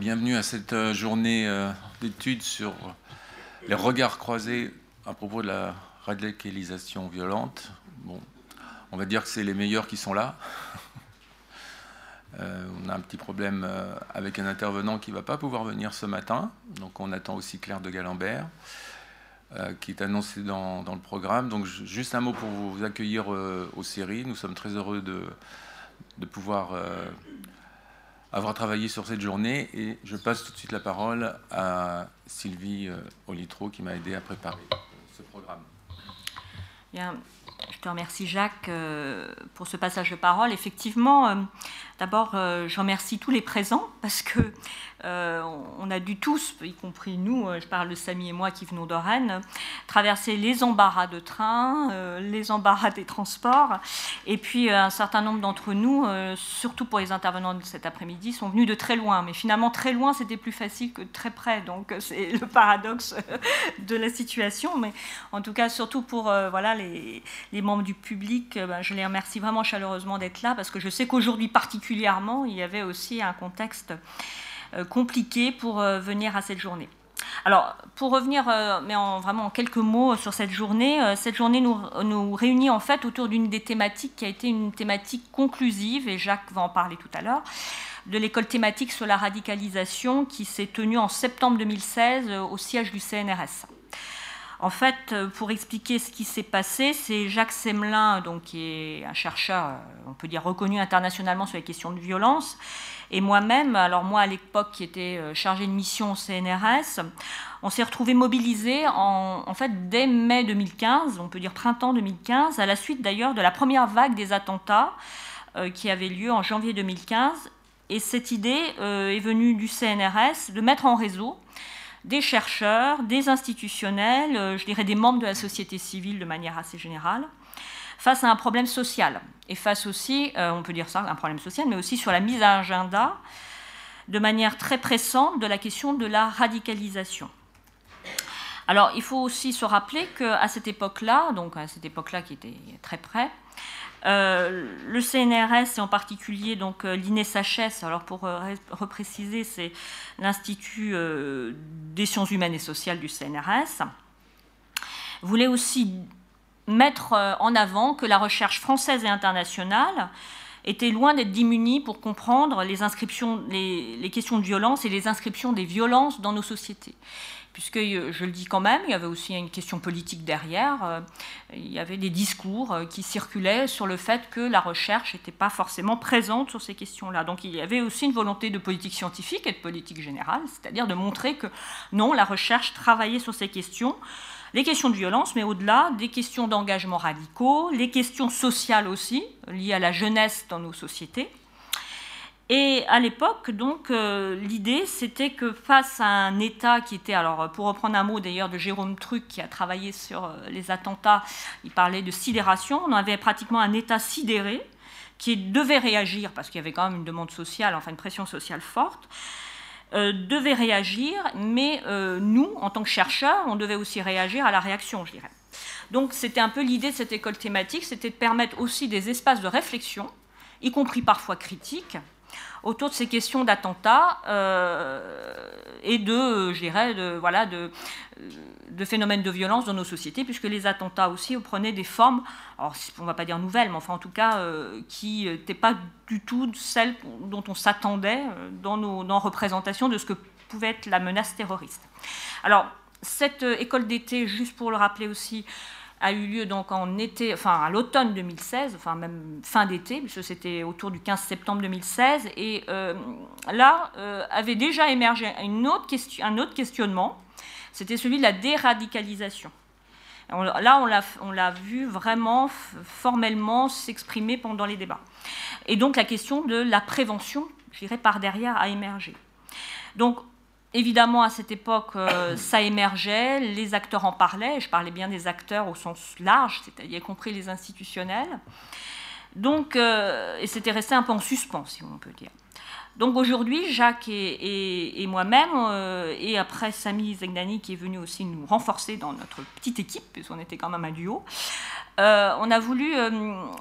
Bienvenue à cette euh, journée euh, d'études sur les regards croisés à propos de la radicalisation violente. Bon, on va dire que c'est les meilleurs qui sont là. Euh, on a un petit problème avec un intervenant qui ne va pas pouvoir venir ce matin, donc on attend aussi Claire de Galambert, qui est annoncée dans, le programme. Donc juste un mot pour vous accueillir aux séries. Nous sommes très heureux de, de pouvoir avoir travaillé sur cette journée et je passe tout de suite la parole à Sylvie euh, Olitro qui m'a aidé à préparer ce programme. Bien, je te remercie Jacques euh, pour ce passage de parole. Effectivement, euh, d'abord, je remercie tous les présents parce que euh, on a dû tous, y compris nous, euh, je parle de Samy et moi qui venons de Rennes, traverser les embarras de train, euh, les embarras des transports. Et puis un certain nombre d'entre nous, surtout pour les intervenants de cet après-midi, sont venus de très loin. Mais finalement, très loin, c'était plus facile que très près. Donc c'est le paradoxe de la situation. Mais en tout cas, surtout pour voilà, les, membres du public, ben, je les remercie vraiment chaleureusement d'être là parce que je sais qu'aujourd'hui particulièrement, il y avait aussi un contexte euh, compliqué pour euh, venir à cette journée. Alors, pour revenir, euh, mais en, vraiment en quelques mots sur cette journée, cette journée nous, nous, réunit en fait autour d'une des thématiques qui a été une thématique conclusive, et Jacques va en parler tout à l'heure, de l'école thématique sur la radicalisation qui s'est tenue en septembre 2016 au siège du CNRS. En fait, pour expliquer ce qui s'est passé, c'est Jacques Semelin, donc, qui est un chercheur, on peut dire reconnu internationalement sur les questions de violence, et moi-même, alors moi à l'époque qui était euh, chargée de mission au CNRS, on s'est retrouvés mobilisés en, fait dès mai 2015, on peut dire printemps 2015, à la suite d'ailleurs de la première vague des attentats euh, qui avait lieu en janvier 2015. Et cette idée euh, est venue du CNRS de mettre en réseau des chercheurs, des institutionnels, je dirais des membres de la société civile de manière assez générale, face à un problème social et face aussi, euh, on peut dire ça, un problème social, mais aussi sur la mise à agenda de manière très pressante de la question de la radicalisation. Alors, il faut aussi se rappeler qu'à cette époque-là, donc à cette époque-là qui était très près, euh, le CNRS et en particulier donc euh, l'INESHS, alors pour repréciser, c'est l'Institut des sciences humaines et sociales du CNRS, voulait aussi mettre euh, en avant que la recherche française et internationale était loin d'être démunie pour comprendre les, inscriptions, les, questions de violence et les inscriptions des violences dans nos sociétés. Puisque, euh, je le dis quand même, il y avait aussi une question politique derrière. Euh, il y avait des discours qui circulaient sur le fait que la recherche n'était pas forcément présente sur ces questions-là. Donc il y avait aussi une volonté de politique scientifique et de politique générale, c'est-à-dire de montrer que non, la recherche travaillait sur ces questions les questions de violence, mais au-delà, des questions d'engagement radicaux, les questions sociales aussi, liées à la jeunesse dans nos sociétés. Et à l'époque, donc, euh, l'idée, c'était que face à un État qui était, alors, pour reprendre un mot d'ailleurs de Jérôme Truc, qui a travaillé sur euh, les attentats, il parlait de sidération, on avait pratiquement un État sidéré qui devait réagir, parce qu'il y avait quand même une demande sociale, enfin une pression sociale forte, euh, devait réagir, mais nous, en tant que chercheurs, on devait aussi réagir à la réaction, je dirais. Donc c'était un peu l'idée de cette école thématique, c'était de permettre aussi des espaces de réflexion, y compris parfois critiques, autour de ces questions d'attentats euh, et de, je dirais, de, phénomènes de violence dans nos sociétés, puisque les attentats aussi prenaient des formes, on ne va pas dire nouvelles, mais enfin en tout cas euh, qui n'étaient pas du tout celles dont on s'attendait euh, dans nos dans représentations de ce que pouvait être la menace terroriste. Alors cette école d'été, juste pour le rappeler aussi, a eu lieu donc en été, enfin à l'automne 2016, enfin même fin d'été, puisque c'était autour du 15 septembre 2016, et euh, là euh, avait déjà émergé une autre question, un autre questionnement, c'était celui de la déradicalisation. là, on l'a vu vraiment formellement s'exprimer pendant les débats. Et donc la question de la prévention, je dirais, par derrière a émergé. Donc Évidemment, à cette époque, euh, ça émergeait, les acteurs en parlaient, je parlais bien des acteurs au sens large, c'est-à-dire y compris les institutionnels. Donc, euh, et c'était resté un peu en suspens, si on peut dire. Donc aujourd'hui, Jacques et, moi-même, euh, et après Samy Zegdani qui est venu aussi nous renforcer dans notre petite équipe, puisqu'on était quand même un duo, on a voulu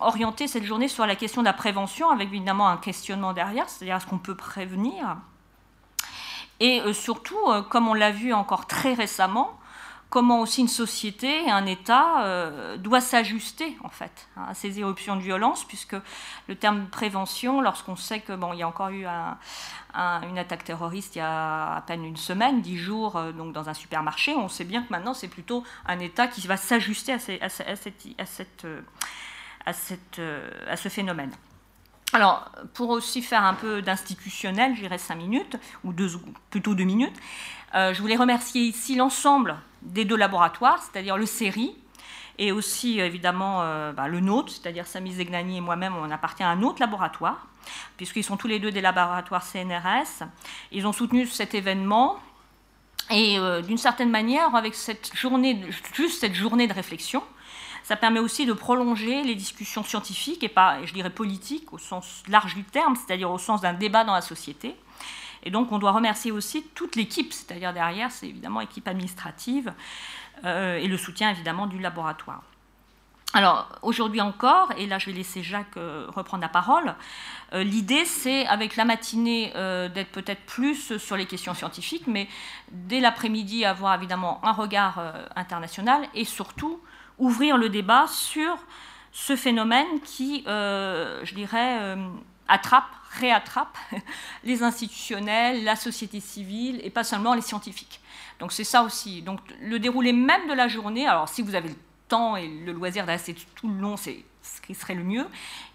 orienter cette journée sur la question de la prévention, avec évidemment un questionnement derrière, c'est-à-dire est-ce qu'on peut prévenir et surtout, comme on l'a vu encore très récemment, comment aussi une société, un État euh, doit s'ajuster en fait hein, à ces éruptions de violence, puisque le terme prévention, lorsqu'on sait que bon, il y a encore eu une attaque terroriste il y a à peine une semaine, dix jours, euh, donc dans un supermarché, on sait bien que maintenant c'est plutôt un État qui va s'ajuster à, à, ce phénomène. Alors, pour aussi faire un peu d'institutionnel, j'irai cinq minutes, ou deux, plutôt deux minutes, euh, je voulais remercier ici l'ensemble des deux laboratoires, c'est-à-dire le CERI, et aussi évidemment euh, bah, le nôtre, c'est-à-dire Samy Zegnani et moi-même, on appartient à un autre laboratoire, puisqu'ils sont tous les deux des laboratoires CNRS. Ils ont soutenu cet événement, et euh, d'une certaine manière, avec cette journée, juste cette journée de réflexion, ça permet aussi de prolonger les discussions scientifiques et pas, je dirais, politiques au sens large du terme, c'est-à-dire au sens d'un débat dans la société. Et donc, on doit remercier aussi toute l'équipe, c'est-à-dire derrière, c'est évidemment l'équipe administrative euh, et le soutien évidemment du laboratoire. Alors, aujourd'hui encore, et là je vais laisser Jacques euh, reprendre la parole, euh, l'idée c'est, avec la matinée, d'être peut-être plus sur les questions scientifiques, mais dès l'après-midi, avoir évidemment un regard international et surtout ouvrir le débat sur ce phénomène qui, je dirais, attrape réattrape les institutionnels, la société civile et pas seulement les scientifiques. Donc c'est ça aussi. Donc le déroulé même de la journée, alors si vous avez le temps et le loisir de rester tout le long, c'est ce qui serait le mieux.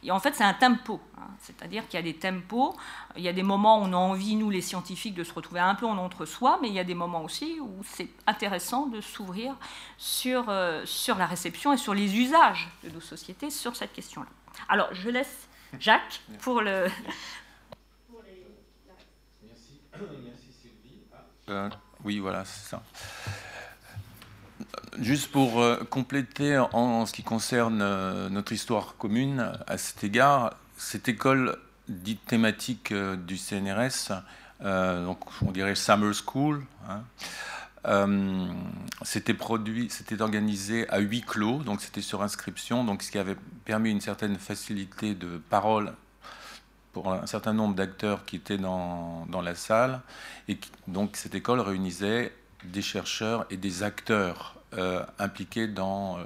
Et en fait, c'est un tempo. Hein. C'est-à-dire qu'il y a des tempos. Il y a des moments où on a envie, nous, les scientifiques, de se retrouver un peu en entre-soi, mais il y a des moments aussi où c'est intéressant de s'ouvrir sur, euh, sur la réception et sur les usages de nos sociétés sur cette question-là. Alors, je laisse Jacques, pour le. Merci. Merci Sylvie. Euh, oui, voilà, c'est ça. Juste pour euh, compléter en, ce qui concerne euh, notre histoire commune, à cet égard, cette école dite thématique du CNRS, donc on dirait Summer School, hein, euh, produit, c'était organisé à huis clos, donc c'était sur inscription, donc ce qui avait permis une certaine facilité de parole pour un certain nombre d'acteurs qui étaient dans, dans, la salle. Et donc cette école réunissait des chercheurs et des acteurs euh, impliqués dans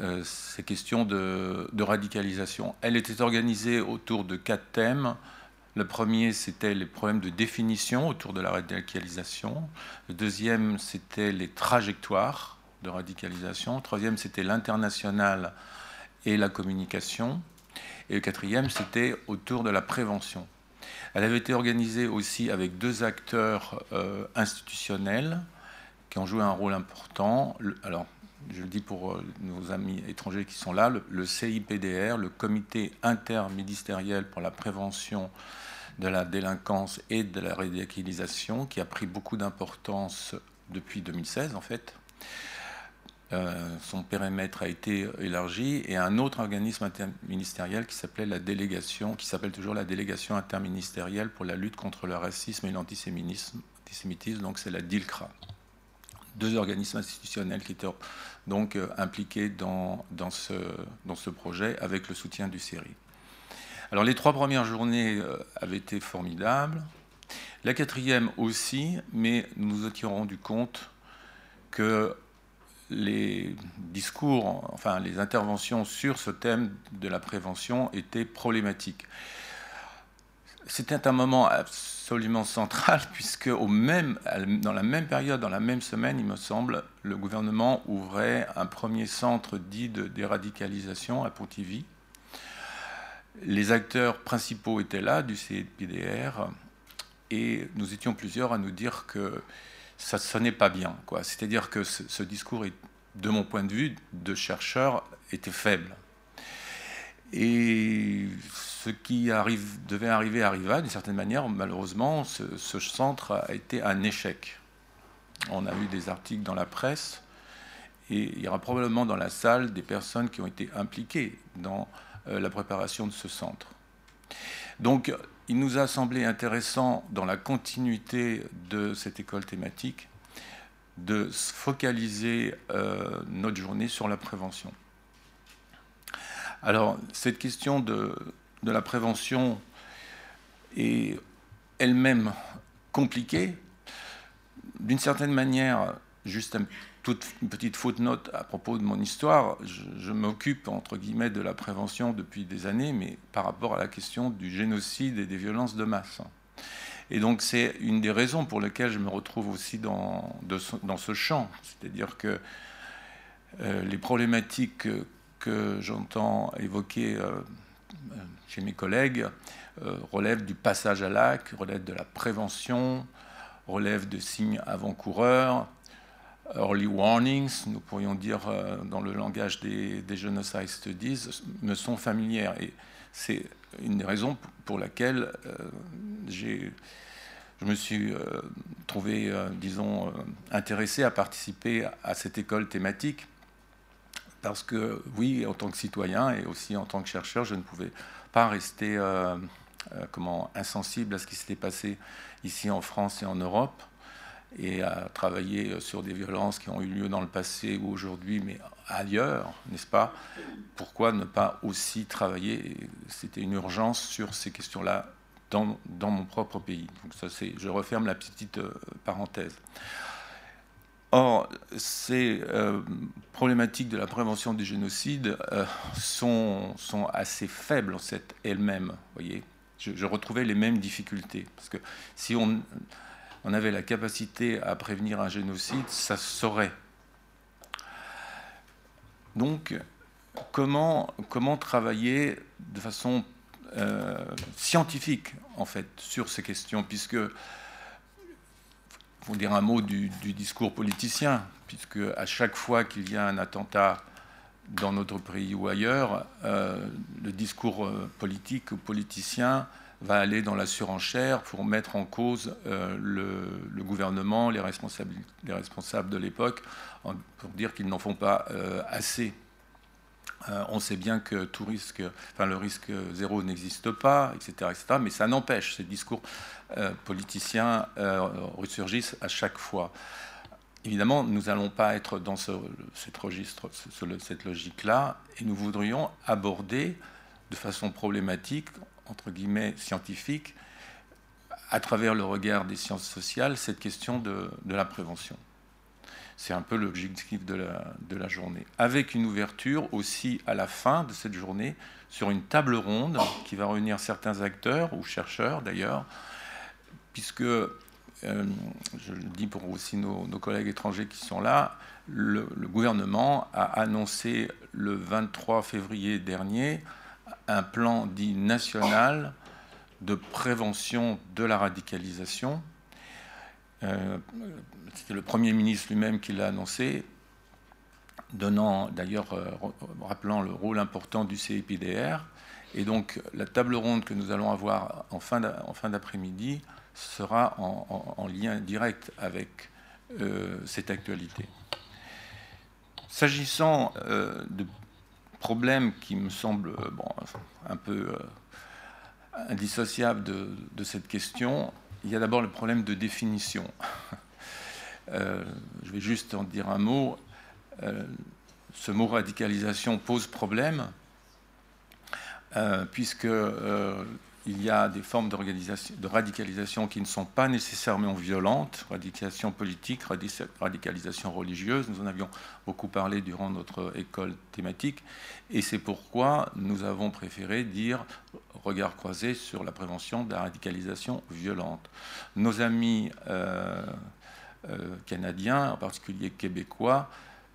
euh, ces questions de, radicalisation. Elle était organisée autour de quatre thèmes. Le premier, c'était les problèmes de définition autour de la radicalisation. Le deuxième, c'était les trajectoires de radicalisation. Le troisième, c'était l'international et la communication. Et le quatrième, c'était autour de la prévention. Elle avait été organisée aussi avec deux acteurs euh, institutionnels qui ont joué un rôle important. alors, je le dis pour euh, nos amis étrangers qui sont là, le, CIPDR, le Comité interministériel pour la prévention de la délinquance et de la radicalisation, qui a pris beaucoup d'importance depuis 2016 en fait. Euh, son périmètre a été élargi et un autre organisme interministériel qui s'appelait la délégation, qui s'appelle toujours la délégation interministérielle pour la lutte contre le racisme et l'antisémitisme, donc c'est la DILCRA. Deux organismes institutionnels qui étaient donc euh, impliqués dans, dans, ce, dans ce projet avec le soutien du CERI. Alors les trois premières journées euh, avaient été formidables. La quatrième aussi, mais nous nous étions rendu compte que les discours, enfin les interventions sur ce thème de la prévention étaient problématiques. C'était un moment absolument central puisque au même, dans la même période, dans la même semaine, il me semble, le gouvernement ouvrait un premier centre dit de déradicalisation à Pontivy les acteurs principaux étaient là du CPDR et nous étions plusieurs à nous dire que ça ne sonnait pas bien. C'est-à-dire que ce, discours, de mon point de vue de chercheur, était faible. Et ce qui devait arriver arriva d'une certaine manière. Malheureusement, ce, ce, centre a été un échec. On a eu des articles dans la presse et il y aura probablement dans la salle des personnes qui ont été impliquées dans euh, la préparation de ce centre. Donc, il nous a semblé intéressant, dans la continuité de cette école thématique, de focaliser euh, notre journée sur la prévention. Alors, cette question de, la prévention est elle-même compliqué. D'une certaine manière, juste une toute une petite faute note à propos de mon histoire, je, m'occupe entre guillemets de la prévention depuis des années, mais par rapport à la question du génocide et des violences de masse. Et donc c'est une des raisons pour lesquelles je me retrouve aussi dans, dans ce champ, c'est-à-dire que euh, les problématiques que, j'entends évoquer euh, chez mes collègues euh, relèvent du passage à l'acte, relèvent de la prévention, relèvent de signes avant-coureurs, early warnings, nous pourrions dire dans le langage des, des genocide studies, me sont familières. Et c'est une des raisons pour laquelle je me suis trouvé, disons, intéressé à participer à cette école thématique parce que oui, en tant que citoyen et aussi en tant que chercheur, je ne pouvais pas rester euh, euh, comment, insensible à ce qui s'était passé ici en France et en Europe, et à travailler sur des violences qui ont eu lieu dans le passé ou aujourd'hui, mais ailleurs, n'est-ce pas? Pourquoi ne pas aussi travailler, c'était une urgence sur ces questions-là dans, dans, mon propre pays. Donc ça, c'est, je referme la petite euh, parenthèse. Or, ces euh, problématiques de la prévention du génocide euh, sont, sont, assez faibles en cette elles-mêmes. Voyez, je, retrouvais les mêmes difficultés parce que si on, on, avait la capacité à prévenir un génocide, ça se saurait. Donc, comment, comment travailler de façon euh, scientifique en fait sur ces questions, puisque pour dire un mot du, discours politicien, puisque à chaque fois qu'il y a un attentat dans notre pays ou ailleurs, euh, le discours euh, politique ou politicien va aller dans la surenchère pour mettre en cause euh, le, gouvernement, les responsables, les responsables de l'époque, pour dire qu'ils n'en font pas assez euh, on sait bien que tout risque, enfin, le risque zéro n'existe pas, etc.. Mais ça n'empêche, ces discours euh, politiciens euh, ressurgissent à chaque fois. Évidemment, nous n'allons pas être dans ce, cette, registre, cette logique-là, et nous voudrions aborder de façon problématique, entre guillemets scientifique, à travers le regard des sciences sociales, cette question de la prévention. C'est un peu l'objectif de la, journée. Avec une ouverture aussi à la fin de cette journée sur une table ronde qui va réunir certains acteurs ou chercheurs d'ailleurs, puisque, euh, je le dis pour aussi nos, collègues étrangers qui sont là, le, gouvernement a annoncé le 23 février dernier un plan dit national de prévention de la radicalisation. Euh, c'était le Premier ministre lui-même qui l'a annoncé, donnant d'ailleurs, euh, rappelant le rôle important du CIPDR. Et donc la table ronde que nous allons avoir en fin d'après-midi sera en, lien direct avec euh, cette actualité. S'agissant de problèmes qui me semblent un peu indissociables de, cette question, il y a d'abord le problème de définition. Euh, je vais juste en dire un mot. Euh, ce mot radicalisation pose problème, euh, puisque il y a des formes de radicalisation qui ne sont pas nécessairement violentes, radicalisation politique, radicalisation religieuse, nous en avions beaucoup parlé durant notre école thématique, et c'est pourquoi nous avons préféré dire regard croisé sur la prévention de la radicalisation violente. Nos amis euh, canadiens, en particulier québécois,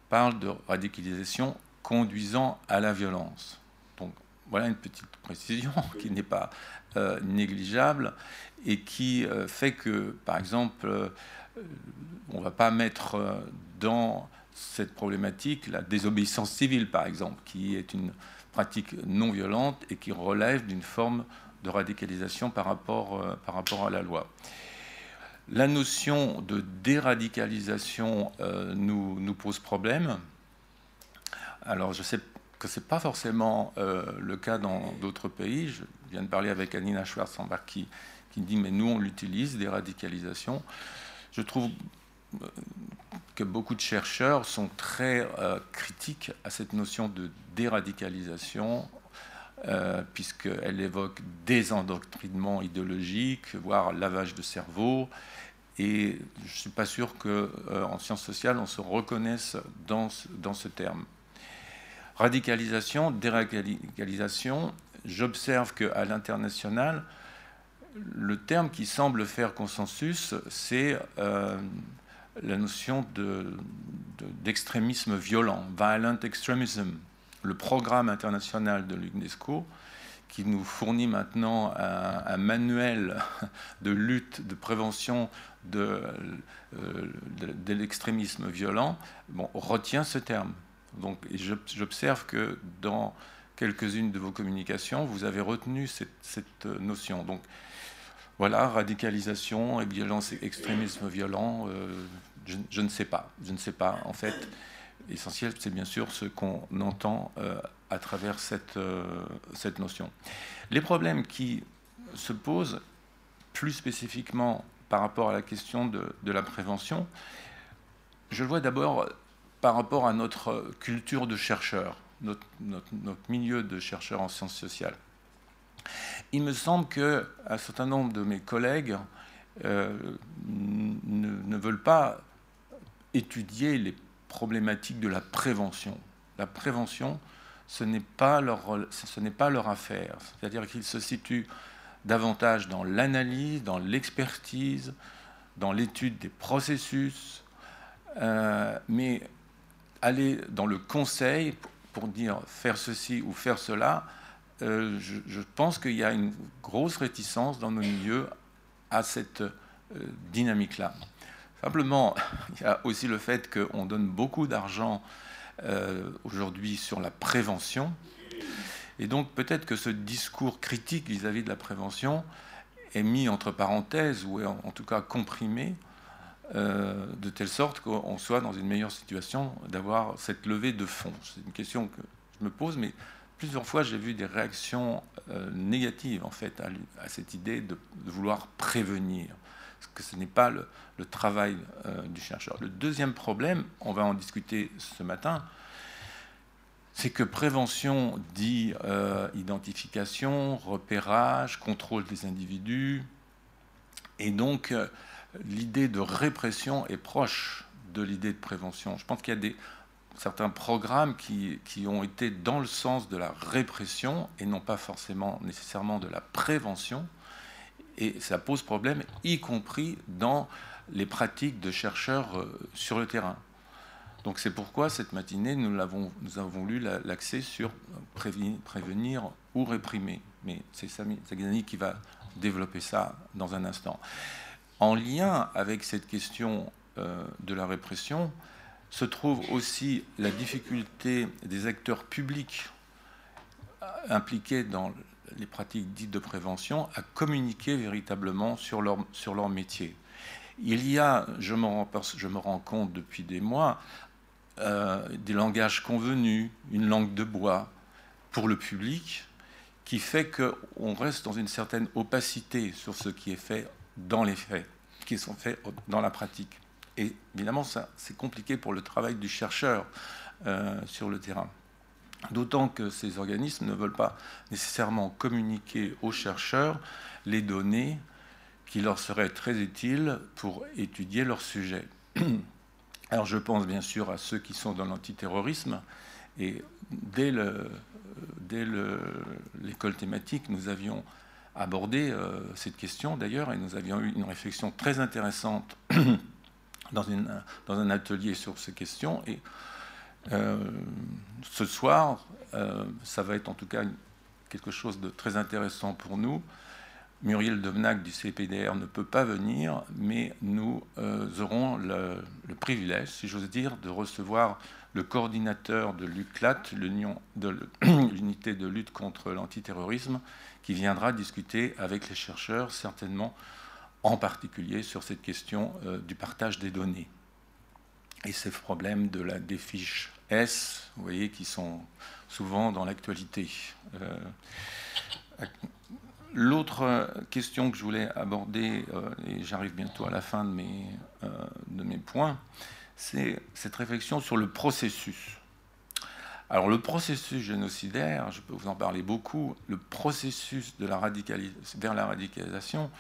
parlent de radicalisation conduisant à la violence. Donc voilà une petite précision qui n'est pas euh, négligeable et qui euh, fait que, par exemple, on ne va pas mettre dans cette problématique la désobéissance civile, par exemple, qui est une pratique non violente et qui relève d'une forme de radicalisation par rapport, par rapport à la loi. La notion de déradicalisation euh, nous, pose problème. Alors je sais que ce n'est pas forcément euh, le cas dans d'autres pays. Je viens de parler avec Anina Schwarzenbach qui, qui dit mais nous on l'utilise, déradicalisation. Je trouve euh, que beaucoup de chercheurs sont très critiques à cette notion de déradicalisation euh, puisqu'elle évoque des endoctrinements idéologiques, voire lavage de cerveau. Et je ne suis pas sûr qu'en en sciences sociales, on se reconnaisse dans dans ce terme. Radicalisation, déradicalisation, j'observe qu'à l'international, le terme qui semble faire consensus, c'est euh, la notion d'extrémisme violent, violent extremism. Le programme international de l'UNESCO, qui nous fournit maintenant un, manuel de lutte, de prévention de, euh, l'extrémisme violent, retient ce terme. Donc, j'observe que dans quelques-unes de vos communications, vous avez retenu cette, notion. Donc, voilà, radicalisation et violence, extrémisme violent, euh, je, ne sais pas. Je ne sais pas. En fait, l'essentiel, c'est bien sûr ce qu'on entend euh, à travers cette, euh, cette notion. Les problèmes qui se posent plus spécifiquement par rapport à la question de, de la prévention, je le vois d'abord par rapport à notre culture de chercheurs, notre, milieu de chercheurs en sciences sociales. Il me semble qu'un certain nombre de mes collègues euh, ne, veulent pas étudier les problématiques de la prévention. La prévention, ce n'est pas leur, ce n'est pas leur affaire. C'est-à-dire qu'ils se situent davantage dans l'analyse, dans l'expertise, dans l'étude des processus, euh, mais aller dans le conseil pour dire faire ceci ou faire cela, euh, je, pense qu'il y a une grosse réticence dans nos milieux à cette euh, dynamique-là. Simplement, il y a aussi le fait qu'on donne beaucoup d'argent euh, aujourd'hui sur la prévention. Et donc peut-être que ce discours critique vis-à-vis de la prévention est mis entre parenthèses ou en tout cas comprimé euh, de telle sorte qu'on soit dans une meilleure situation d'avoir cette levée de fonds. C'est une question que je me pose, mais plusieurs fois j'ai vu des réactions euh, négatives en fait à, cette idée de, vouloir prévenir, parce que ce n'est pas le, travail euh, du chercheur. Le deuxième problème, on va en discuter ce matin, c'est que prévention dit identification, repérage, contrôle des individus, et donc l'idée de répression est proche de l'idée de prévention. Je pense qu'il y a des, certains programmes qui, qui, ont été dans le sens de la répression et non pas forcément nécessairement de la prévention. Et ça pose problème, y compris dans les pratiques de chercheurs euh, sur le terrain. Donc c'est pourquoi cette matinée, nous, avons, nous avons lu l'accès sur prévenir, ou réprimer. Mais c'est Sami Zagani qui va développer ça dans un instant. En lien avec cette question euh, de la répression se trouve aussi la difficulté des acteurs publics euh, impliqués dans les pratiques dites de prévention à communiquer véritablement sur leur, métier. Il y a, je me rends, je me rends compte depuis des mois, euh, des langages convenus, une langue de bois pour le public, qui fait qu'on reste dans une certaine opacité sur ce qui est fait dans les faits, qui sont faits dans la pratique. Et évidemment, ça, c'est compliqué pour le travail du chercheur euh, sur le terrain. D'autant que ces organismes ne veulent pas nécessairement communiquer aux chercheurs les données qui leur seraient très utiles pour étudier leur sujet. Alors je pense bien sûr à ceux qui sont dans l'antiterrorisme, et dès, le, dès l'école thématique, nous avions abordé euh, cette question d'ailleurs, et nous avions eu une réflexion très intéressante dans, une, dans un atelier sur ces questions. Et euh, ce soir, euh, ça va être en tout cas quelque chose de très intéressant pour nous. Muriel Devenac du CPDR ne peut pas venir, mais nous aurons le, le, privilège, si j'ose dire, de recevoir le coordinateur de l'UCLAT, l'unité de lutte contre l'antiterrorisme, qui viendra discuter avec les chercheurs, certainement en particulier sur cette question euh, du partage des données et ces problèmes de la défiche S, vous voyez, qui sont souvent dans l'actualité. Euh, l'autre question que je voulais aborder, euh, et j'arrive bientôt à la fin de mes, de mes points, c'est cette réflexion sur le processus. Alors le processus génocidaire, je peux vous en parler beaucoup, le processus de la vers la radicalisation,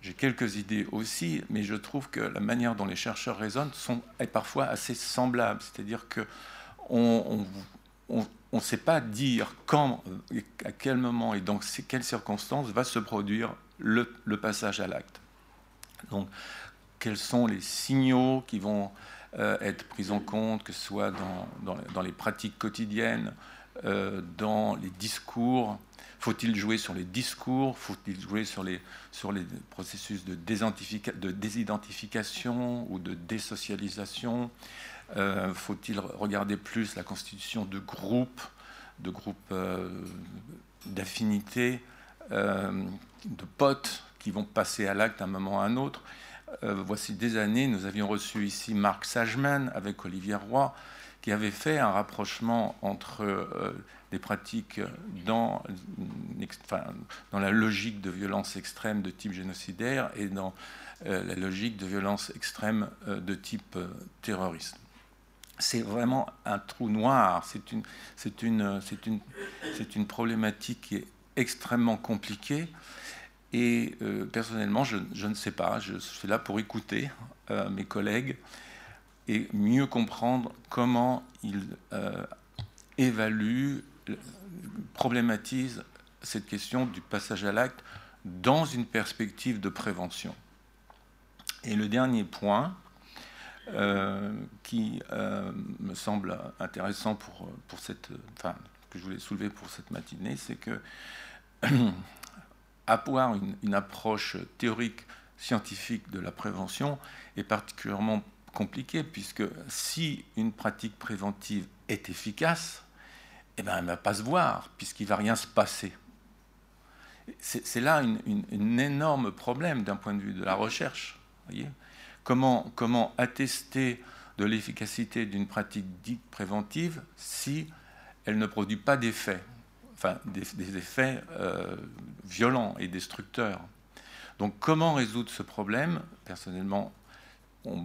j'ai quelques idées aussi, mais je trouve que la manière dont les chercheurs raisonnent sont, est parfois assez semblable. C'est-à-dire que on ne sait pas dire quand, à quel moment et dans quelles circonstances va se produire le, passage à l'acte. Donc, quels sont les signaux qui vont euh, être pris en compte, que ce soit dans, les pratiques quotidiennes, euh, dans les discours? Faut-il jouer sur les discours? Faut-il jouer sur les, processus de, de désidentification ou de désocialisation? euh, Faut-il regarder plus la constitution de groupes, de groupes d'affinités, de potes qui vont passer à l'acte à un moment à un autre? Euh, voici des années, nous avions reçu ici Marc Sageman avec Olivier Roy, qui avait fait un rapprochement entre euh, des pratiques dans, la logique de violence extrême de type génocidaire et dans euh, la logique de violence extrême de type terroriste. C'est vraiment un trou noir, c'est une, une, une, une problématique qui est extrêmement compliquée. Et euh, personnellement, je, ne sais pas, je suis là pour écouter euh, mes collègues et mieux comprendre comment ils euh, évaluent, problématisent cette question du passage à l'acte dans une perspective de prévention. Et le dernier point, qui me semble intéressant pour, pour cette, enfin, que je voulais soulever pour cette matinée, c'est que avoir une, approche théorique scientifique de la prévention est particulièrement compliqué, puisque si une pratique préventive est efficace, eh ben, elle ne va pas se voir, puisqu'il ne va rien se passer. C'est là un énorme problème d'un point de vue de la recherche. Voyez comment, attester de l'efficacité d'une pratique dite préventive si elle ne produit pas d'effet des, effets euh, violents et destructeurs? Donc comment résoudre ce problème? Personnellement, on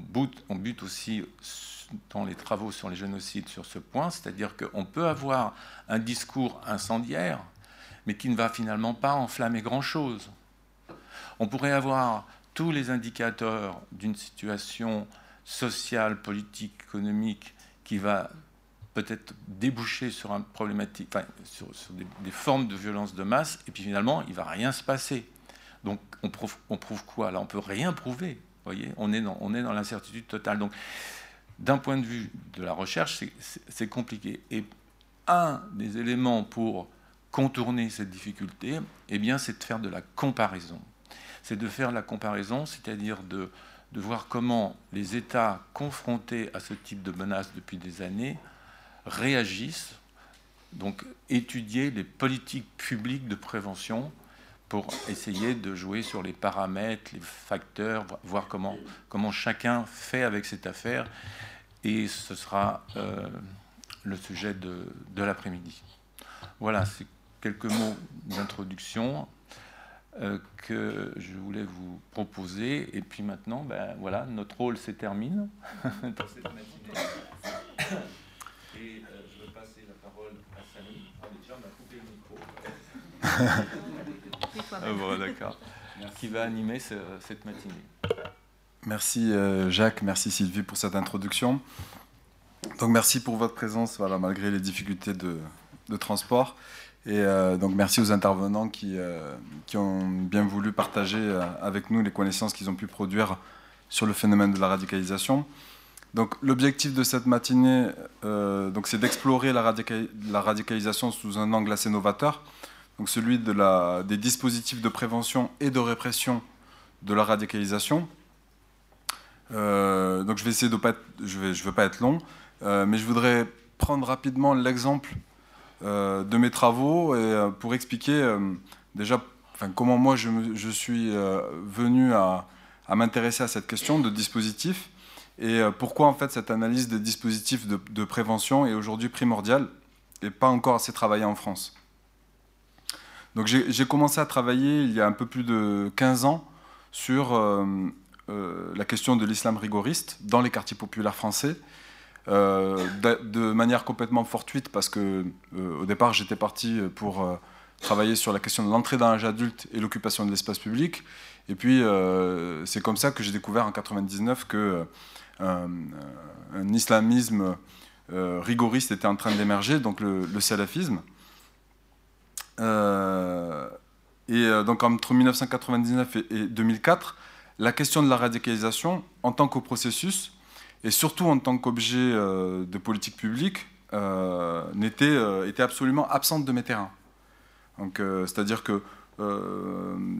bute aussi dans les travaux sur les génocides sur ce point, c'est-à-dire qu'on peut avoir un discours incendiaire, mais qui ne va finalement pas enflammer grand-chose. On pourrait avoir tous les indicateurs d'une situation sociale, politique, économique qui va peut-être déboucher sur un problématique, sur, des, formes de violence de masse, et puis finalement, il va rien se passer. Donc, on prouve, on prouve quoi? Là, on peut rien prouver. Voyez, on est dans, on est dans l'incertitude totale. Donc, d'un point de vue de la recherche, c'est compliqué. Et un des éléments pour contourner cette difficulté, eh bien, c'est de faire de la comparaison. C'est de faire la comparaison, c'est-à-dire de, voir comment les États confrontés à ce type de menaces depuis des années réagissent, donc étudier les politiques publiques de prévention pour essayer de jouer sur les paramètres, les facteurs, voir comment, chacun fait avec cette affaire. Et ce sera euh, le sujet de, de l'après-midi. Voilà, c'est quelques mots d'introduction que je voulais vous proposer. Et puis maintenant, ben, voilà, notre rôle se termine dans cette matinée. Et euh, je vais passer la parole à Samy. Ah, déjà, on a coupé le micro. ah, bon, d'accord. Qui va animer cette matinée. Merci euh, Jacques, merci Sylvie pour cette introduction. Donc merci pour votre présence, voilà, malgré les difficultés de, de transport. Et euh, donc merci aux intervenants qui, qui ont bien voulu partager avec nous les connaissances qu'ils ont pu produire sur le phénomène de la radicalisation. Donc l'objectif de cette matinée, euh, c'est d'explorer la, radicalisation sous un angle assez novateur, donc celui des dispositifs de prévention et de répression de la radicalisation. Euh, donc je vais essayer de pas, je vais, je veux pas être long, euh, mais je voudrais prendre rapidement l'exemple de mes travaux et, pour expliquer déjà, comment moi je, suis venu à, m'intéresser à cette question de dispositifs et euh, pourquoi en fait cette analyse des dispositifs de, prévention est aujourd'hui primordiale et pas encore assez travaillée en France. Donc j'ai commencé à travailler il y a un peu plus de 15 ans sur euh, euh, la question de l'islam rigoriste dans les quartiers populaires français, de, manière complètement fortuite parce que au départ j'étais parti pour travailler sur la question de l'entrée dans l'âge adulte et l'occupation de l'espace public. Et puis c'est comme ça que j'ai découvert en 99 que un, islamisme rigoriste était en train d'émerger, donc le, salafisme. Et euh, donc entre 1999 et 2004, la question de la radicalisation en tant que processus, et surtout en tant qu'objet euh, de politique publique, euh, était, absolument absente de mes terrains. C'est-à-dire que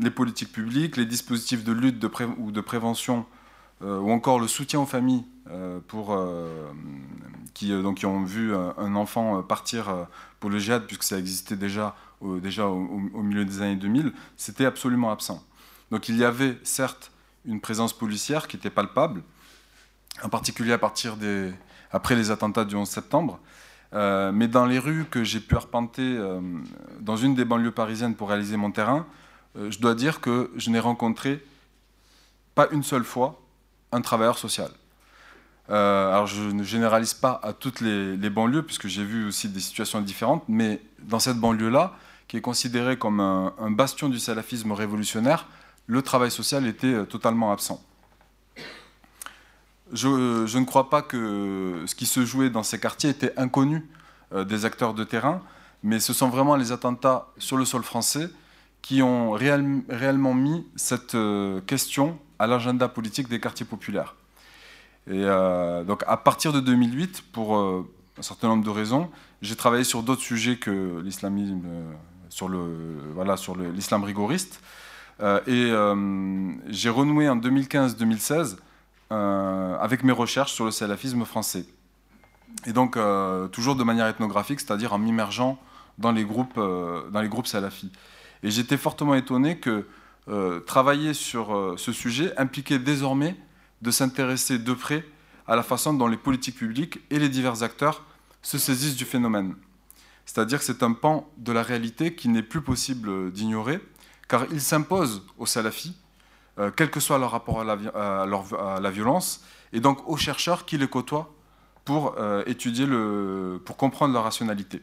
les politiques publiques, les dispositifs de lutte ou de prévention, ou encore le soutien aux familles pour, qui, donc, qui ont vu un enfant partir pour le djihad, puisque ça existait déjà déjà au, milieu des années 2000, c'était absolument absent. Donc il y avait certes une présence policière qui était palpable, en particulier à partir des, après les attentats du 11 septembre, euh, mais dans les rues que j'ai pu arpenter euh, dans une des banlieues parisiennes pour réaliser mon terrain, euh, je dois dire que je n'ai rencontré pas une seule fois un travailleur social. alors je ne généralise pas à toutes les, banlieues, puisque j'ai vu aussi des situations différentes, mais dans cette banlieue-là, qui est considéré comme un, bastion du salafisme révolutionnaire, le travail social était totalement absent. Je, ne crois pas que ce qui se jouait dans ces quartiers était inconnu euh, des acteurs de terrain, mais ce sont vraiment les attentats sur le sol français qui ont réellement mis cette euh, question à l'agenda politique des quartiers populaires. Et donc à partir de 2008, pour un certain nombre de raisons, j'ai travaillé sur d'autres sujets que l'islamisme sur l'islam rigoriste. Euh, et euh, j'ai renoué en 2015-2016 euh, avec mes recherches sur le salafisme français. Et donc toujours de manière ethnographique, c'est-à-dire en m'immergeant dans les groupes dans les groupes salafis. Et j'étais fortement étonné que travailler sur ce sujet impliquait désormais de s'intéresser de près à la façon dont les politiques publiques et les divers acteurs se saisissent du phénomène. C'est-à-dire que c'est un pan de la réalité qui n'est plus possible d'ignorer, car il s'impose aux salafis, euh, quel que soit leur rapport à la, violence, et donc aux chercheurs qui les côtoient pour euh, étudier, le, pour comprendre leur rationalité.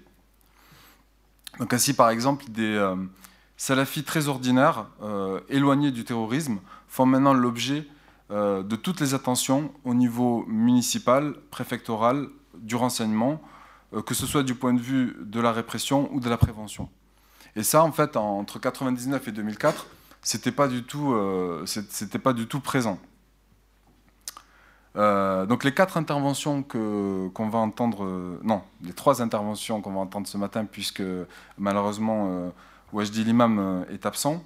Donc ainsi, par exemple, des euh, salafis très ordinaires, éloignés du terrorisme, font maintenant l'objet de toutes les attentions au niveau municipal, préfectoral, du renseignement, que ce soit du point de vue de la répression ou de la prévention. Et ça, en fait, entre 1999 et 2004, c'était pas du tout, euh, c'était pas du tout présent. Euh, donc les quatre interventions que qu'on va entendre, non, les trois interventions qu'on va entendre ce matin, puisque malheureusement Wajdi l'imam est absent,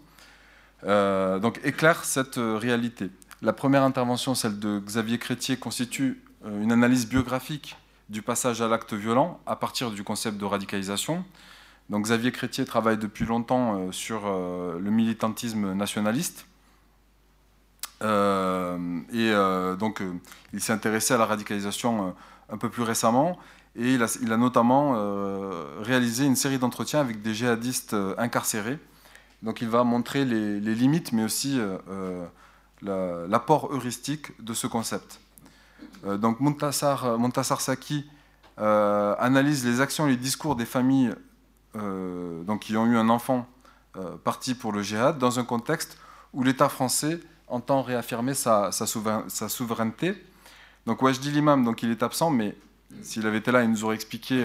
donc éclairent cette réalité. La première intervention, celle de Xavier Crétier, constitue une analyse biographique du passage à l'acte violent à partir du concept de radicalisation. Donc Xavier Chrétier travaille depuis longtemps euh, sur euh, le militantisme nationaliste. Euh, et donc il s'est intéressé à la radicalisation un peu plus récemment et il a, notamment réalisé une série d'entretiens avec des djihadistes incarcérés. Donc il va montrer les, limites mais aussi l'apport heuristique de ce concept. Donc Montassar, Montassar Saki analyse les actions et les discours des familles donc, qui ont eu un enfant parti pour le djihad dans un contexte où l'État français entend réaffirmer sa, souveraineté. Donc Wajdi l'imam, donc il est absent, mais s'il avait été là, il nous aurait expliqué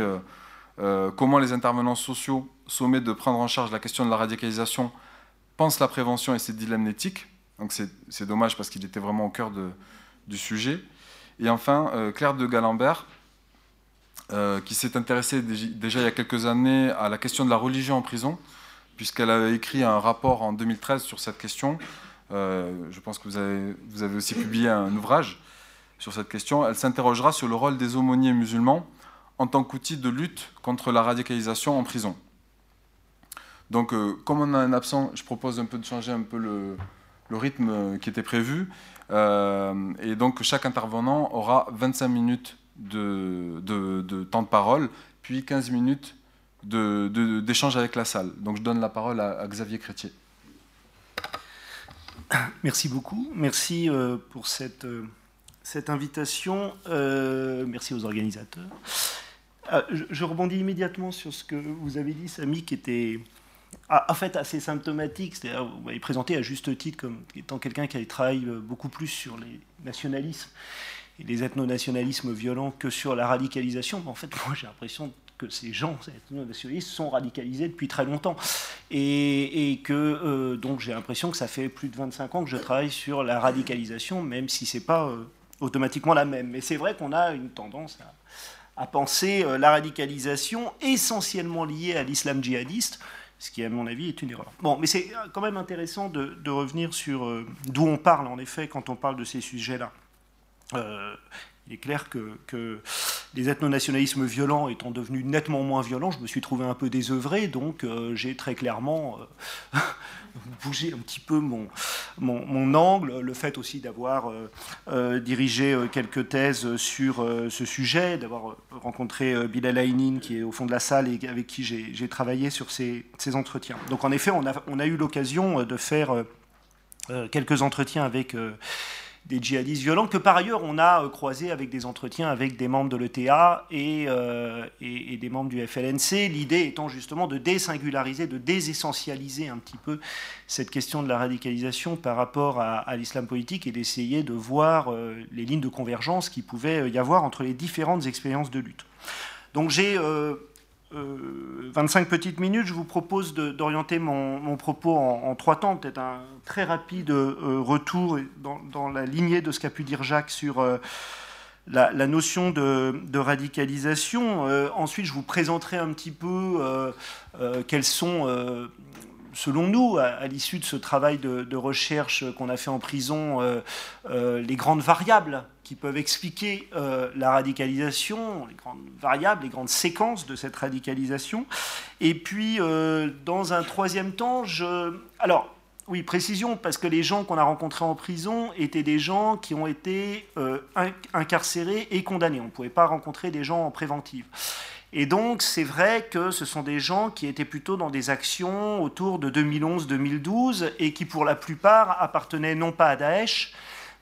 comment les intervenants sociaux sommés de prendre en charge la question de la radicalisation pensent la prévention et ses dilemmes éthiques. Donc c'est dommage parce qu'il était vraiment au cœur du sujet. Et enfin, euh, Claire de Galambert, euh, qui s'est intéressée déjà il y a quelques années à la question de la religion en prison, puisqu'elle avait écrit un rapport en 2013 sur cette question. Euh, je pense que vous avez, aussi publié un ouvrage sur cette question. Elle s'interrogera sur le rôle des aumôniers musulmans en tant qu'outil de lutte contre la radicalisation en prison. Donc, comme on a un absent, je propose un peu de changer un peu le, rythme qui était prévu. Euh, et donc chaque intervenant aura 25 minutes de, temps de parole, puis 15 minutes d'échange avec la salle. Donc je donne la parole à, Xavier Chrétier. Merci beaucoup. Merci euh, pour cette, euh, invitation. merci aux organisateurs. je, rebondis immédiatement sur ce que vous avez dit, Samy, qui était en fait assez symptomatique. C'est-à-dire, vous m'avez présenté à juste titre comme étant quelqu'un qui travaille beaucoup plus sur les nationalismes et les ethno-nationalismes violents que sur la radicalisation. En fait, moi, j'ai l'impression que ces gens, ces ethno-nationalistes, sont radicalisés depuis très longtemps. Et, que, euh, donc, j'ai l'impression que ça fait plus de 25 ans que je travaille sur la radicalisation, même si ce n'est pas euh, automatiquement la même. Mais c'est vrai qu'on a une tendance à, penser euh, la radicalisation essentiellement liée à l'islam djihadiste, ce qui, à mon avis, est une erreur. Bon, mais c'est quand même intéressant de revenir sur d'où on parle, en effet, quand on parle de ces sujets-là. Euh, il est clair que, les ethno-nationalismes violents étant devenus nettement moins violents, je me suis trouvé un peu désœuvré, donc euh, j'ai très clairement euh, bougé un petit peu mon, angle. Le fait aussi d'avoir dirigé quelques thèses sur ce sujet, d'avoir rencontré Bilal Ainin, qui est au fond de la salle et avec qui j'ai travaillé sur ces, entretiens. Donc en effet, on a eu l'occasion de faire quelques entretiens avec des djihadistes violents, que par ailleurs on a euh, croisé avec des entretiens avec des membres de l'ETA euh, et, et, des membres du FLNC, l'idée étant justement de désingulariser, de désessentialiser un petit peu cette question de la radicalisation par rapport à, l'islam politique et d'essayer de voir euh, les lignes de convergence qui pouvait y avoir entre les différentes expériences de lutte. Donc j'ai 25 euh, petites minutes, je vous propose d'orienter mon, propos en, trois temps, peut-être un très rapide euh, retour dans, la lignée de ce qu'a pu dire Jacques sur euh, la, notion de, radicalisation. ensuite, je vous présenterai un petit peu quels sont selon nous, à, l'issue de ce travail de, recherche qu'on a fait en prison, euh, euh, les grandes variables qui peuvent expliquer euh, la radicalisation, les grandes variables, les grandes séquences de cette radicalisation. Et puis, dans un troisième temps, je... Alors, oui, précision, parce que les gens qu'on a rencontrés en prison étaient des gens qui ont été incarcérés et condamnés. On ne pouvait pas rencontrer des gens en préventive. Et donc, c'est vrai que ce sont des gens qui étaient plutôt dans des actions autour de 2011-2012 et qui, pour la plupart, appartenaient non pas à Daesh,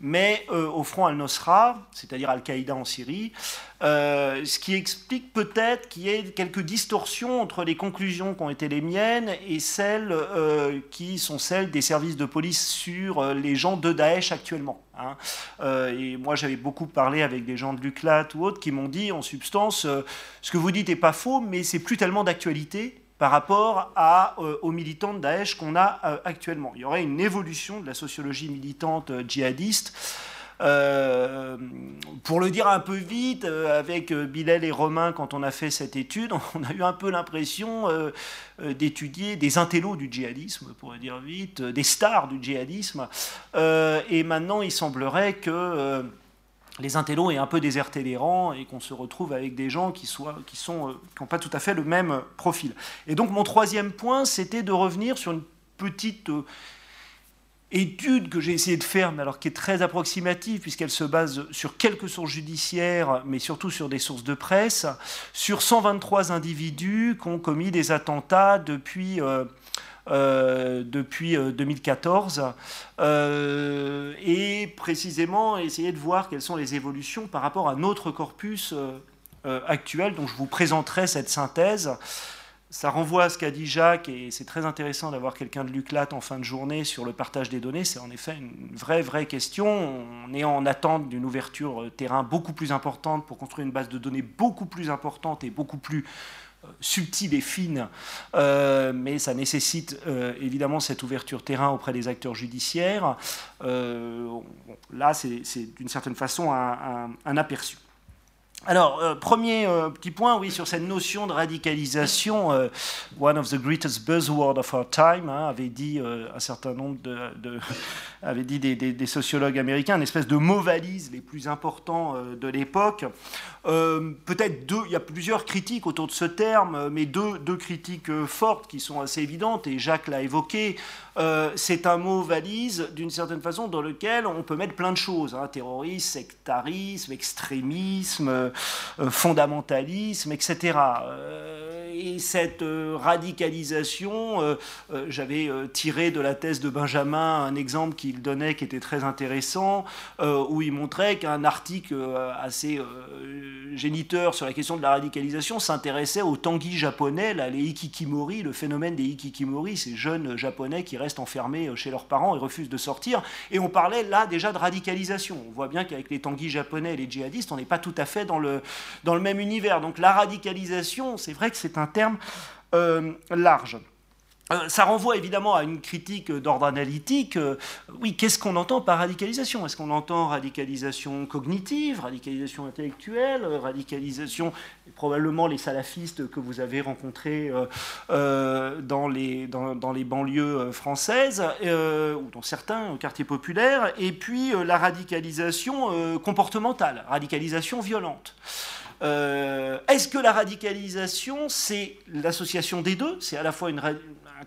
mais euh, au front al-Nosra, c'est-à-dire Al-Qaïda en Syrie, euh, ce qui explique peut-être qu'il y ait quelques distorsions entre les conclusions qui ont été les miennes et celles euh, qui sont celles des services de police sur les gens de Daesh actuellement. Hein. et moi, j'avais beaucoup parlé avec des gens de l'UCLAT ou autres qui m'ont dit, en substance, ce que vous dites n'est pas faux, mais c'est plus tellement d'actualité par rapport euh, aux militants de Daesh qu'on a euh, actuellement. Il y aurait une évolution de la sociologie militante euh, pour le dire un peu vite, avec Bilal et Romain, quand on a fait cette étude, on a eu un peu l'impression d'étudier des intellos du djihadisme, pour le dire vite, des stars du djihadisme. et maintenant, il semblerait que les intellos aient un peu déserté les rangs et qu'on se retrouve avec des gens qui euh, n'ont pas tout à fait le même profil. Et donc mon troisième point, c'était de revenir sur une petite euh, étude que j'ai essayé de faire, mais alors qui est très approximative puisqu'elle se base sur quelques sources judiciaires, mais surtout sur des sources de presse, sur 123 individus qui ont commis des attentats depuis euh, euh, depuis 2014 euh, et précisément essayer de voir quelles sont les évolutions par rapport à notre corpus actuel. dont je vous présenterai cette synthèse. Ça renvoie à ce qu'a dit Jacques, et c'est très intéressant d'avoir quelqu'un de l'UCLAT en fin de journée sur le partage des données. C'est en effet une vraie, vraie question. On est en attente d'une ouverture terrain beaucoup plus importante pour construire une base de données beaucoup plus importante et beaucoup plus subtile et fine, euh, mais ça nécessite euh, évidemment cette ouverture terrain auprès des acteurs judiciaires. Euh, là, c'est d'une certaine façon un aperçu. Alors, euh, premier euh, petit point, oui, sur cette notion de radicalisation, euh, one of the greatest buzzwords of our time, hein, avait dit un certain nombre de, avait dit des, sociologues américains, une espèce de mot valise les plus importants de l'époque. Peut-être deux, il y a plusieurs critiques autour de ce terme, mais deux, deux critiques fortes qui sont assez évidentes, et Jacques l'a évoqué. c'est un mot valise, d'une certaine façon, dans lequel on peut mettre plein de choses, hein, terrorisme, sectarisme, extrémisme. Euh, fondamentalisme, etc. Euh, et, cette euh, radicalisation, j'avais tiré de la thèse de Benjamin un exemple qu'il donnait qui était très intéressant, où il montrait qu'un article assez géniteur sur la question de la radicalisation s'intéressait aux tanguis japonais, les ikikimori, le phénomène des ikikimori, ces jeunes japonais qui restent enfermés chez leurs parents et refusent de sortir. Et on parlait là déjà de radicalisation. On voit bien qu'avec les tanguis japonais et les djihadistes, on n'est pas tout à fait dans dans le même univers. Donc la radicalisation, c'est vrai que c'est un terme euh, large. Euh, ça renvoie évidemment à une critique d'ordre analytique. Euh, oui, qu'est-ce qu'on entend par radicalisation? Est-ce qu'on entend radicalisation cognitive, radicalisation intellectuelle, radicalisation, probablement les salafistes que vous avez rencontrés dans, les, dans, les banlieues françaises, ou dans certains quartiers populaires, et puis la radicalisation comportementale, radicalisation violente. Euh, est-ce que la radicalisation, c'est l'association des deux? C'est à la fois un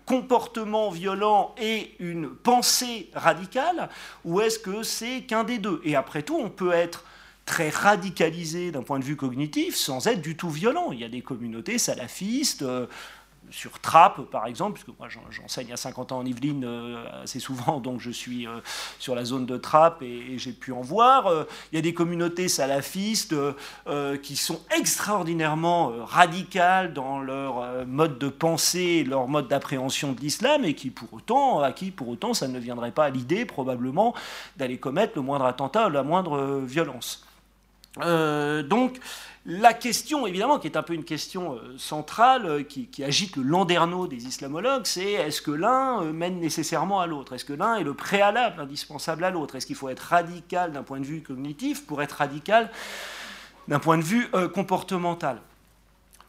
comportement violent et une pensée radicale Ou est-ce que c'est qu'un des deux? Et après tout, on peut être très radicalisé d'un point de vue cognitif sans être du tout violent. Il y a des communautés salafistes. Sur Trappes, par exemple, puisque moi j'enseigne à 50 ans en Yvelines euh, assez souvent, donc je suis euh, sur la zone de Trappes et, j'ai pu en voir. Euh, il y a des communautés salafistes qui sont extraordinairement radicales dans leur mode de pensée, leur mode d'appréhension de l'islam, et qui pour autant, à qui pour autant ça ne viendrait pas à l'idée probablement d'aller commettre le moindre attentat ou la moindre violence. donc, la question, évidemment, qui est un peu une question euh, centrale, euh, qui, agite le landerneau des islamologues, c'est est-ce que l'un euh, mène nécessairement à l'autre? Est-ce que l'un est le préalable indispensable à l'autre? Est-ce qu'il faut être radical d'un point de vue cognitif pour être radical d'un point de vue comportemental?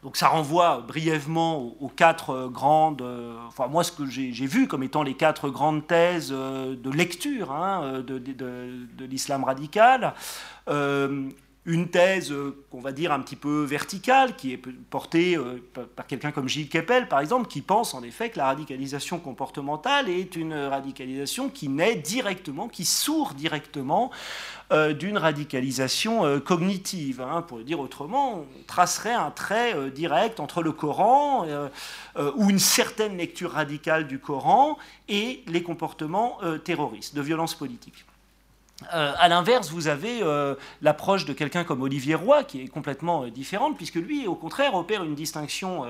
Donc ça renvoie brièvement aux, quatre grandes, enfin moi ce que j'ai vu comme étant les quatre grandes thèses de lecture hein, de, de l'islam radical une thèse euh, qu'on va dire un petit peu verticale, qui est portée euh, par quelqu'un comme Gilles Keppel, par exemple, qui pense en effet que la radicalisation comportementale est une radicalisation qui naît directement, qui sourd directement euh, d'une radicalisation cognitive. Hein. Pour le dire autrement, on tracerait un trait direct entre le Coran ou une certaine lecture radicale du Coran et les comportements terroristes, de violence politique. Euh, à l'inverse, vous avez euh, l'approche de quelqu'un comme Olivier Roy, qui est complètement euh, différente, puisque lui, au contraire, opère une distinction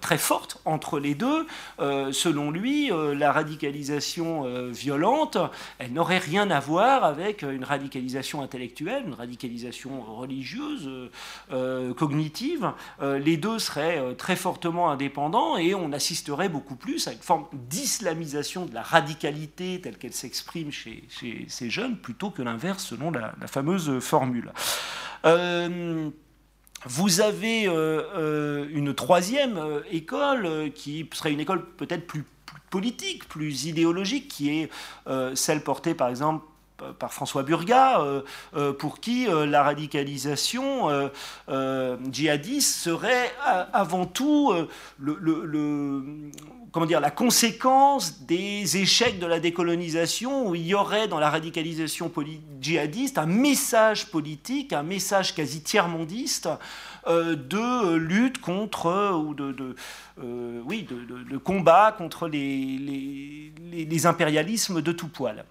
très forte entre les deux. selon lui, la radicalisation violente, elle n'aurait rien à voir avec une radicalisation intellectuelle, une radicalisation religieuse, cognitive. les deux seraient très fortement indépendants et on assisterait beaucoup plus à une forme d'islamisation de la radicalité telle qu'elle s'exprime chez, ces jeunes plutôt que l'inverse selon la, fameuse formule. Euh, vous avez euh, euh, une troisième école qui serait une école peut-être plus, politique, plus idéologique, qui est celle portée par exemple par François Burga, pour qui la radicalisation djihadiste serait avant tout le, comment dire, la conséquence des échecs de la décolonisation, où il y aurait dans la radicalisation djihadiste un message politique, un message quasi tiers-mondiste euh, de lutte contre, ou de, euh, oui, de, combat contre les, les, impérialismes de tout poil.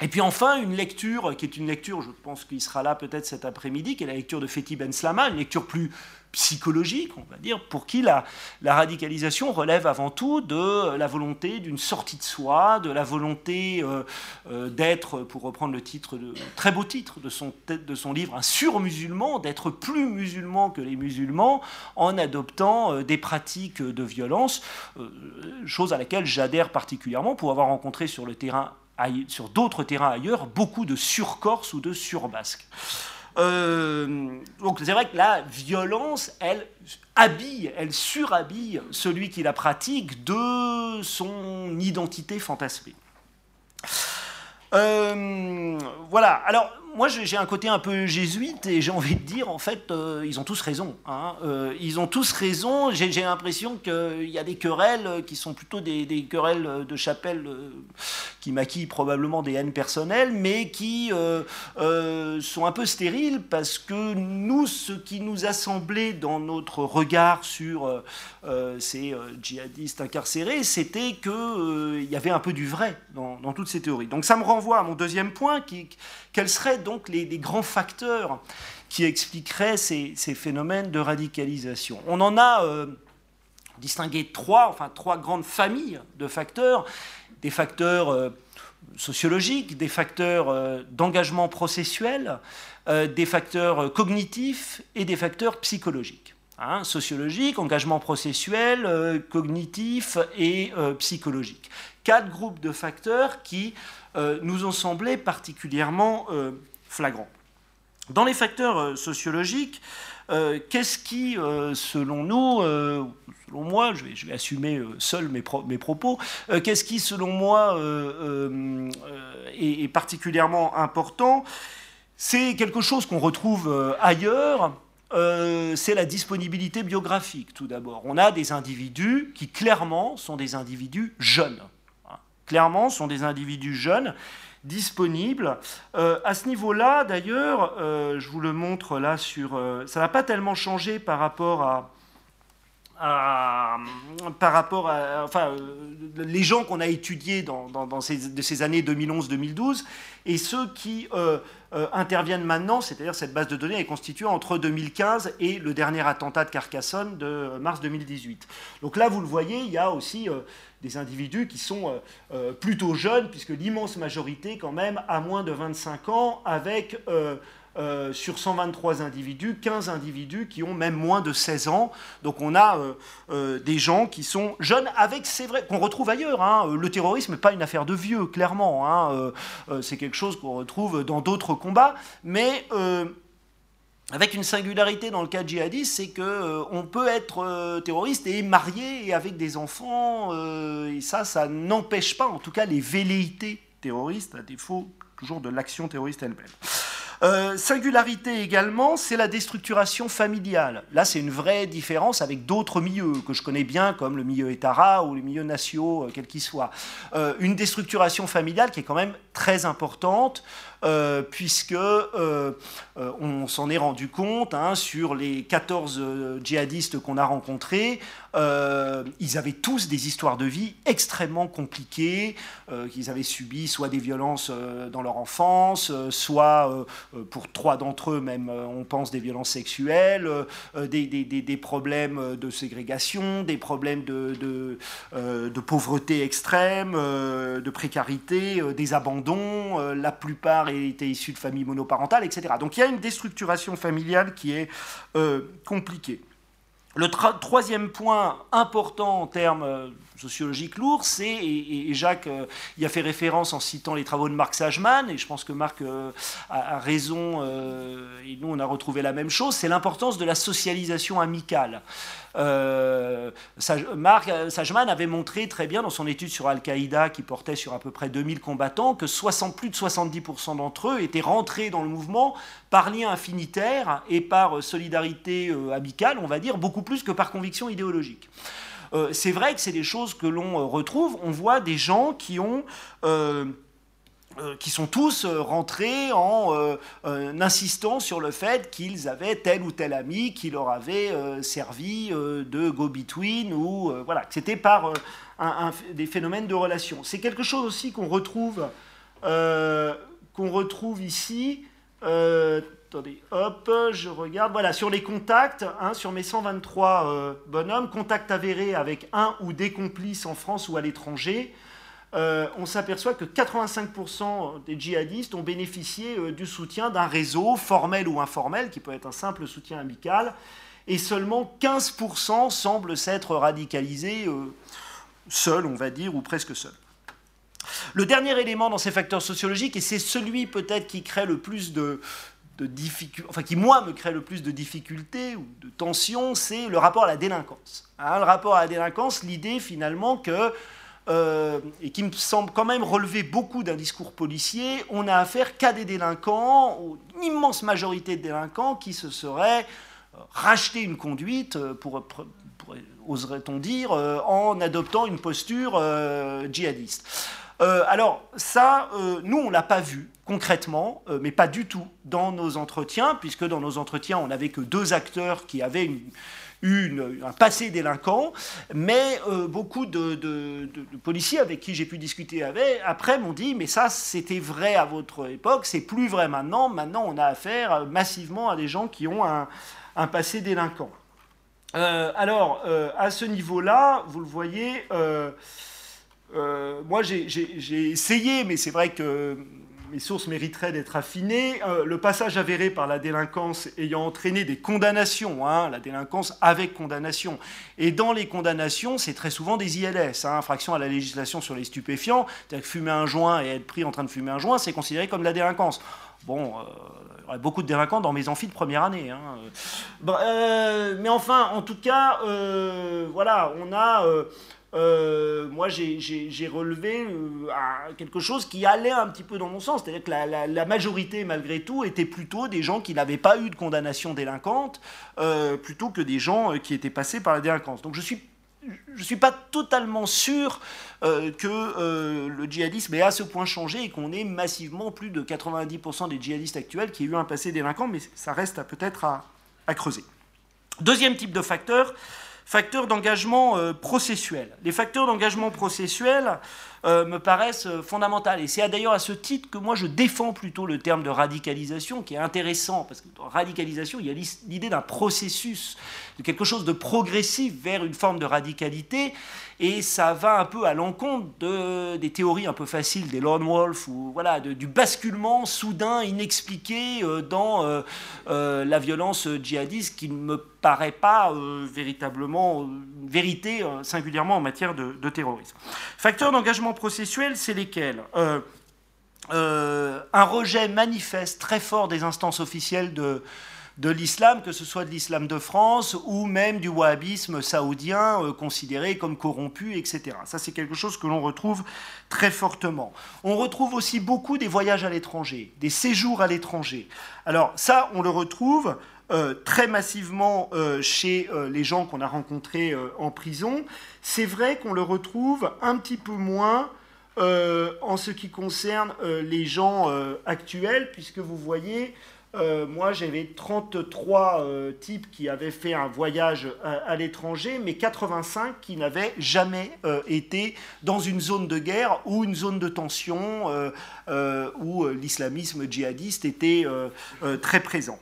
Et puis enfin, une lecture qui est une lecture, je pense qu'il sera là peut-être cet après-midi, qui est la lecture de Fethi Ben Slama, une lecture plus psychologique, on va dire, pour qui la, radicalisation relève avant tout de la volonté d'une sortie de soi, de la volonté euh, euh, d'être, pour reprendre le titre, de, très beau titre de son, livre, un sur-musulman, d'être plus musulman que les musulmans en adoptant euh, des pratiques de violence, chose à laquelle j'adhère particulièrement pour avoir rencontré sur le terrain sur d'autres terrains ailleurs, beaucoup de surcorse ou de surbasque. Euh, donc c'est vrai que la violence, elle habille, elle surhabille celui qui la pratique de son identité fantasmée. Euh, voilà, alors moi, j'ai un côté un peu jésuite et j'ai envie de dire, en fait, euh, ils ont tous raison. Hein. Euh, ils ont tous raison. J'ai l'impression qu'il y a des querelles qui sont plutôt des, querelles de chapelle qui maquillent probablement des haines personnelles, mais qui sont un peu stériles parce que nous, ce qui nous a semblé dans notre regard sur ces djihadistes incarcérés, c'était qu'il y avait un peu du vrai dans, dans, toutes ces théories. Donc ça me renvoie à mon deuxième point, qui, quels seraient donc les, grands facteurs qui expliqueraient ces, phénomènes de radicalisation? On en a euh, distingué trois, grandes familles de facteurs, des facteurs euh, sociologiques, des facteurs euh, d'engagement processuel, des facteurs cognitifs et des facteurs psychologiques. Hein, sociologique, engagement processuel, cognitif et psychologique. Quatre groupes de facteurs qui euh, nous ont semblé particulièrement euh, flagrants. Dans les facteurs euh, sociologiques, qu'est-ce qui, selon nous, selon moi, je vais, assumer seul mes propos, qu'est-ce qui, selon moi, est, particulièrement important C'est quelque chose qu'on retrouve ailleurs, c'est la disponibilité biographique, tout d'abord. On a des individus qui, clairement, sont des individus jeunes clairement, sont des individus jeunes disponibles. Euh, à ce niveau-là, d'ailleurs, euh, je vous le montre là sur... Euh, ça n'a pas tellement changé par rapport à... par rapport à... Enfin, les gens qu'on a étudiés dans, ces, de ces années 2011-2012 et ceux qui interviennent maintenant, c'est-à-dire cette base de données est constituée entre 2015 et le dernier attentat de Carcassonne de mars 2018. Donc là, vous le voyez, il y a aussi des individus qui sont euh, euh, plutôt jeunes, puisque l'immense majorité, quand même, a moins de 25 ans, avec euh, sur 123 individus, 15 individus qui ont même moins de 16 ans. Donc on a des gens qui sont jeunes, avec, c'est vrai, qu'on retrouve ailleurs. Hein. Le terrorisme n'est pas une affaire de vieux, clairement. Hein. c'est quelque chose qu'on retrouve dans d'autres combats. Mais avec une singularité dans le cas djihadiste, c'est qu'on euh, peut être euh, terroriste et marié et avec des enfants, euh, et ça, ça n'empêche pas, en tout cas, les velléités terroristes, à défaut toujours de l'action terroriste elle-même. Euh, singularité également, c'est la déstructuration familiale. Là, c'est une vraie différence avec d'autres milieux que je connais bien, comme le milieu Etara ou les milieux nationaux, quels qu'ils soient. une déstructuration familiale qui est quand même très importante. Euh, puisque euh, euh, on s'en est rendu compte hein, sur les 14 djihadistes qu'on a rencontrés. ils avaient tous des histoires de vie extrêmement compliquées, qu'ils avaient subi soit des violences dans leur enfance, soit pour trois d'entre eux même, on pense des violences sexuelles, des, problèmes de ségrégation, des problèmes de, de, de pauvreté extrême, de précarité, des abandons. la plupart était issu de familles monoparentales, etc. Donc il y a une déstructuration familiale qui est euh, compliquée. Le troisième point important en termes euh, sociologiques lourds, c'est, et, Jacques euh, y a fait référence en citant les travaux de Marc Sageman, et je pense que Marc a, raison, et nous on a retrouvé la même chose, c'est l'importance de la socialisation amicale. Euh, Marc euh, Sajman avait montré très bien dans son étude sur Al-Qaïda, qui portait sur à peu près 2000 combattants, que 60, plus de 70% d'entre eux étaient rentrés dans le mouvement par lien affinitaire et par euh, solidarité amicale, on va dire, beaucoup plus que par conviction idéologique. C'est vrai que c'est des choses que l'on retrouve. On voit des gens qui ont euh, qui sont tous euh, rentrés en euh, insistant sur le fait qu'ils avaient tel ou tel ami qui leur avait servi de go-between ou voilà, c'était par des phénomènes de relation. C'est quelque chose aussi qu'on retrouve, qu'on retrouve ici. Attendez, hop, je regarde. Voilà, sur les contacts, hein, sur mes 123 bonhommes, contacts avérés avec un ou des complices en France ou à l'étranger. Euh, on s'aperçoit que 85% des djihadistes ont bénéficié euh, du soutien d'un réseau formel ou informel, qui peut être un simple soutien amical, et seulement 15% semblent s'être radicalisés euh, seuls, on va dire, ou presque seuls. Le dernier élément dans ces facteurs sociologiques, et c'est celui peut-être qui crée le plus de, difficultés, enfin qui moi me crée le plus de difficultés ou de tensions, c'est le rapport à la délinquance. Hein, le rapport à la délinquance, l'idée finalement que et qui me semble quand même relever beaucoup d'un discours policier, on a affaire qu'à des délinquants, une immense majorité de délinquants qui se seraient racheté une conduite, pour, oserait-on dire, en adoptant une posture djihadiste. Euh, alors ça, euh, nous, on ne l'a pas vu concrètement, euh, mais pas du tout dans nos entretiens, puisque dans nos entretiens, on n'avait que deux acteurs qui avaient eu un passé délinquant, mais beaucoup de, policiers avec qui j'ai pu discuter avec, après m'ont dit, mais ça, c'était vrai à votre époque, c'est plus vrai maintenant, maintenant on a affaire massivement à des gens qui ont un, passé délinquant. alors, à ce niveau-là, vous le voyez, euh, moi, j'ai essayé, mais c'est vrai que mes sources mériteraient d'être affinées. Euh, le passage avéré par la délinquance ayant entraîné des condamnations, hein, la délinquance avec condamnation. Et dans les condamnations, c'est très souvent des ILS, hein, infraction à la législation sur les stupéfiants. C'est-à-dire que fumer un joint et être pris en train de fumer un joint, c'est considéré comme de la délinquance. Bon, euh, beaucoup de délinquants dans mes amphis de première année. Hein. mais enfin, en tout cas, voilà, on a euh, moi j'ai relevé euh, quelque chose qui allait un petit peu dans mon sens. C'est-à-dire que la, majorité, malgré tout, était plutôt des gens qui n'avaient pas eu de condamnation délinquante, euh, plutôt que des gens qui étaient passés par la délinquance. Donc je suis je suis pas totalement sûr que le djihadisme ait à ce point changé et qu'on ait massivement plus de 90% des djihadistes actuels qui aient eu un passé délinquant, mais ça reste peut-être à, à, creuser. Deuxième type de facteur, Facteurs d'engagement euh, processuel. Les facteurs d'engagement processuel euh, me paraissent euh, fondamentaux. Et c'est d'ailleurs à ce titre que moi je défends plutôt le terme de radicalisation, qui est intéressant, parce que dans radicalisation, il y a l'idée d'un processus, de quelque chose de progressif vers une forme de radicalité, et ça va un peu à l'encontre de, des théories un peu faciles des lone wolf, ou voilà, du basculement soudain, inexpliqué dans la violence djihadiste qui ne me paraît pas véritablement vérité, singulièrement en matière de, de terrorisme. Facteurs d'engagement processuels, c'est lesquels euh, euh, Un rejet manifeste très fort des instances officielles de, de l'islam, que ce soit de l'islam de France ou même du wahhabisme saoudien euh, considéré comme corrompu, etc. Ça, c'est quelque chose que l'on retrouve très fortement. On retrouve aussi beaucoup des voyages à l'étranger, des séjours à l'étranger. Alors ça, on le retrouve très massivement chez les gens qu'on a rencontrés en prison. C'est vrai qu'on le retrouve un petit peu moins euh, en ce qui concerne euh, les gens euh, actuels, puisque vous voyez, euh, moi, j'avais 33 euh, types qui avaient fait un voyage à, l'étranger, mais 85 qui n'avaient jamais euh, été dans une zone de guerre ou une zone de tension où l'islamisme djihadiste était très présent.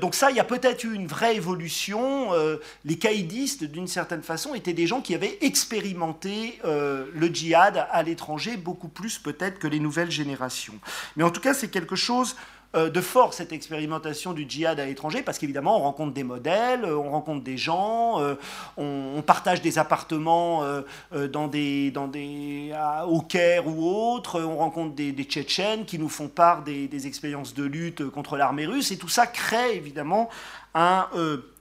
donc ça, il y a peut-être eu une vraie évolution. les caïdistes, d'une certaine façon, étaient des gens qui avaient expérimenté le djihad à l'étranger beaucoup plus peut-être que les nouvelles générations. Mais en tout cas, c'est quelque chose euh, de force cette expérimentation du djihad à l'étranger, parce qu'évidemment, on rencontre des modèles, euh, on rencontre des gens, euh, on, partage des appartements dans des, dans des, au Caire ou autres, on rencontre des, Tchétchènes qui nous font part des, expériences de lutte contre l'armée russe, et tout ça crée évidemment un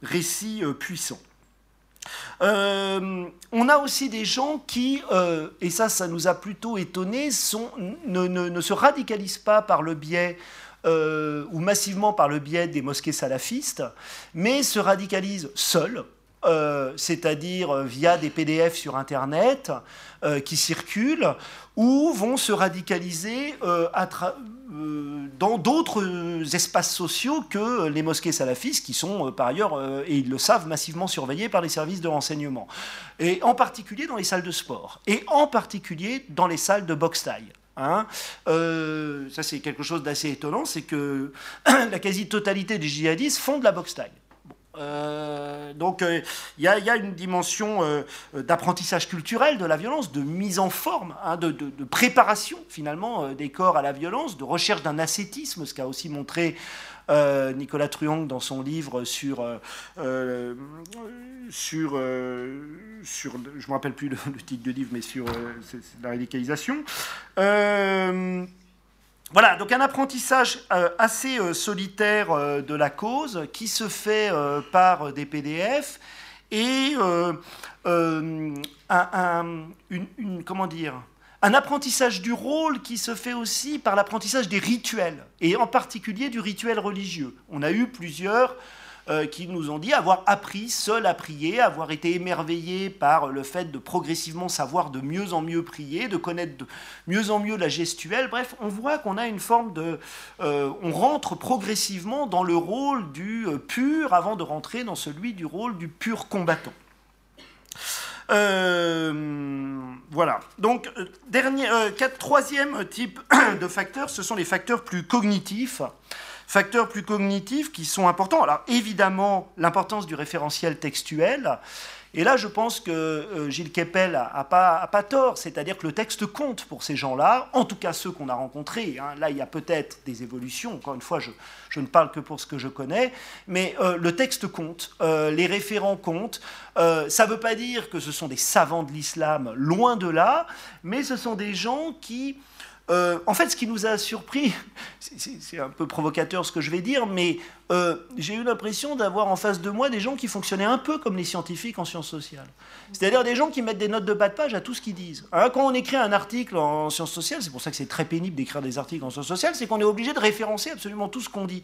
récit puissant. on a aussi des gens qui, et ça, ça nous a plutôt étonnés, sont, ne, ne, se radicalisent pas par le biais euh, ou massivement par le biais des mosquées salafistes, mais se radicalisent seuls, euh, c'est-à-dire via des PDF sur Internet euh, qui circulent, ou vont se radicaliser dans d'autres espaces sociaux que les mosquées salafistes, qui sont par ailleurs, et ils le savent, massivement surveillés par les services de renseignement. Et en particulier dans les salles de sport, et en particulier dans les salles de boxe-taille. Hein. Euh, ça, c'est quelque chose d'assez étonnant, c'est que la quasi-totalité des djihadistes font de la boxe taille. Euh, donc euh, il y, a une dimension d'apprentissage culturel de la violence, de mise en forme, hein, de, préparation finalement des corps à la violence, de recherche d'un ascétisme, ce qu'a aussi montré euh, Nicolas Truong dans son livre sur, euh, euh, sur, sur je me rappelle plus le, titre du livre, mais sur la radicalisation. Voilà, donc un apprentissage assez solitaire de la cause qui se fait par des PDF et un, une, comment dire, un apprentissage du rôle qui se fait aussi par l'apprentissage des rituels, et en particulier du rituel religieux. On a eu plusieurs euh, qui nous ont dit avoir appris seul à prier, avoir été émerveillés par le fait de progressivement savoir de mieux en mieux prier, de connaître de mieux en mieux la gestuelle. Bref, on voit qu'on a une forme de... Euh, on rentre progressivement dans le rôle du euh, pur avant de rentrer dans celui du rôle du pur combattant. Voilà. Donc, dernier, troisième type de facteurs, ce sont les facteurs plus cognitifs facteurs plus cognitifs qui sont importants. Alors évidemment, l'importance du référentiel textuel. Et là, je pense que euh, Gilles Keppel n'a pas, tort, c'est-à-dire que le texte compte pour ces gens-là, en tout cas ceux qu'on a rencontrés. Hein. Là, il y a peut-être des évolutions, encore une fois, je, je, ne parle que pour ce que je connais, mais euh, le texte compte, euh, les référents comptent. ça ne veut pas dire que ce sont des savants de l'islam, loin de là, mais ce sont des gens qui euh, en fait, ce qui nous a surpris, c'est un peu provocateur ce que je vais dire, mais euh, j'ai eu l'impression d'avoir en face de moi des gens qui fonctionnaient un peu comme les scientifiques en sciences sociales. C'est-à-dire des gens qui mettent des notes de bas de page à tout ce qu'ils disent. Hein, quand on écrit un article en sciences sociales, c'est pour ça que c'est très pénible d'écrire des articles en sciences sociales, c'est qu'on est obligé de référencer absolument tout ce qu'on dit.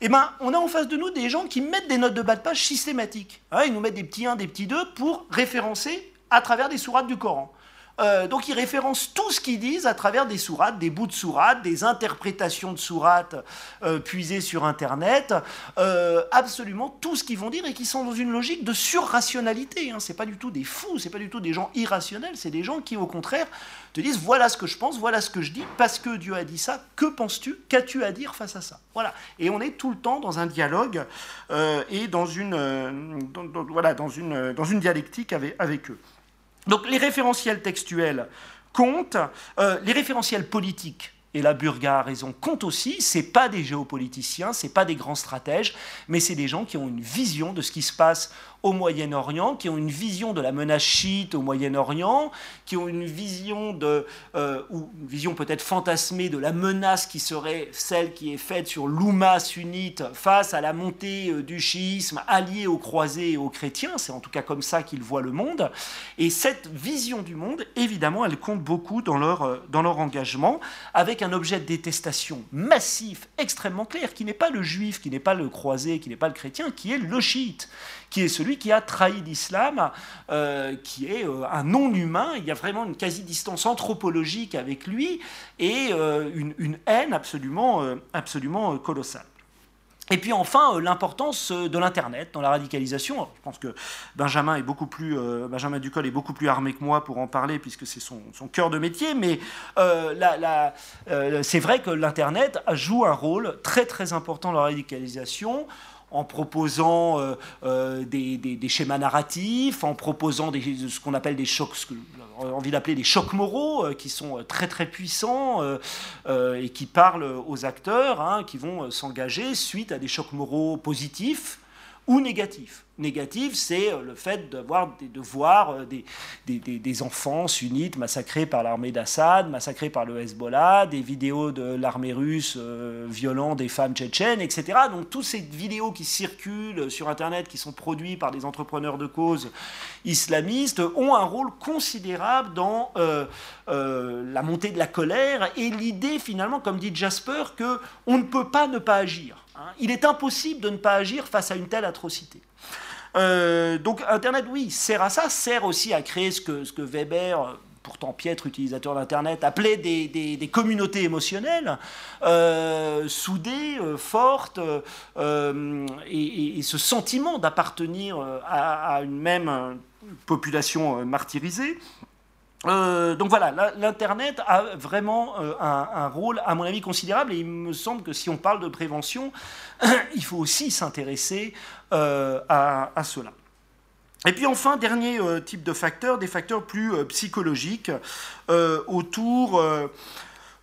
Eh bien, on a en face de nous des gens qui mettent des notes de bas de page systématiques. Hein, ils nous mettent des petits 1, des petits 2 pour référencer à travers des sourates du Coran. Euh, donc ils référencent tout ce qu'ils disent à travers des sourates, des bouts de sourates, des interprétations de sourates euh, puisées sur Internet, euh, absolument tout ce qu'ils vont dire et qui sont dans une logique de surrationalité. Hein. Ce n'est pas du tout des fous, ce n'est pas du tout des gens irrationnels, c'est des gens qui au contraire te disent voilà ce que je pense, voilà ce que je dis, parce que Dieu a dit ça, que penses-tu, qu'as-tu à dire face à ça? Voilà. Et on est tout le temps dans un dialogue et dans une, voilà, dans une, dans une dialectique avec, avec eux. Donc les référentiels textuels comptent, euh, les référentiels politiques et la Burga a raison, comptent aussi. C'est pas des géopoliticiens, c'est pas des grands stratèges, mais c'est des gens qui ont une vision de ce qui se passe au Moyen-Orient, qui ont une vision de la menace chiite au Moyen-Orient, qui ont une vision de, euh, ou une vision peut-être fantasmée de la menace qui serait celle qui est faite sur l'Oumma sunnite face à la montée euh, du chiisme allié aux croisés et aux chrétiens. C'est en tout cas comme ça qu'ils voient le monde. Et cette vision du monde, évidemment, elle compte beaucoup dans leur, euh, dans leur engagement, avec un objet de détestation massif, extrêmement clair, qui n'est pas le juif, qui n'est pas le croisé, qui n'est pas le chrétien, qui est le chiite qui est celui qui a trahi l'islam, euh, qui est euh, un non-humain. Il y a vraiment une quasi-distance anthropologique avec lui et euh, une, haine absolument, absolument colossale. Et puis enfin, l'importance de l'Internet dans la radicalisation. je pense que Benjamin, est beaucoup plus, Benjamin Ducol est beaucoup plus armé que moi pour en parler, puisque c'est son, cœur de métier. Mais c'est vrai que l'Internet joue un rôle très très important dans la radicalisation en proposant euh, euh, des, schémas narratifs, en proposant des, ce qu'on appelle des chocs, ce que j'ai envie d'appeler des chocs moraux, euh, qui sont très très puissants et qui parlent aux acteurs, hein, qui vont s'engager suite à des chocs moraux positifs ou négatifs négative, c'est euh, le fait de voir euh, des, des, des, enfants sunnites massacrés par l'armée d'Assad, massacrés par le Hezbollah, des vidéos de l'armée russe euh, violant des femmes tchétchènes, etc. Donc toutes ces vidéos qui circulent sur Internet, qui sont produites par des entrepreneurs de cause islamistes, ont un rôle considérable dans la montée de la colère et l'idée finalement, comme dit Jasper, que on ne peut pas ne pas agir. Hein. Il est impossible de ne pas agir face à une telle atrocité. Euh, donc Internet, oui, sert à ça, sert aussi à créer ce que, Weber, pourtant piètre utilisateur d'Internet, appelait des, communautés émotionnelles, euh, soudées, euh, fortes, et, ce sentiment d'appartenir à, une même population martyrisée. Euh, donc voilà, l'Internet a vraiment euh, un, rôle, à mon avis, considérable, et il me semble que si on parle de prévention, il faut aussi s'intéresser euh, à, cela. Et puis enfin, dernier type de facteurs, des facteurs plus psychologiques autour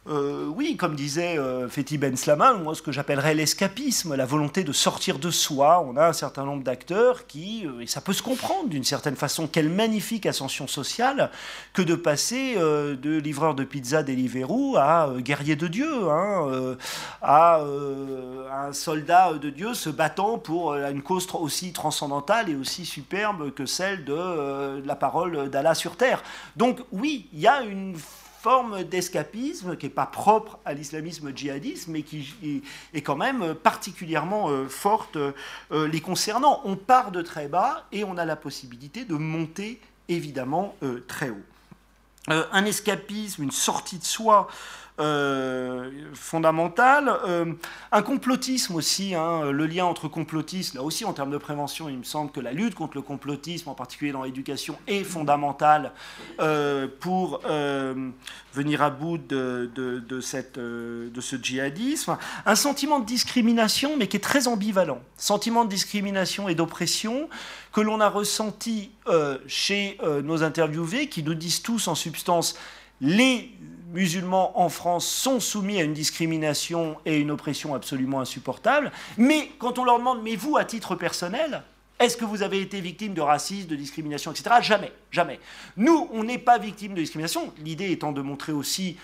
euh, oui, comme disait euh, Fethi Ben Slaman, moi ce que j'appellerais l'escapisme, la volonté de sortir de soi. On a un certain nombre d'acteurs qui, euh, et ça peut se comprendre d'une certaine façon, quelle magnifique ascension sociale que de passer de livreur de pizza Deliveroo à guerrier de Dieu, hein, à un soldat de Dieu se battant pour une cause aussi transcendantale et aussi superbe que celle de la parole d'Allah sur terre. Donc oui, il y a une forme d'escapisme qui n'est pas propre à l'islamisme djihadiste, mais qui est quand même particulièrement euh, forte euh, les concernant. On part de très bas et on a la possibilité de monter évidemment euh, très haut. un escapisme, une sortie de soi euh, fondamentale. Euh, un complotisme aussi, hein, le lien entre complotisme, là aussi en termes de prévention, il me semble que la lutte contre le complotisme, en particulier dans l'éducation, est fondamentale euh, pour venir à bout de ce djihadisme. Un sentiment de discrimination, mais qui est très ambivalent. Sentiment de discrimination et d'oppression que l'on a ressenti chez nos interviewés, qui nous disent tous en substance les musulmans en France sont soumis à une discrimination et une oppression absolument insupportable. Mais quand on leur demande, mais vous, à titre personnel, est-ce que vous avez été victime de racisme, de discrimination, etc. Jamais, jamais. Nous, on n'est pas victime de discrimination. L'idée étant de montrer aussi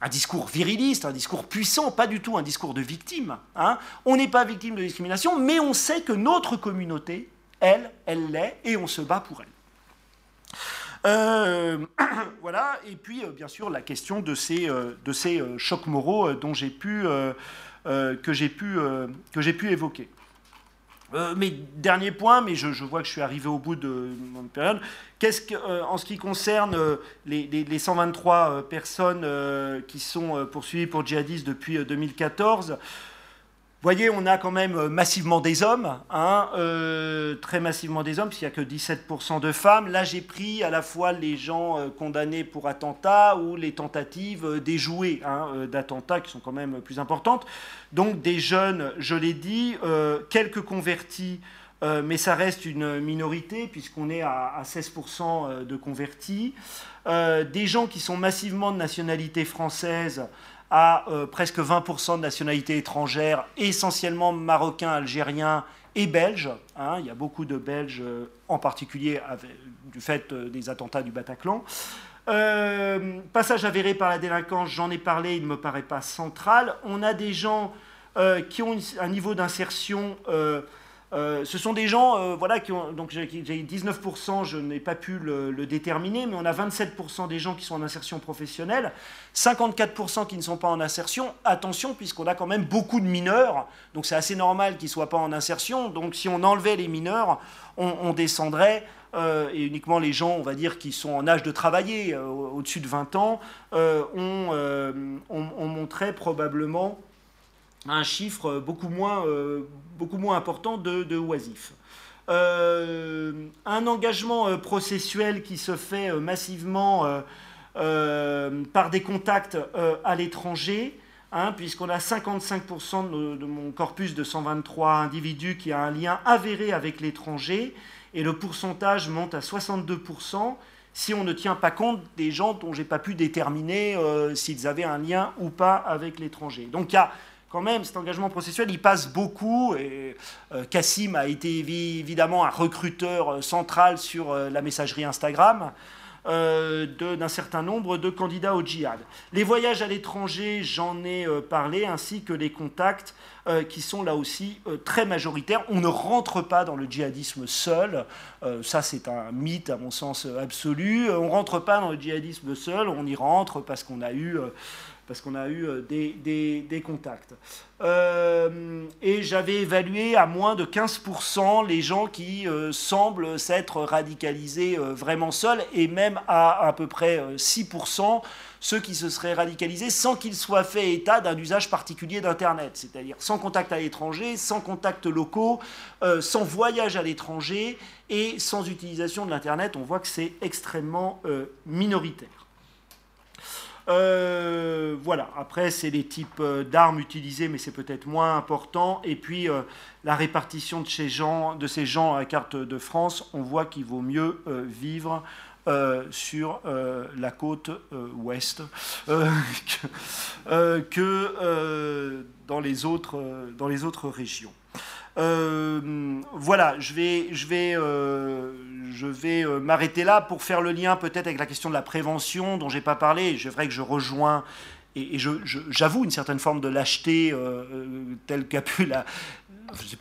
un discours viriliste, un discours puissant, pas du tout un discours de victime. Hein. On n'est pas victime de discrimination, mais on sait que notre communauté, elle, elle l'est, et on se bat pour elle. Euh, voilà, et puis euh, bien sûr la question de ces, euh, de ces chocs moraux dont j'ai pu, que j'ai pu, pu évoquer. mais dernier point, mais je, vois que je suis arrivé au bout de mon période. Qu'est-ce que, en ce qui concerne les, les, les 123 personnes qui sont poursuivies pour djihadistes depuis 2014, voyez, on a quand même euh, massivement des hommes, hein, euh, très massivement des hommes, puisqu'il n'y a que 17% de femmes. Là, j'ai pris à la fois les gens euh, condamnés pour attentat ou les tentatives déjouées hein, d'attentats, qui sont quand même plus importantes. Donc des jeunes, je l'ai dit, quelques convertis. mais ça reste une minorité puisqu'on est à 16% de convertis. des gens qui sont massivement de nationalité française, à euh, presque 20% de nationalité étrangère, essentiellement marocains, algériens et belges. Hein. il y a beaucoup de Belges, euh, en particulier du fait euh, des attentats du Bataclan. passage avéré par la délinquance, j'en ai parlé, il ne me paraît pas central. On a des gens qui ont un niveau d'insertion euh, ce sont des gens, euh, voilà, qui ont, donc j'ai 19%, je n'ai pas pu le, déterminer, mais on a 27% des gens qui sont en insertion professionnelle, 54% qui ne sont pas en insertion. Attention, puisqu'on a quand même beaucoup de mineurs, donc c'est assez normal qu'ils ne soient pas en insertion. Donc si on enlevait les mineurs, on, descendrait, euh, et uniquement les gens, on va dire, qui sont en âge de travailler, au-dessus de 20 ans, on, on, montrait probablement un chiffre beaucoup moins, euh, beaucoup moins important de, de oisifs. Euh, un engagement euh, processuel qui se fait massivement par des contacts à l'étranger, hein, puisqu'on a 55% de, de, mon corpus de 123 individus qui a un lien avéré avec l'étranger, et le pourcentage monte à 62% si on ne tient pas compte des gens dont j'ai pas pu déterminer s'ils avaient un lien ou pas avec l'étranger. Donc il y a quand même, cet engagement processuel, il passe beaucoup. Et euh, Cassim a été évidemment un recruteur euh, central sur euh, la messagerie Instagram d'un certain nombre de candidats au djihad. Les voyages à l'étranger, j'en ai parlé, ainsi que les contacts qui sont là aussi très majoritaires. On ne rentre pas dans le djihadisme seul. ça, c'est un mythe, à mon sens, absolu. On ne rentre pas dans le djihadisme seul. On y rentre parce qu'on a eu parce qu'on a eu euh, des, contacts. Euh, et j'avais évalué à moins de 15% les gens qui euh, semblent s'être radicalisés vraiment seuls, et même à à peu près 6% ceux qui se seraient radicalisés sans qu'ils soient fait état d'un usage particulier d'Internet, c'est-à-dire sans contact à l'étranger, sans contact locaux, sans voyage à l'étranger et sans utilisation de l'Internet. On voit que c'est extrêmement minoritaire. Euh, voilà, après, c'est les types euh, d'armes utilisées, mais c'est peut-être moins important. Et puis, euh, la répartition de ces, gens, à carte de France, on voit qu'il vaut mieux vivre sur la côte ouest que, dans, les autres, régions. voilà, je vais, je vais m'arrêter là pour faire le lien peut-être avec la question de la prévention dont j'ai pas parlé. Je vrai que je rejoins et, j'avoue une certaine forme de lâcheté telle qu'a pu la,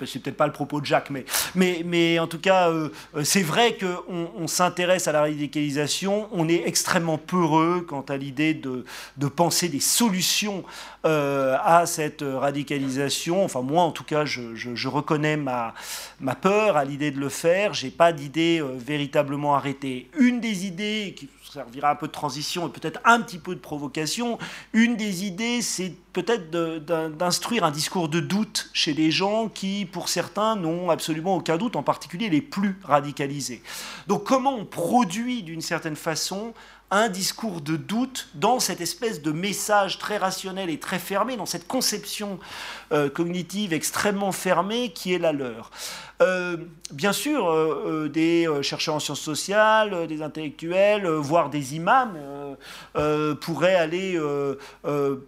c'est peut-être pas le propos de Jacques, mais, mais, mais en tout cas, euh, euh, c'est vrai qu'on on, s'intéresse à la radicalisation, on est extrêmement peureux quant à l'idée de, penser des solutions euh, à cette radicalisation. Enfin, moi, en tout cas, je, je, reconnais ma, ma peur à l'idée de le faire. J'ai pas d'idée véritablement arrêtée. Une des idées qui servira un peu de transition et peut-être un petit peu de provocation. Une des idées, c'est peut-être d'instruire un discours de doute chez les gens qui, pour certains, n'ont absolument aucun doute, en particulier les plus radicalisés. Donc comment on produit d'une certaine façon un discours de doute dans cette espèce de message très rationnel et très fermé, dans cette conception euh, cognitive extrêmement fermée qui est la leur? Euh, bien sûr, euh, des chercheurs en sciences sociales, des intellectuels, voire des imams pourraient aller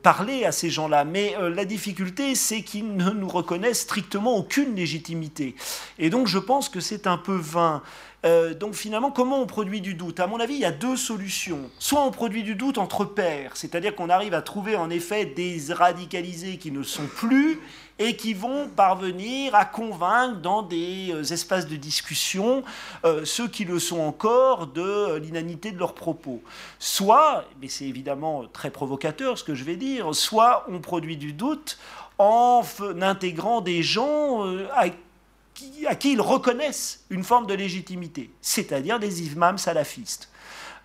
parler à ces gens-là, mais la difficulté, c'est qu'ils ne nous reconnaissent strictement aucune légitimité. Et donc je pense que c'est un peu vain. Euh, donc finalement, comment on produit du doute? À mon avis, il y a deux solutions. Soit on produit du doute entre pairs, c'est-à-dire qu'on arrive à trouver en effet des radicalisés qui ne sont plus et qui vont parvenir à convaincre dans des euh, espaces de discussion euh, ceux qui le sont encore de l'inanité de leurs propos. Soit, mais c'est évidemment très provocateur ce que je vais dire, soit on produit du doute en intégrant des gens à qui ils reconnaissent une forme de légitimité, c'est-à-dire des imams salafistes.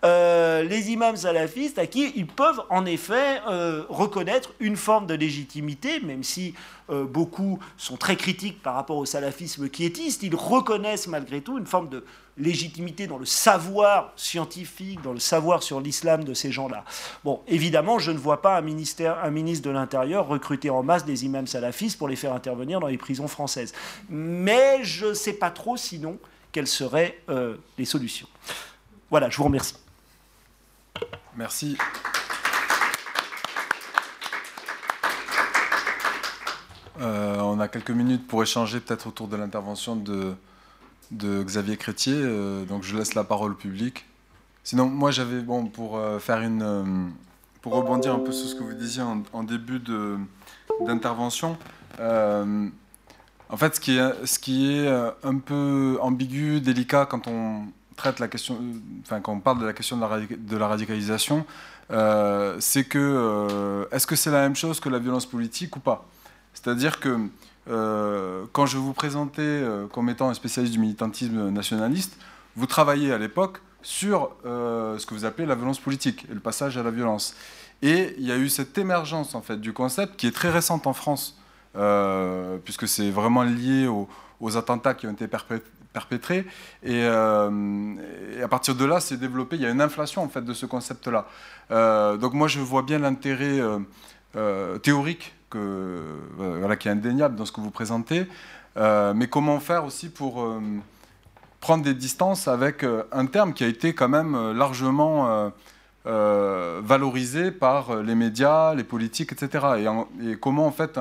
Euh, les imams salafistes à qui ils peuvent en effet euh, reconnaître une forme de légitimité, même si euh, beaucoup sont très critiques par rapport au salafisme quiétiste, ils reconnaissent malgré tout une forme de légitimité dans le savoir scientifique, dans le savoir sur l'islam de ces gens-là. Bon, évidemment, je ne vois pas un, ministère, un ministre de l'Intérieur recruter en masse des imams salafistes pour les faire intervenir dans les prisons françaises. Mais je ne sais pas trop sinon quelles seraient les solutions. Voilà, je vous remercie. Merci. Euh, on a quelques minutes pour échanger peut-être autour de l'intervention de, Xavier Crétier. Euh, donc je laisse la parole au public. Sinon, moi j'avais, bon, pour euh, faire une. pour rebondir un peu sur ce que vous disiez en, début d'intervention, en fait, ce qui, est, ce qui est un peu ambigu, délicat quand on, traite quand on parle de la question de la, radicalisation, euh, c'est que euh, est-ce que c'est la même chose que la violence politique ou pas? C'est-à-dire que euh, quand je vous présentais comme étant un spécialiste du militantisme nationaliste, vous travaillez à l'époque sur ce que vous appelez la violence politique et le passage à la violence. Et il y a eu cette émergence en fait du concept qui est très récente en France, puisque c'est vraiment lié aux, aux attentats qui ont été perpétrés perpétré. Euh, et, à partir de là, c'est développé. Il y a une inflation en fait de ce concept-là. Euh, donc moi, je vois bien l'intérêt euh, théorique que, voilà, qui est indéniable dans ce que vous présentez. mais comment faire aussi pour prendre des distances avec un terme qui a été quand même largement valorisé par les médias, les politiques, etc. Et, comment en fait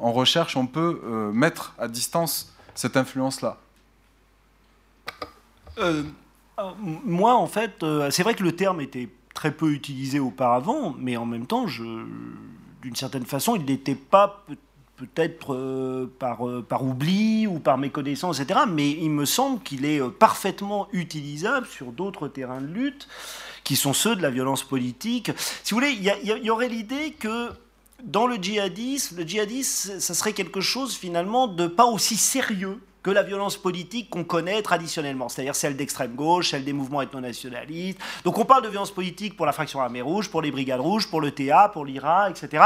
en recherche on peut mettre à distance cette influence-là? Euh, euh, moi, en fait, euh, c'est vrai que le terme était très peu utilisé auparavant, mais en même temps, d'une certaine façon, il n'était pas peut-être par, par oubli ou par méconnaissance, etc. Mais il me semble qu'il est parfaitement utilisable sur d'autres terrains de lutte, qui sont ceux de la violence politique. Si vous voulez, il y, y, aurait l'idée que dans le djihadisme, le djihadisme, ça serait quelque chose finalement de pas aussi sérieux que la violence politique qu'on connaît traditionnellement, c'est-à-dire celle d'extrême gauche, celle des mouvements ethno-nationalistes. Donc on parle de violence politique pour la fraction armée rouge, pour les brigades rouges, pour le TA, pour l'IRA, etc.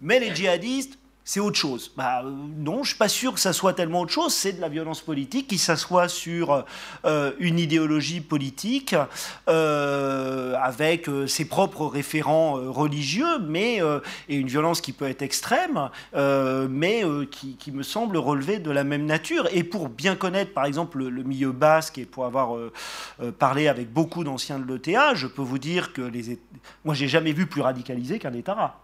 Mais les djihadistes, c'est autre chose. Bah, euh, non, je ne suis pas sûr que ça soit tellement autre chose. C'est de la violence politique qui s'assoit sur euh, une idéologie politique euh, avec ses propres référents religieux, mais et une violence qui peut être extrême, mais qui, me semble relever de la même nature. Et pour bien connaître, par exemple, le, milieu basque et pour avoir parlé avec beaucoup d'anciens de l'ETA, je peux vous dire que les, moi, j'ai jamais vu plus radicalisé qu'un État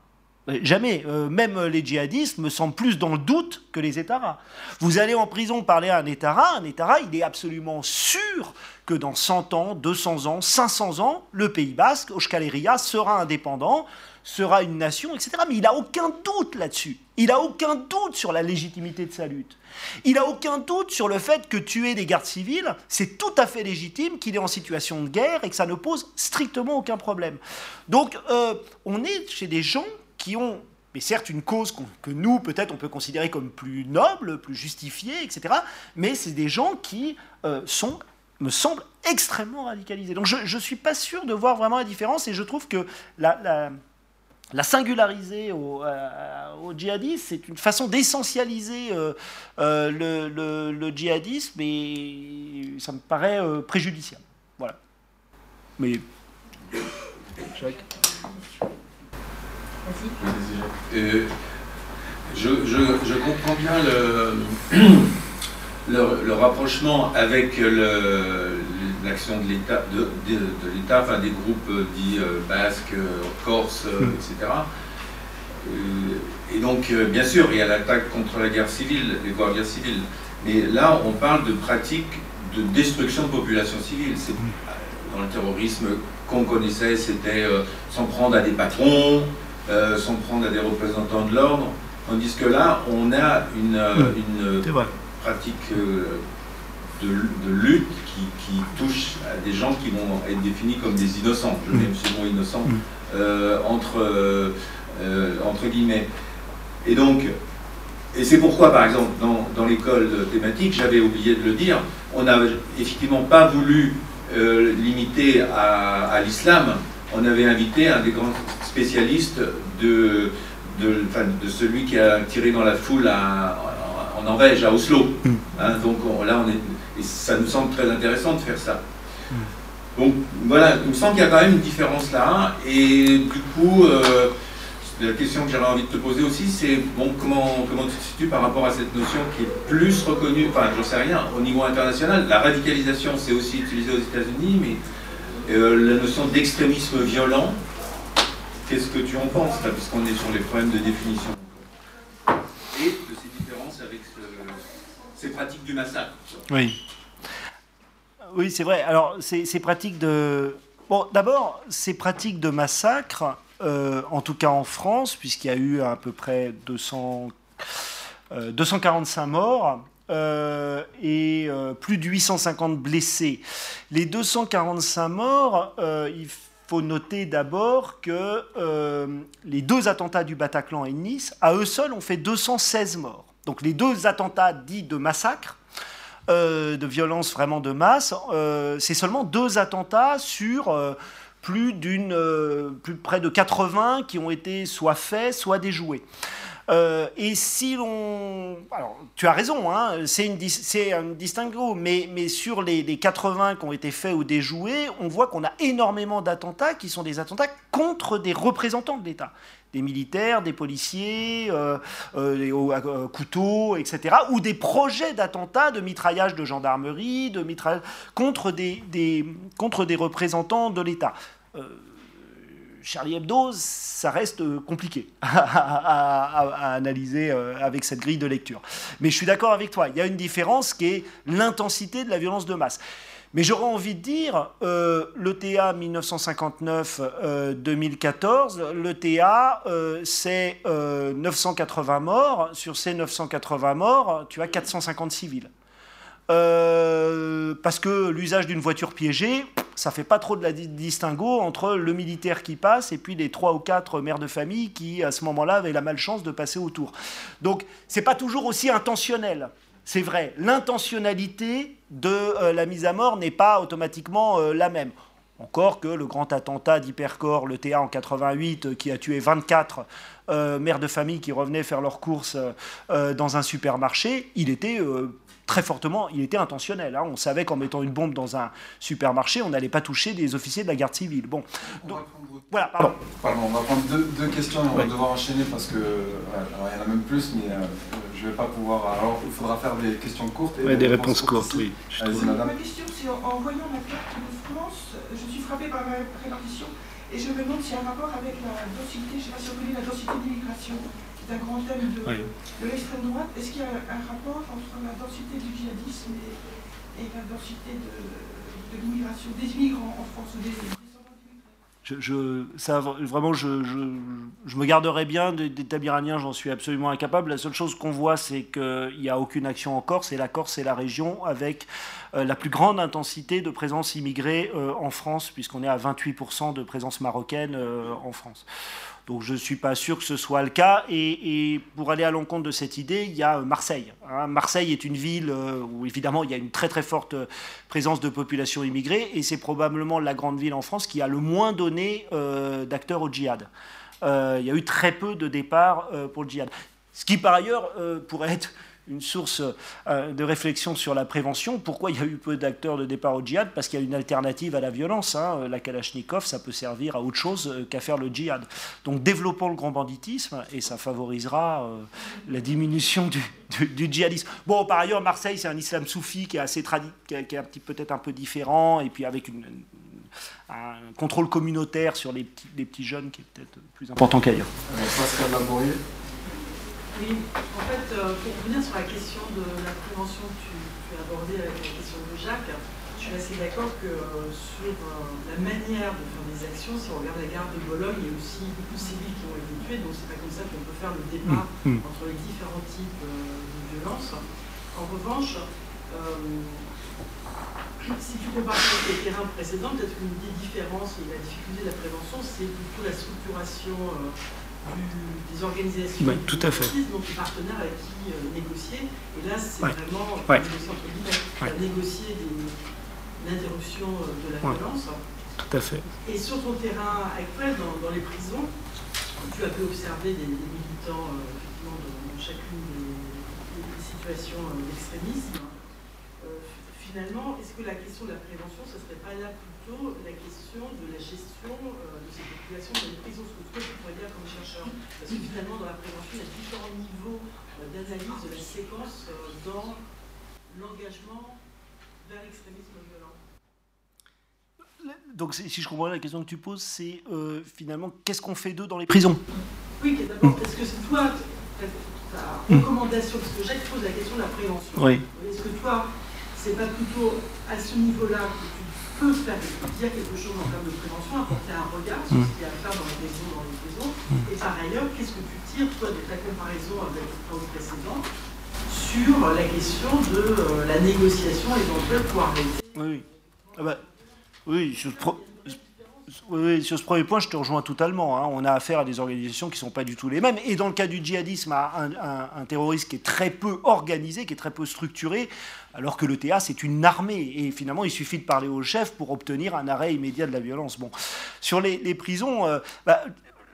jamais. Euh, même les djihadistes me semblent plus dans le doute que les États Vous allez en prison parler à un État un État il est absolument sûr que dans 100 ans, 200 ans, 500 ans, le Pays basque, Euskal sera indépendant, sera une nation, etc. Mais il n'a aucun doute là-dessus. Il n'a aucun doute sur la légitimité de sa lutte. Il n'a aucun doute sur le fait que tuer des gardes civils, c'est tout à fait légitime, qu'il est en situation de guerre et que ça ne pose strictement aucun problème. Donc, euh, on est chez des gens qui ont, mais certes, une cause que nous, peut-être, on peut considérer comme plus noble, plus justifiée, etc. Mais c'est des gens qui euh, sont, me semblent, extrêmement radicalisés. Donc je ne suis pas sûr de voir vraiment la différence et je trouve que la, la, singulariser au, euh, au djihadisme, c'est une façon d'essentialiser euh, le, le, le, djihadisme et ça me paraît préjudiciable. Voilà. Mais. Euh, je, je, comprends bien le, le, rapprochement avec l'action de l'État, de, de, l'État, enfin des groupes dits euh, basques, corses, euh, hmm. etc. Et donc, bien sûr, il y a l'attaque contre la guerre civile, les guerres civiles. Mais là, on parle de pratiques de destruction de population civile. C'est, hmm. dans le terrorisme qu'on connaissait, c'était s'en prendre à des patrons, euh, s'en prendre à des représentants de l'ordre, tandis que là, on a une, euh, une pratique euh, de, lutte qui, touche à des gens qui vont être définis comme des innocents, je mets ce mot innocent, entre, entre guillemets. Et donc, et c'est pourquoi, par exemple, dans, dans l'école thématique, j'avais oublié de le dire, on n'a effectivement pas voulu limiter à, à l'islam, on avait invité un des grands spécialiste de, de, de, celui qui a tiré dans la foule en Norvège, à Oslo. Mm. Hein, donc là, on est, et ça nous semble très intéressant de faire ça. Mm. Donc voilà, il me semble qu'il y a quand même une différence là. Et du coup, euh, la question que j'aurais envie de te poser aussi, c'est bon, comment, comment tu te situes par rapport à cette notion qui est plus reconnue, enfin, j'en sais rien, au niveau international. La radicalisation, c'est aussi utilisé aux États-Unis, mais la notion d'extrémisme violent, Qu'est-ce que tu en penses, puisqu'on est sur les problèmes de définition Et de ces différences avec ces pratiques du massacre Oui. Oui, c'est vrai. Alors, ces, pratiques de. Bon, d'abord, ces pratiques de massacre, euh, en tout cas en France, puisqu'il y a eu à peu près 200, 245 euh, morts, euh, et plus de 850 blessés. Les 245 morts, il faut noter d'abord que euh, les deux attentats du Bataclan et de Nice, à eux seuls, ont fait 216 morts. Donc les deux attentats dits de massacre, euh, de violence vraiment de masse, euh, c'est seulement deux attentats sur plus d'une, plus près de 80 qui ont été soit faits, soit déjoués. Euh, et si l'on... Alors, tu as raison, hein, c'est, un distinguo, mais, sur les, 80 qui ont été faits ou déjoués, on voit qu'on a énormément d'attentats qui sont des attentats contre des représentants de l'État des militaires, des policiers, euh, euh, des couteaux, etc., ou des projets d'attentats, de mitraillage de gendarmerie, de mitraillage contre des, contre des représentants de l'État. Charlie Hebdo, ça reste compliqué à, analyser euh, avec cette grille de lecture. Mais je suis d'accord avec toi, il y a une différence qui est l'intensité de la violence de masse. Mais j'aurais envie de dire, euh, l'ETA 1959-2014, l'ETA, c'est 980 morts. Sur ces 980 morts, tu as 450 civils. Euh, parce que l'usage d'une voiture piégée, ça fait pas trop de la distinguo entre le militaire qui passe et puis les trois ou quatre mères de famille qui, à ce moment-là, avaient la malchance de passer autour. Donc, c'est pas toujours aussi intentionnel. C'est vrai, l'intentionnalité de euh, la mise à mort n'est pas automatiquement euh, la même. Encore que le grand attentat d'Hypercore, le TA en 88, qui a tué 24 mères de famille qui revenaient faire leurs courses dans un supermarché, il était très fortement, il était intentionnel. Hein. On savait qu'en mettant une bombe dans un supermarché, on n'allait pas toucher des officiers de la garde civile. Bon, voilà, pardon. On va prendre deux, questions et on va devoir enchaîner parce que alors il y en a même plus, mais euh, je ne vais pas pouvoir. Alors il faudra faire des questions courtes. Et des, réponses, courtes, oui. Ma question, c'est en, voyant la carte de France, je suis frappé par la répartition et je me demande s'il y a un rapport avec la densité, je ne sais pas si vous connaissez la densité d'immigration d'un grand thème de, l'extrême droite. Est-ce qu'il y a un rapport entre la densité du djihadisme et, la densité de, l'immigration, des immigrants en France ou des, je, ça, vraiment, je, je, me garderais bien d'établir un lien, j'en suis absolument incapable. La seule chose qu'on voit, c'est qu'il n'y a aucune action en Corse, et la Corse est la région avec euh, la plus grande intensité de présence immigrée euh, en France, puisqu'on est à 28% de présence marocaine euh, en France. Donc je ne suis pas sûr que ce soit le cas. Et, pour aller à l'encontre de cette idée, il y a Marseille. Hein. Marseille est une ville euh, où évidemment il y a une très très forte présence de population immigrée et c'est probablement la grande ville en France qui a le moins donné euh, d'acteurs au djihad. Euh, il y a eu très peu de départs pour le djihad. Ce qui par ailleurs pourrait être une source euh, de réflexion sur la prévention. Pourquoi il y a eu peu d'acteurs de départ au djihad? Parce qu'il y a une alternative à la violence. Hein. La Kalachnikov, ça peut servir à autre chose euh, qu'à faire le djihad. Donc développons le grand banditisme et ça favorisera euh, la diminution du, djihadisme. Bon, par ailleurs, Marseille, c'est un islam soufi qui est assez qui est peut-être un peu différent et puis avec un contrôle communautaire sur les petits, les petits jeunes qui est peut-être plus important qu'ailleurs. Pascal oui, en fait, euh, pour revenir sur la question de la prévention que tu, as abordée avec la question de Jacques, je suis assez d'accord que euh, sur euh, la manière de faire des actions, si on regarde la gare de Bologne, il y a aussi beaucoup de civils qui ont été tués, donc c'est pas comme ça qu'on peut faire le débat mm, mm. entre les différents types de violences. En revanche, si tu compares avec les terrains précédents, peut-être qu'une des différences et la difficulté de la prévention, c'est plutôt la structuration des organisations tout à fait. donc les partenaires avec qui euh, négocier. Et là, c'est vraiment négocier entre guillemets, négocier l'interruption euh, de la violence. Tout à fait. Et sur ton terrain actuel, dans, les prisons, tu as pu observer des, militants euh, effectivement, dans, chacune des, situations d'extrémisme. finalement, est-ce que la question de la prévention, ce ne serait pas là plutôt la question de la gestion de ces populations dans les prisons comme chercheur Parce que finalement, dans la prévention, il y a différents niveaux euh, d'analyse de la séquence euh, dans l'engagement vers l'extrémisme violent. Donc, si je comprends la question que tu poses, c'est euh, finalement, qu'est-ce qu'on fait d'eux dans les prisons? Oui, d'abord, est-ce que c'est toi, ta recommandation, parce que Jacques pose la question de la prévention. Oui. Est-ce que toi, c'est pas plutôt à ce niveau-là que peut faire dire quelque chose en termes de prévention, apporter un regard sur ce qu'il y a à faire dans les maisons, dans les maisons. Et par ailleurs, qu'est-ce que tu tires, toi, de ta comparaison avec le temps précédent sur la question de euh, la négociation éventuelle pour arrêter? Oui, ah bah, oui, je, oui, sur ce premier point, je te rejoins totalement. Hein. On a affaire à des organisations qui ne sont pas du tout les mêmes. Et dans le cas du djihadisme, un, terroriste qui est très peu organisé, qui est très peu structuré, alors que le TA, c'est une armée. Et finalement, il suffit de parler au chef pour obtenir un arrêt immédiat de la violence. Bon. Sur les, prisons, euh, bah,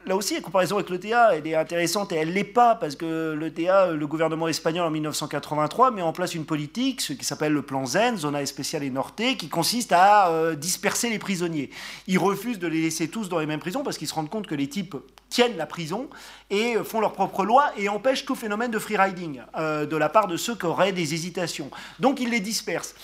là aussi, la comparaison avec l'ETA, elle est intéressante et elle ne l'est pas, parce que l'ETA, le gouvernement espagnol en 1983 met en place une politique, ce qui s'appelle le plan ZEN, Zona Especial et Norte, qui consiste à euh, disperser les prisonniers. Ils refusent de les laisser tous dans les mêmes prisons parce qu'ils se rendent compte que les types tiennent la prison et font leurs propres lois et empêchent tout phénomène de free riding euh, de la part de ceux qui auraient des hésitations. Donc ils les dispersent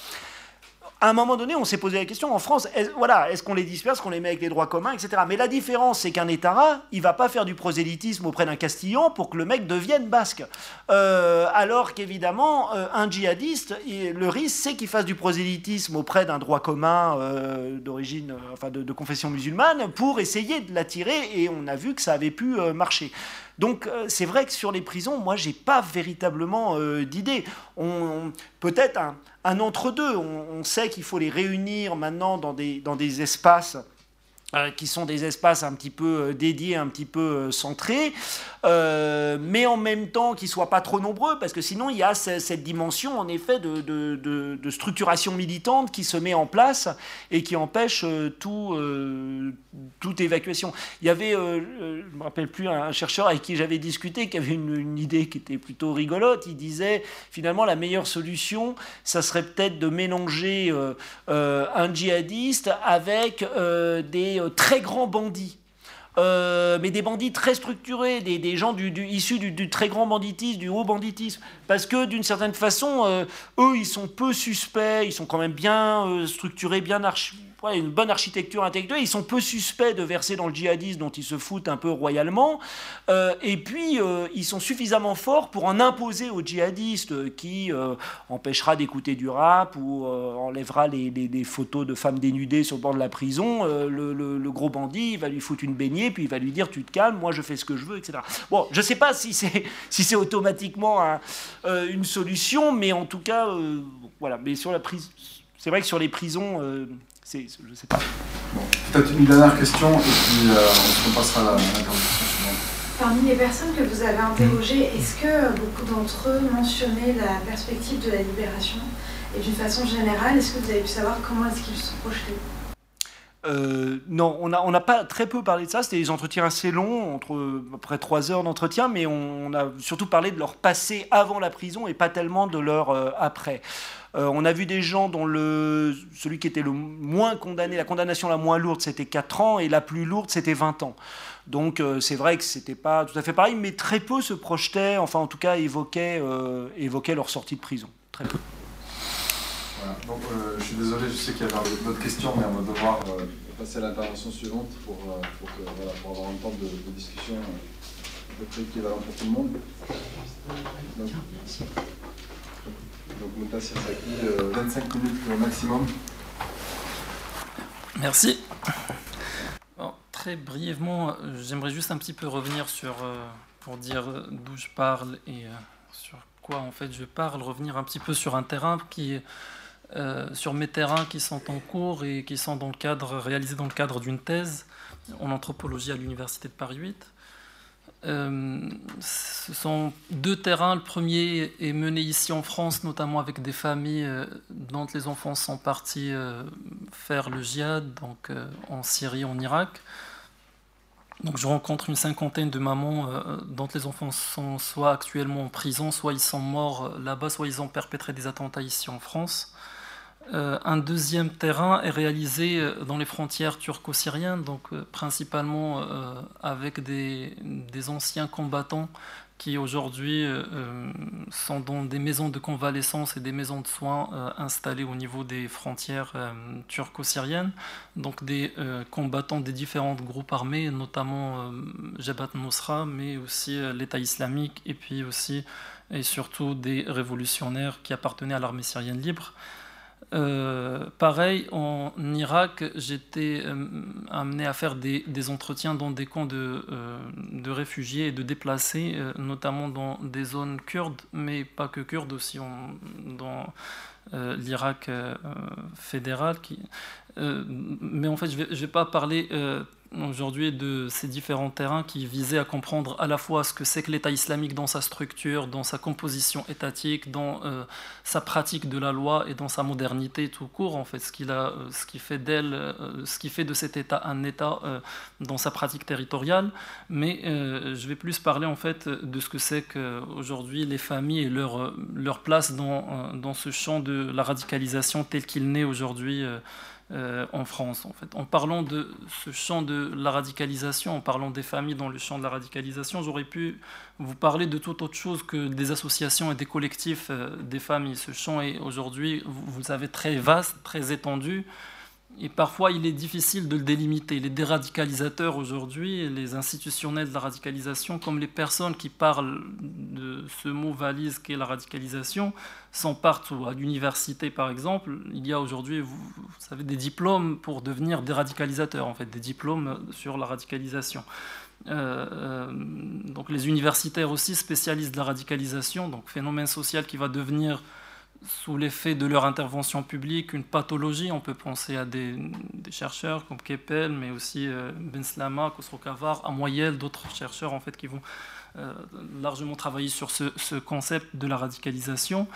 à un moment donné, on s'est posé la question en France, est, voilà, est-ce qu'on les disperse, qu'on les met avec les droits communs, etc. Mais la différence, c'est qu'un État, il va pas faire du prosélytisme auprès d'un Castillon pour que le mec devienne basque. Euh, alors qu'évidemment, euh, un djihadiste, le risque, c'est qu'il fasse du prosélytisme auprès d'un droit commun euh, d'origine, enfin de, de, confession musulmane, pour essayer de l'attirer, et on a vu que ça avait pu marcher. Donc c'est vrai que sur les prisons, moi, j'ai pas véritablement d'idée. On, Peut-être un, entre-deux. On, sait qu'il faut les réunir maintenant dans des espaces euh, qui sont des espaces un petit peu euh, dédiés, un petit peu euh, centrés, mais en même temps qui ne soient pas trop nombreux, parce que sinon il y a cette dimension en effet de, structuration militante qui se met en place et qui empêche tout, toute évacuation. Il y avait, je ne me rappelle plus, un chercheur avec qui j'avais discuté qui avait une, idée qui était plutôt rigolote. Il disait finalement la meilleure solution, ça serait peut-être de mélanger un djihadiste avec des euh, très grands bandits. Euh, mais des bandits très structurés, des, gens du, issus du, très grand banditisme, du haut banditisme. Parce que d'une certaine façon, euh, eux, ils sont peu suspects, ils sont quand même bien structurés, bien archi une bonne architecture intellectuelle. Ils sont peu suspects de verser dans le djihadisme dont ils se foutent un peu royalement. Euh, et puis, euh, ils sont suffisamment forts pour en imposer aux djihadistes qui euh, empêchera d'écouter du rap ou enlèvera les, photos de femmes dénudées sur le bord de la prison. Le, gros bandit, va lui foutre une baignée, puis il va lui dire Tu te calmes, moi je fais ce que je veux, etc. Bon, je ne sais pas si c'est si automatiquement une solution, mais en tout cas, voilà. Mais sur la prise. C'est vrai que sur les prisons, je sais pas. Peut-être une dernière question et puis euh, on repassera à l'intervention suivante. Parmi les personnes que vous avez interrogées, est-ce que beaucoup d'entre eux mentionnaient la perspective de la libération? Et d'une façon générale, est-ce que vous avez pu savoir comment est-ce qu'ils se projetaient? Euh, non, on n'a on a pas très peu parlé de ça. C'était des entretiens assez longs, entre à près trois heures d'entretien, mais on, a surtout parlé de leur passé avant la prison et pas tellement de leur euh, après. Euh, on a vu des gens dont le, celui qui était le moins condamné, la condamnation la moins lourde, c'était 4 ans, et la plus lourde, c'était 20 ans. Donc euh, c'est vrai que c'était pas tout à fait pareil, mais très peu se projetaient, enfin en tout cas évoquaient, euh, leur sortie de prison. Très peu. Donc, je suis désolé, je sais qu'il y avait d'autres questions, mais on va devoir passer à l'intervention suivante pour, avoir un temps de, discussion à peu équivalent pour tout le monde. Donc Moutassir Saki, 25 minutes maximum. Merci. très brièvement, j'aimerais juste un petit peu revenir sur, euh, pour dire d'où je parle et euh, sur quoi en fait je parle, revenir un petit peu sur un terrain qui euh, sur mes terrains qui sont en cours et qui sont dans le cadre, réalisés dans le cadre d'une thèse en anthropologie à l'Université de Paris 8. Euh, ce sont deux terrains. Le premier est mené ici en France, notamment avec des familles euh, dont les enfants sont partis euh, faire le djihad, en Syrie, en Irak. Donc je rencontre une cinquantaine de mamans dont les enfants sont soit actuellement en prison, soit ils sont morts là-bas, soit ils ont perpétré des attentats ici en France. Euh, un deuxième terrain est réalisé euh, dans les frontières turco-syriennes, donc euh, principalement avec des, anciens combattants qui aujourd'hui sont dans des maisons de convalescence et des maisons de soins installées au niveau des frontières turco-syriennes, donc des combattants des différents groupes armés, notamment Jabhat Nusra, mais aussi l'État islamique et puis aussi et surtout des révolutionnaires qui appartenaient à l'armée syrienne libre. Euh, pareil, en Irak, j'étais euh, amené à faire des, entretiens dans des camps de, euh, de réfugiés et de déplacés, notamment dans des zones kurdes, mais pas que kurdes, aussi dans l'Irak fédéral. Mais en fait, je ne je vais, pas parler aujourd'hui de ces différents terrains qui visaient à comprendre à la fois ce que c'est que l'État islamique dans sa structure, dans sa composition étatique, dans euh, sa pratique de la loi et dans sa modernité tout court, en fait, ce, qu'il a, euh, ce qui fait d'elle, euh, ce qui fait de cet État un État dans sa pratique territoriale. Mais je vais plus parler en fait de ce que c'est qu'aujourd'hui les familles et leur, leur place dans, dans ce champ de la radicalisation tel qu'il naît aujourd'hui euh, en France. En, fait. en parlant de ce champ de la radicalisation, en parlant des familles dans le champ de la radicalisation, j'aurais pu vous parler de toute autre chose que des associations et des collectifs euh, des familles. Ce champ est aujourd'hui, vous, vous savez, très vaste, très étendu. Et parfois, il est difficile de le délimiter. Les déradicalisateurs aujourd'hui, les institutionnels de la radicalisation, comme les personnes qui parlent de ce mot valise qu'est la radicalisation, sont partout. À l'université, par exemple, il y a aujourd'hui, vous, savez, des diplômes pour devenir déradicalisateur, en fait, des diplômes sur la radicalisation. Euh, euh, donc les universitaires aussi spécialistes de la radicalisation, donc phénomène social qui va devenir sous l'effet de leur intervention publique une pathologie. On peut penser à des, chercheurs comme Keppel, mais aussi euh, Ben Slama, Khosrow Kavar, Amoyel, d'autres chercheurs en fait qui vont euh, largement travailler sur ce, concept de la radicalisation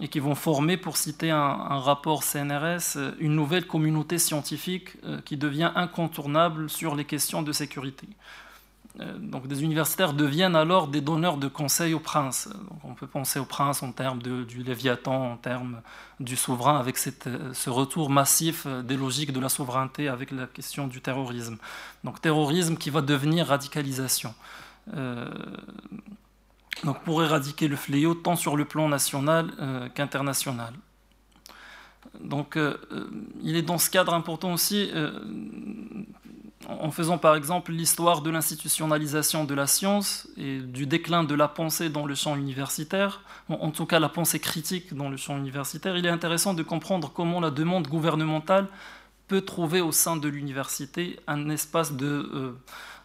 et qui vont former, pour citer un, rapport CNRS, euh, une nouvelle communauté scientifique qui devient incontournable sur les questions de sécurité. Euh, donc des universitaires deviennent alors des donneurs de conseils au prince. on peut penser au prince en termes du Léviathan, en termes du souverain, avec euh, ce retour massif euh, des logiques de la souveraineté avec la question du terrorisme. Donc terrorisme qui va devenir radicalisation. donc pour éradiquer le fléau tant sur le plan national qu'international. Donc il est dans ce cadre important aussi en faisant par exemple l'histoire de l'institutionnalisation de la science et du déclin de la pensée dans le champ universitaire, en tout cas la pensée critique dans le champ universitaire, il est intéressant de comprendre comment la demande gouvernementale peut trouver au sein de l'université un espace de, euh,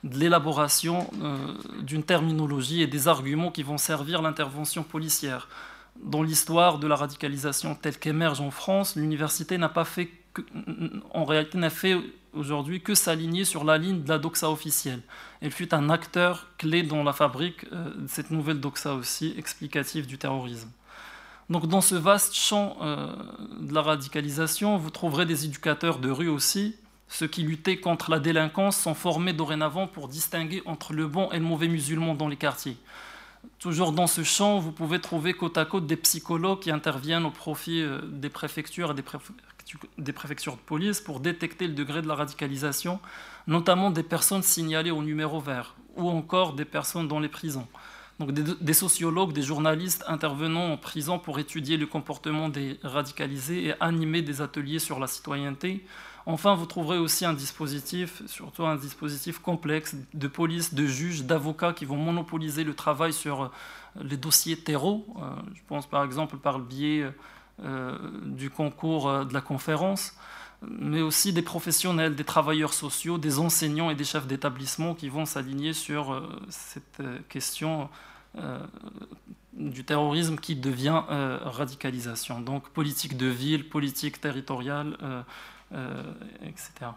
l'élaboration euh, d'une terminologie et des arguments qui vont servir l'intervention policière. Dans l'histoire de la radicalisation telle qu'émerge en France, l'université n'a pas fait en réalité n'a fait aujourd'hui que s'aligner sur la ligne de la doxa officielle. Elle fut un acteur clé dans la fabrique de euh, cette nouvelle doxa aussi explicative du terrorisme. Donc dans ce vaste champ euh, de la radicalisation, vous trouverez des éducateurs de rue aussi. Ceux qui luttaient contre la délinquance sont formés dorénavant pour distinguer entre le bon et le mauvais musulman dans les quartiers. Toujours dans ce champ, vous pouvez trouver côte à côte des psychologues qui interviennent au profit euh, des préfectures et des, des préfectures de police pour détecter le degré de la radicalisation, notamment des personnes signalées au numéro vert ou encore des personnes dans les prisons. Donc des, sociologues, des journalistes intervenant en prison pour étudier le comportement des radicalisés et animer des ateliers sur la citoyenneté. Enfin, vous trouverez aussi un dispositif, surtout un dispositif complexe de police, de juges, d'avocats qui vont monopoliser le travail sur les dossiers terreaux. Euh, je pense par exemple par le biais euh, du concours euh, de la conférence, mais aussi des professionnels, des travailleurs sociaux, des enseignants et des chefs d'établissement qui vont s'aligner sur euh, cette question du terrorisme qui devient radicalisation. Donc politique de ville, politique territoriale, etc.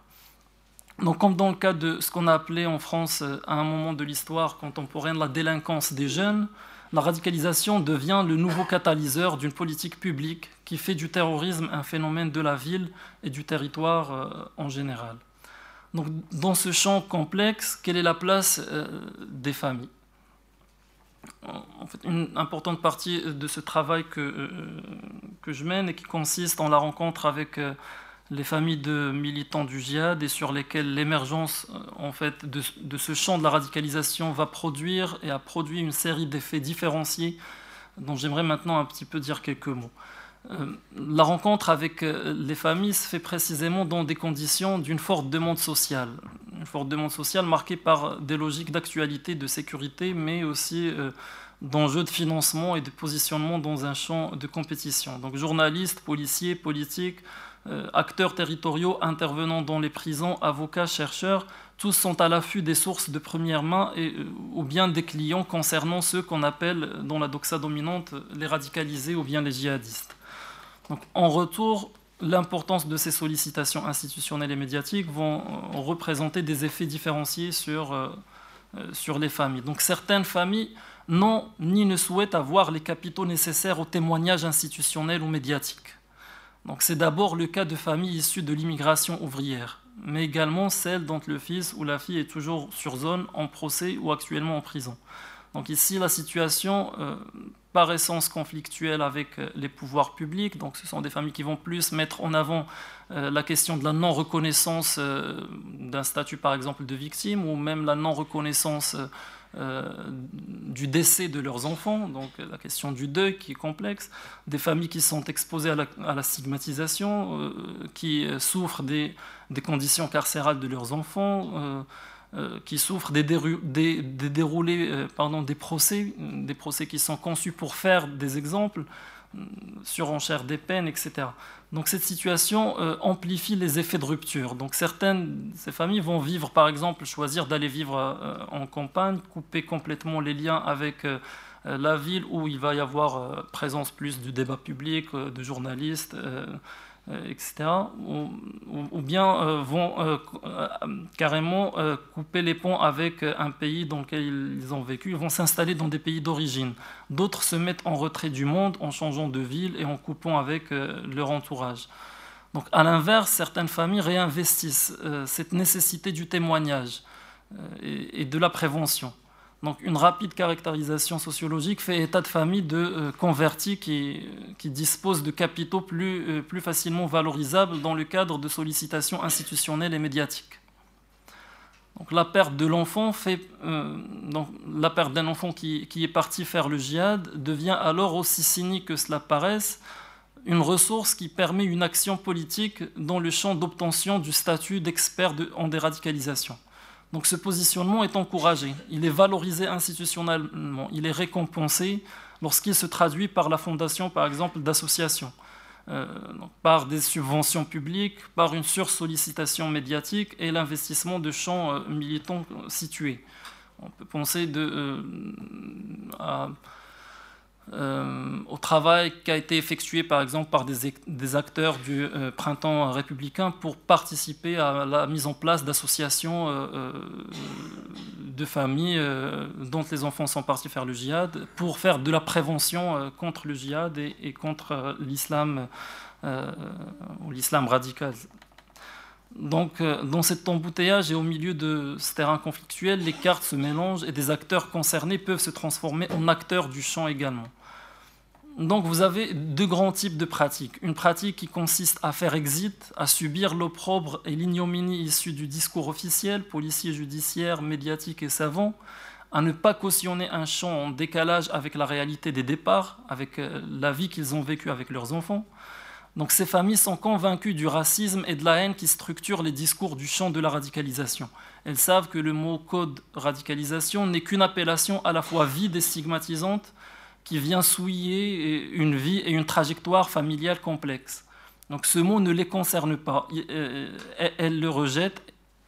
Donc comme dans le cas de ce qu'on a appelé en France à un moment de l'histoire contemporaine la délinquance des jeunes, la radicalisation devient le nouveau catalyseur d'une politique publique qui fait du terrorisme un phénomène de la ville et du territoire euh, en général. Donc, dans ce champ complexe, quelle est la place euh, des familles? En fait, une importante partie de ce travail que, euh, que je mène et qui consiste en la rencontre avec les familles de militants du djihad et sur lesquelles l'émergence euh, en fait, de, ce champ de la radicalisation va produire et a produit une série d'effets différenciés dont j'aimerais maintenant un petit peu dire quelques mots. Euh, la rencontre avec euh, les familles se fait précisément dans des conditions d'une forte demande sociale. Une forte demande sociale marquée par des logiques d'actualité, de sécurité, mais aussi d'enjeux de financement et de positionnement dans un champ de compétition. Donc journalistes, policiers, politiques, acteurs territoriaux intervenant dans les prisons, avocats, chercheurs, tous sont à l'affût des sources de première main euh, ou bien des clients concernant ceux qu'on appelle dans la doxa dominante les radicalisés ou bien les djihadistes. En retour, l'importance de ces sollicitations institutionnelles et médiatiques vont euh, représenter des effets différenciés sur, sur les familles. Donc certaines familles n'ont ni ne souhaitent avoir les capitaux nécessaires au témoignage institutionnel ou médiatique. C'est d'abord le cas de familles issues de l'immigration ouvrière, mais également celles dont le fils ou la fille est toujours sur zone, en procès ou actuellement en prison. Donc ici, la situation, euh, par essence conflictuelle avec euh, les pouvoirs publics, donc ce sont des familles qui vont plus mettre en avant euh, la question de la non-reconnaissance d'un statut, par exemple, de victime, ou même la non-reconnaissance du décès de leurs enfants, donc la question du deuil qui est complexe, des familles qui sont exposées à la, stigmatisation, euh, qui souffrent des, conditions carcérales de leurs enfants, euh, qui souffrent des déroulés, pardon, des procès, des procès qui sont conçus pour faire des exemples, surenchère des peines, etc. Donc cette situation euh, amplifie les effets de rupture. Donc certaines ces familles vont vivre, par exemple, choisir d'aller vivre euh, en campagne, couper complètement les liens avec, euh, la ville où il va y avoir présence plus du débat public, de journalistes, etc., ou, bien vont carrément couper les ponts avec un pays dans lequel ils ont vécu, ils vont s'installer dans des pays d'origine. D'autres se mettent en retrait du monde en changeant de ville et en coupant avec leur entourage. Donc, à l'inverse, certaines familles réinvestissent euh, cette nécessité du témoignage euh, et, de la prévention. Donc, une rapide caractérisation sociologique fait état de familles de euh, convertis qui, qui, disposent de capitaux plus, plus facilement valorisables dans le cadre de sollicitations institutionnelles et médiatiques. Donc, la perte d'un enfant qui, qui, est parti faire le djihad devient alors aussi cynique que cela paraisse une ressource qui permet une action politique dans le champ d'obtention du statut d'expert en déradicalisation. Donc ce positionnement est encouragé, il est valorisé institutionnellement, il est récompensé lorsqu'il se traduit par la fondation, par exemple, d'associations, euh, par des subventions publiques, par une sursollicitation médiatique et l'investissement de champs euh, militants situés. On peut penser de, euh, à euh, au travail qui a été effectué par exemple par des, acteurs du euh, printemps républicain pour participer à la mise en place d'associations euh, de familles dont les enfants sont partis faire le djihad pour faire de la prévention contre le djihad et, contre l'islam l'islam radical. Donc, dans cet embouteillage et au milieu de ce terrain conflictuel, les cartes se mélangent et des acteurs concernés peuvent se transformer en acteurs du champ également. Donc vous avez deux grands types de pratiques. Une pratique qui consiste à faire exit, à subir l'opprobre et l'ignominie issue du discours officiel, policier, judiciaire, médiatique et savant, à ne pas cautionner un champ en décalage avec la réalité des départs, avec euh, la vie qu'ils ont vécue avec leurs enfants. Donc ces familles sont convaincues du racisme et de la haine qui structurent les discours du champ de la radicalisation. Elles savent que le mot code radicalisation n'est qu'une appellation à la fois vide et stigmatisante qui vient souiller une vie et une trajectoire familiale complexe. Donc ce mot ne les concerne pas. Euh, elles le rejettent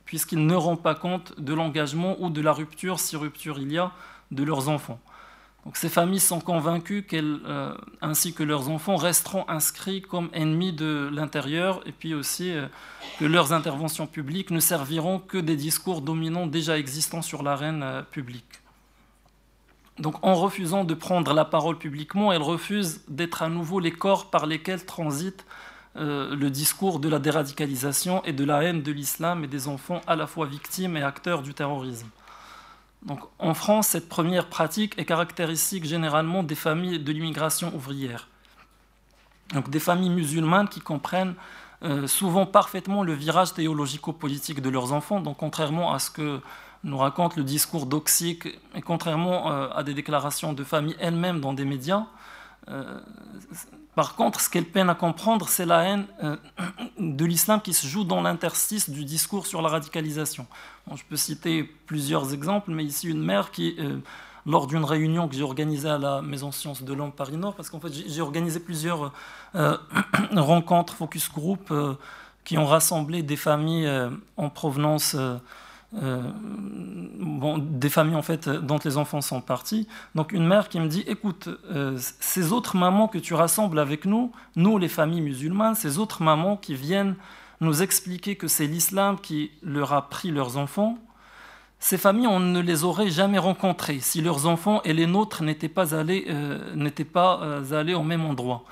puisqu'ils ne rendent pas compte de l'engagement ou de la rupture, si rupture il y a, de leurs enfants. Ces familles sont convaincues qu'elles, euh, ainsi que leurs enfants, resteront inscrits comme ennemis de l'intérieur et puis aussi euh, que leurs interventions publiques ne serviront que des discours dominants déjà existants sur l'arène publique. Donc en refusant de prendre la parole publiquement, elle refuse d'être à nouveau les corps par lesquels transite euh, le discours de la déradicalisation et de la haine de l'islam et des enfants à la fois victimes et acteurs du terrorisme. Donc, en France, cette première pratique est caractéristique généralement des familles de l'immigration ouvrière. Donc, des familles musulmanes qui comprennent euh, souvent parfaitement le virage théologico-politique de leurs enfants. Donc, contrairement à ce que nous raconte le discours doxique, et contrairement euh, à des déclarations de famille elles-mêmes dans des médias, euh, par contre, ce qu'elle peine à comprendre, c'est la haine euh, de l'islam qui se joue dans l'interstice du discours sur la radicalisation. je peux citer plusieurs exemples, mais ici une mère qui, lors d'une réunion que j'ai organisée à la Maison Sciences de l'Homme Paris Nord, parce qu'en fait j'ai organisé plusieurs rencontres, focus group, qui ont rassemblé des familles en provenance euh, des familles en fait dont les enfants sont partis. Donc une mère qui me dit, écoute, euh, ces autres mamans que tu rassembles avec nous, nous les familles musulmanes, ces autres mamans qui viennent nous expliquer que c'est l'islam qui leur a pris leurs enfants, ces familles, on ne les aurait jamais rencontrées si leurs enfants et les nôtres n'étaient pas allés, euh, n'étaient pas allés au même endroit.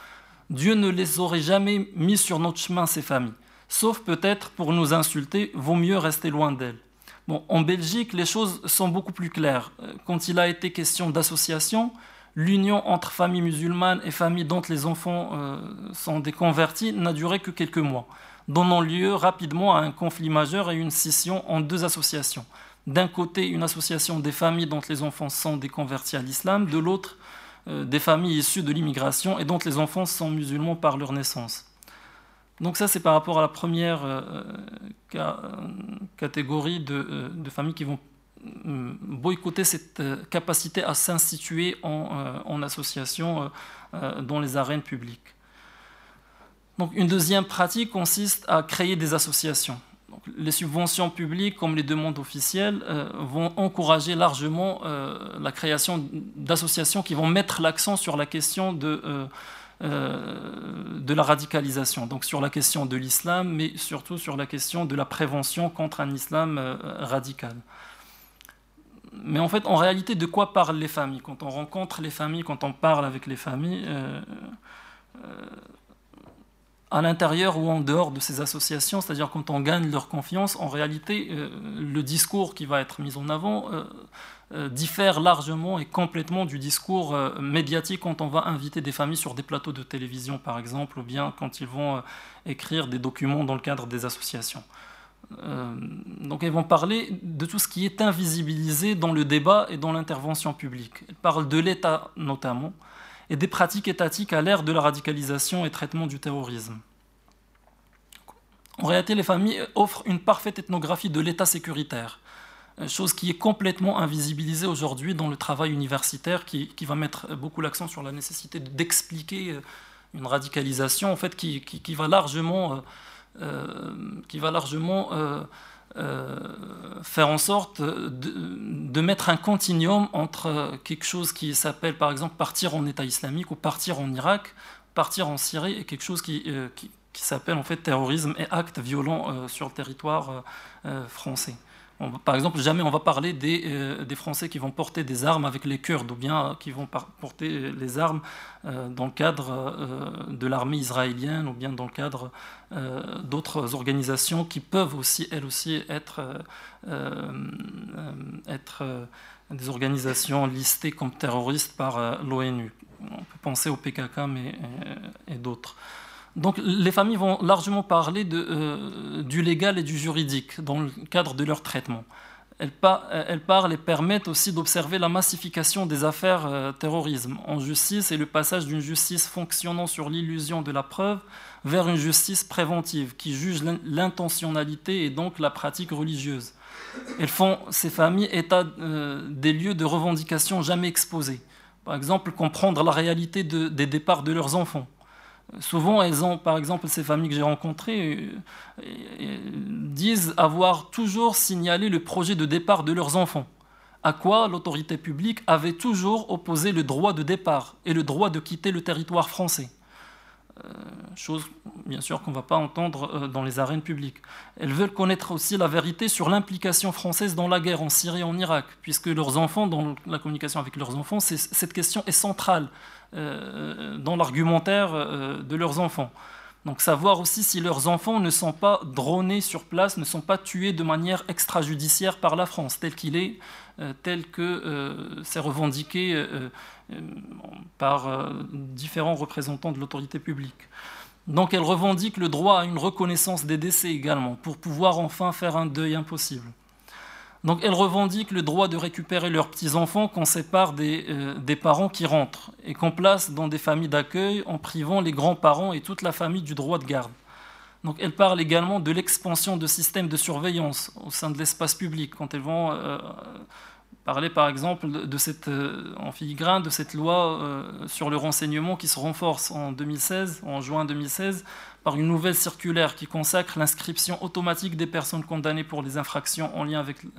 Dieu ne les aurait jamais mis sur notre chemin, ces familles. Sauf peut-être pour nous insulter, vaut mieux rester loin d'elles en Belgique, les choses sont beaucoup plus claires. Euh, quand il a été question d'association, l'union entre familles musulmanes et familles dont les enfants euh, sont des convertis n'a duré que quelques mois, donnant lieu rapidement à un conflit majeur et une scission en deux associations. D'un côté, une association des familles dont les enfants sont des convertis à l'islam, de l'autre, euh, des familles issues de l'immigration et dont les enfants sont musulmans par leur naissance. Donc ça, c'est par rapport à la première euh, euh, catégorie de, familles qui vont boycotter cette capacité à s'instituer en, association dans les arènes publiques. Donc une deuxième pratique consiste à créer des associations. les subventions publiques, comme les demandes officielles, vont encourager largement la création d'associations qui vont mettre l'accent sur la question de euh, de la radicalisation, donc sur la question de l'islam, mais surtout sur la question de la prévention contre un islam euh, radical. Mais en fait, en réalité, de quoi parlent les familles? Quand on rencontre les familles, quand on parle avec les familles, euh, à l'intérieur ou en dehors de ces associations, c'est-à-dire quand on gagne leur confiance, en réalité, le discours qui va être mis en avant euh, diffère largement et complètement du discours euh, médiatique quand on va inviter des familles sur des plateaux de télévision, par exemple, ou bien quand ils vont euh, écrire des documents dans le cadre des associations. donc ils vont parler de tout ce qui est invisibilisé dans le débat et dans l'intervention publique. Ils parlent de l'État notamment et des pratiques étatiques à l'ère de la radicalisation et traitement du terrorisme. En réalité, les familles offrent une parfaite ethnographie de l'État sécuritaire euh, chose qui est complètement invisibilisée aujourd'hui dans le travail universitaire, qui, va mettre beaucoup l'accent sur la nécessité d'expliquer euh, une radicalisation en fait, qui, va largement, qui va largement euh, faire en sorte de, mettre un continuum entre quelque chose qui s'appelle par exemple partir en État islamique ou partir en Irak, partir en Syrie, et quelque chose qui, qui, s'appelle en fait terrorisme et actes violents sur le territoire français par exemple, jamais on va parler euh, des, Français qui vont porter des armes avec les Kurdes ou bien qui vont porter les armes euh, dans le cadre euh, de l'armée israélienne ou bien dans le cadre d'autres organisations qui peuvent aussi, elles aussi, être, des organisations listées comme terroristes par l'ONU. On peut penser au PKK mais, et d'autres. Donc les familles vont largement parler euh, du légal et du juridique dans le cadre de leur traitement. Elles, parlent et permettent aussi d'observer la massification des affaires euh, terrorisme en justice et le passage d'une justice fonctionnant sur l'illusion de la preuve vers une justice préventive qui juge l'intentionnalité et donc la pratique religieuse. Elles font, ces familles, état euh, des lieux de revendication jamais exposés. Par exemple, comprendre la réalité des départs de leurs enfants Souvent, elles ont, par exemple, ces familles que j'ai rencontrées, euh, disent avoir toujours signalé le projet de départ de leurs enfants, à quoi l'autorité publique avait toujours opposé le droit de départ et le droit de quitter le territoire français. Euh, chose, bien sûr, qu'on ne va pas entendre euh, dans les arènes publiques. Elles veulent connaître aussi la vérité sur l'implication française dans la guerre en Syrie et en Irak, puisque leurs enfants, dans la communication avec leurs enfants, cette question est centrale. Euh, dans l'argumentaire euh, de leurs enfants. Donc savoir aussi si leurs enfants ne sont pas dronés sur place, ne sont pas tués de manière extrajudiciaire par la France, tel qu'il est, euh, tel que c'est revendiqué par différents représentants de l'autorité publique. Donc elle revendique le droit à une reconnaissance des décès également, pour pouvoir enfin faire un deuil impossible. Donc elles revendiquent le droit de récupérer leurs petits-enfants qu'on sépare euh, des, parents qui rentrent et qu'on place dans des familles d'accueil en privant les grands-parents et toute la famille du droit de garde. Donc elles parlent également de l'expansion de systèmes de surveillance au sein de l'espace public quand elles vont euh, parler par exemple de cette, euh, en filigrane de cette loi sur le renseignement qui se renforce en 2016, en juin 2016, par une nouvelle circulaire qui consacre l'inscription automatique des personnes condamnées pour les infractions en lien avec le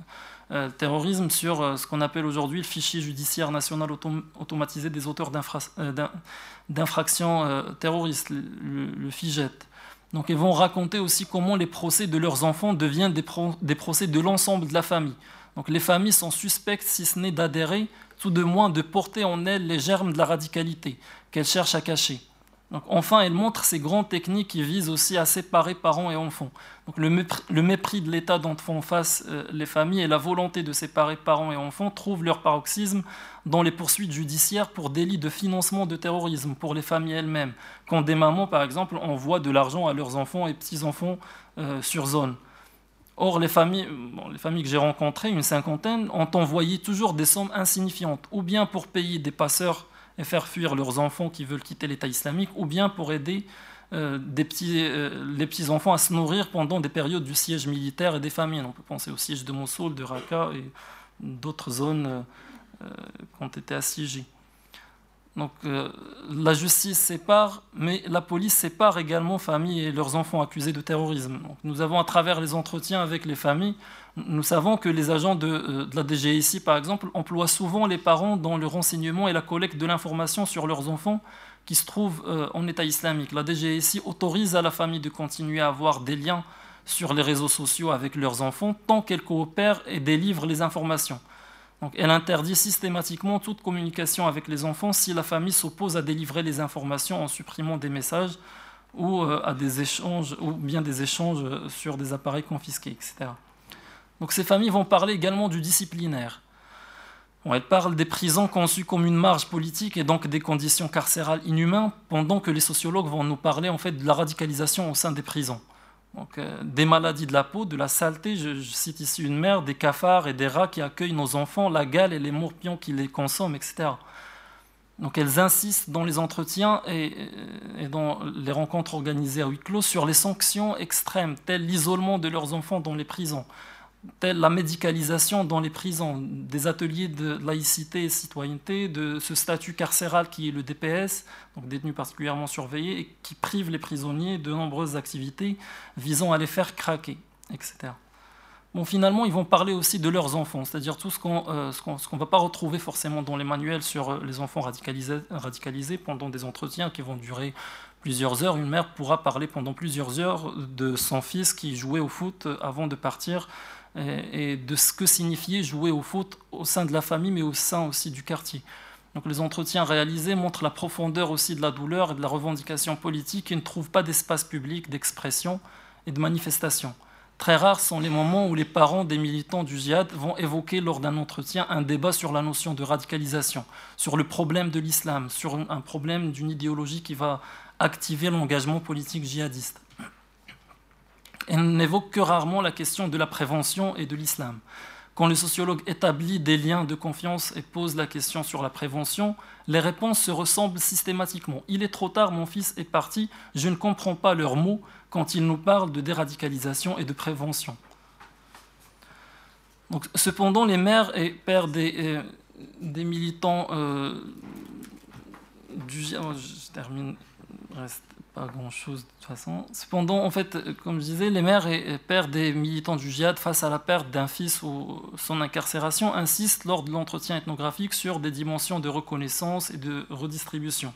euh, terrorisme sur euh, ce qu'on appelle aujourd'hui le fichier judiciaire national automatisé des auteurs euh, d'infractions terroristes, le, FIGET. Donc ils vont raconter aussi comment les procès de leurs enfants deviennent des, des procès de l'ensemble de la famille. Donc les familles sont suspectes, si ce n'est d'adhérer, tout de moins de porter en elles les germes de la radicalité qu'elles cherchent à cacher enfin, elle montre ces grandes techniques qui visent aussi à séparer parents et enfants. Donc, le, mépris, de l'État dont font face euh, les familles et la volonté de séparer parents et enfants trouvent leur paroxysme dans les poursuites judiciaires pour délits de financement de terrorisme pour les familles elles-mêmes, quand des mamans, par exemple, envoient de l'argent à leurs enfants et petits-enfants euh, sur zone. Or, les familles, les familles que j'ai rencontrées, une cinquantaine, ont envoyé toujours des sommes insignifiantes, ou bien pour payer des passeurs et faire fuir leurs enfants qui veulent quitter l'État islamique, ou bien pour aider euh, euh, les petits-enfants à se nourrir pendant des périodes du siège militaire et des famines. On peut penser au siège de Mossoul, de Raqqa et d'autres zones euh, qui ont été assiégées. Donc la justice sépare, mais la police sépare également familles et leurs enfants accusés de terrorisme. nous avons à travers les entretiens avec les familles, nous savons que les agents de, euh, la DGIC, par exemple, emploient souvent les parents dans le renseignement et la collecte de l'information sur leurs enfants qui se trouvent euh, en état islamique. La DGIC autorise à la famille de continuer à avoir des liens sur les réseaux sociaux avec leurs enfants tant qu'elle coopère et délivre les informations. Donc, elle interdit systématiquement toute communication avec les enfants si la famille s'oppose à délivrer les informations en supprimant des messages ou euh, à des échanges ou bien des échanges sur des appareils confisqués, etc. Donc ces familles vont parler également du disciplinaire. elles parlent des prisons conçues comme une marge politique et donc des conditions carcérales inhumaines, pendant que les sociologues vont nous parler en fait de la radicalisation au sein des prisons. Donc, euh, des maladies de la peau, de la saleté, je, cite ici une mère, des cafards et des rats qui accueillent nos enfants, la gale et les morpions qui les consomment, etc. Donc elles insistent dans les entretiens et, et, dans les rencontres organisées à huis clos sur les sanctions extrêmes, telles l'isolement de leurs enfants dans les prisons, telle la médicalisation dans les prisons, des ateliers de laïcité et citoyenneté, de ce statut carcéral qui est le DPS, donc détenu particulièrement surveillé, et qui prive les prisonniers de nombreuses activités visant à les faire craquer, etc. Bon, finalement, ils vont parler aussi de leurs enfants, c'est-à-dire tout ce qu'on euh, ne va pas retrouver forcément dans les manuels sur euh, les enfants radicalisés, radicalisés pendant des entretiens qui vont durer plusieurs heures. Une mère pourra parler pendant plusieurs heures de son fils qui jouait au foot avant de partir et, de ce que signifiait jouer au foot au sein de la famille, mais au sein aussi du quartier. Donc les entretiens réalisés montrent la profondeur aussi de la douleur et de la revendication politique qui ne trouvent pas d'espace public, d'expression et de manifestation. Très rares sont les moments où les parents des militants du djihad vont évoquer lors d'un entretien un débat sur la notion de radicalisation, sur le problème de l'islam, sur un problème d'une idéologie qui va activer l'engagement politique djihadiste elle n'évoque que rarement la question de la prévention et de l'islam. Quand le sociologue établit des liens de confiance et pose la question sur la prévention, les réponses se ressemblent systématiquement. Il est trop tard, mon fils est parti, je ne comprends pas leurs mots quand ils nous parlent de déradicalisation et de prévention. Cependant, les mères et pères des, euh, des militants euh, du... Je termine, pas grand-chose de toute façon. Cependant, en fait, comme je disais, les mères et pères des militants du djihad, face à la perte d'un fils ou son incarcération, insistent lors de l'entretien ethnographique sur des dimensions de reconnaissance et de redistribution.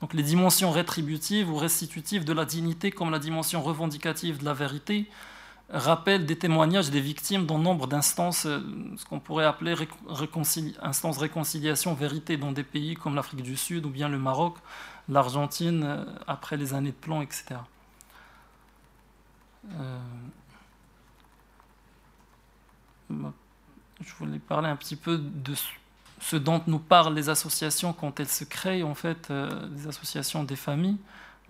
Donc les dimensions rétributives ou restitutives de la dignité comme la dimension revendicative de la vérité rappellent des témoignages des victimes dans nombre d'instances, euh, ce qu'on pourrait appeler instances réconciliation vérité dans des pays comme l'Afrique du Sud ou bien le Maroc, l'Argentine euh, après les années de plan, etc. Euh, je voulais parler un petit peu de ce dont nous parlent les associations quand elles se créent, en fait, les associations des familles.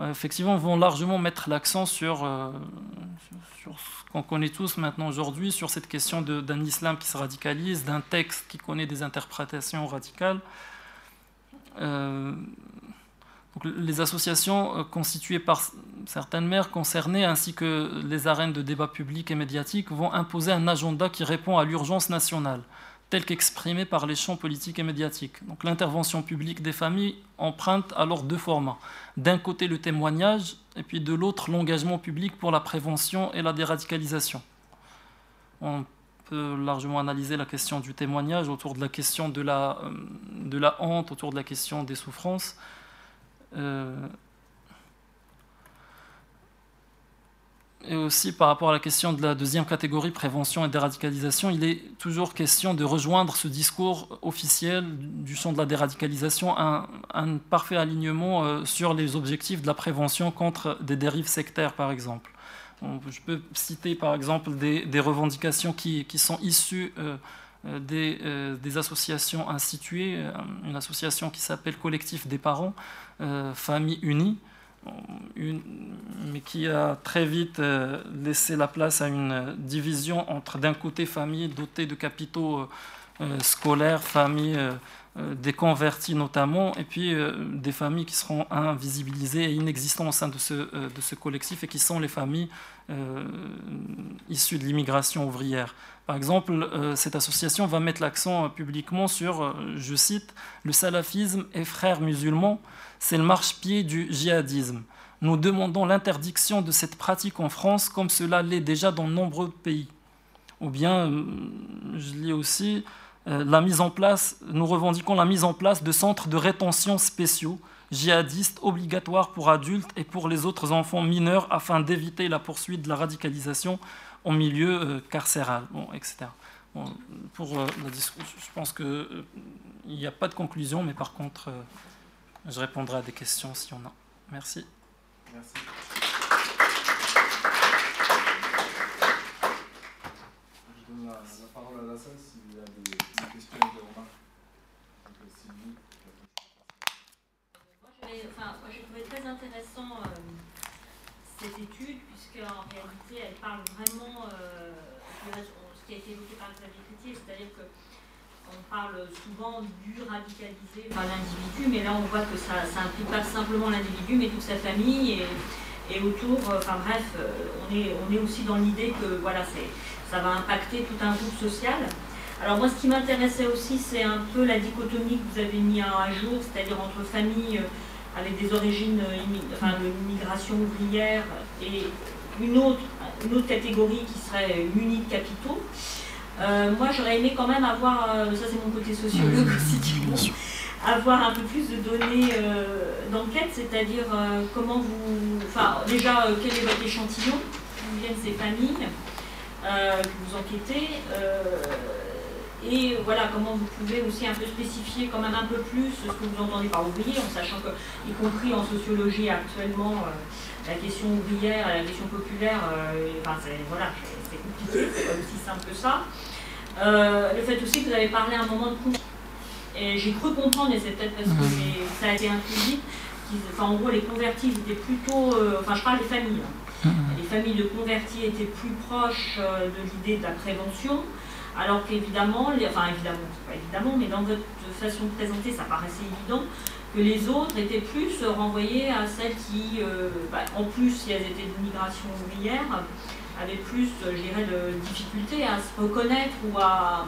Effectivement, vont largement mettre l'accent sur, sur, ce qu'on connaît tous maintenant aujourd'hui, sur cette question d'un islam qui se radicalise, d'un texte qui connaît des interprétations radicales. Les associations euh, constituées par certaines mères concernées ainsi que les arènes de débat public et médiatique vont imposer un agenda qui répond à l'urgence nationale, tel qu'exprimé par les champs politiques et médiatiques. Donc l'intervention publique des familles emprunte alors deux formats. D'un côté le témoignage et puis de l'autre l'engagement public pour la prévention et la déradicalisation. On peut largement analyser la question du témoignage autour de la question de la, euh, de la honte, autour de la question des souffrances euh, et aussi par rapport à la question de la deuxième catégorie, prévention et déradicalisation, il est toujours question de rejoindre ce discours officiel du champ de la déradicalisation, un, parfait alignement euh, sur les objectifs de la prévention contre des dérives sectaires, par exemple. Je peux citer par exemple des, revendications qui, sont issues euh, euh, euh, des, associations instituées, euh, une association qui s'appelle Collectif des parents, Famille Unie, mais qui a très vite laissé la place à une division entre d'un côté famille dotée de capitaux scolaires, famille des notamment, et puis des familles qui seront invisibilisées et inexistantes au sein de ce collectif et qui sont les familles issues de l'immigration ouvrière. Par exemple, cette association va mettre l'accent publiquement sur, je cite, le salafisme et frères musulmans, c'est le marche-pied du djihadisme. Nous demandons l'interdiction de cette pratique en France comme cela l'est déjà dans de nombreux pays. Ou bien, euh, je lis aussi, euh, la mise en place, nous revendiquons la mise en place de centres de rétention spéciaux, djihadistes, obligatoires pour adultes et pour les autres enfants mineurs afin d'éviter la poursuite de la radicalisation en milieu euh, carcéral, etc. pour la je pense qu'il n'y a pas de conclusion, mais par contre, je répondrai à des questions si on a. Merci. Merci. Je donne la, parole à la salle s'il y a des, questions ou des remarques. Moi, je trouvais très intéressant euh, cette étude, puisqu'en réalité, elle parle vraiment euh, de ce qui a été évoqué par Xavier Crétier, c'est-à-dire que on parle souvent du radicalisé par l'individu, mais là on voit que ça n'implique pas simplement l'individu, mais toute sa famille et, autour, euh, enfin bref, euh, on est, on est aussi dans l'idée que voilà, ça va impacter tout un groupe social. Alors moi ce qui m'intéressait aussi c'est un peu la dichotomie que vous avez mis à jour, c'est-à-dire entre familles euh, avec des origines de l'immigration ouvrière et une autre, une autre catégorie qui serait munie de capitaux. Euh, moi, j'aurais aimé quand même avoir, euh, ça c'est mon côté sociologue aussi, avoir un peu plus de données euh, d'enquête, c'est-à-dire comment vous. Enfin, déjà, quel est votre échantillon, d'où viennent ces familles que vous enquêtez, et voilà, comment vous pouvez aussi un peu spécifier quand même un peu plus ce que vous entendez par ouvrier, en sachant que, y compris en sociologie actuellement, la question ouvrière, la question populaire, enfin, c'est voilà, compliqué, c'est pas aussi simple que ça. Euh, le fait aussi que vous avez parlé à un moment de et j'ai cru comprendre, et c'est peut-être parce que mhm. ça a été vite, enfin, en gros les convertis étaient plutôt, euh, enfin je parle des familles, hein. mhm. les familles de convertis étaient plus proches euh, de l'idée de la prévention, alors qu'évidemment, enfin évidemment, pas évidemment, mais dans votre façon de présenter, ça paraissait évident, que les autres étaient plus renvoyés à celles qui, bah, en plus si elles étaient d'immigration ouvrière, avaient plus, je dirais, de difficultés à se reconnaître ou à,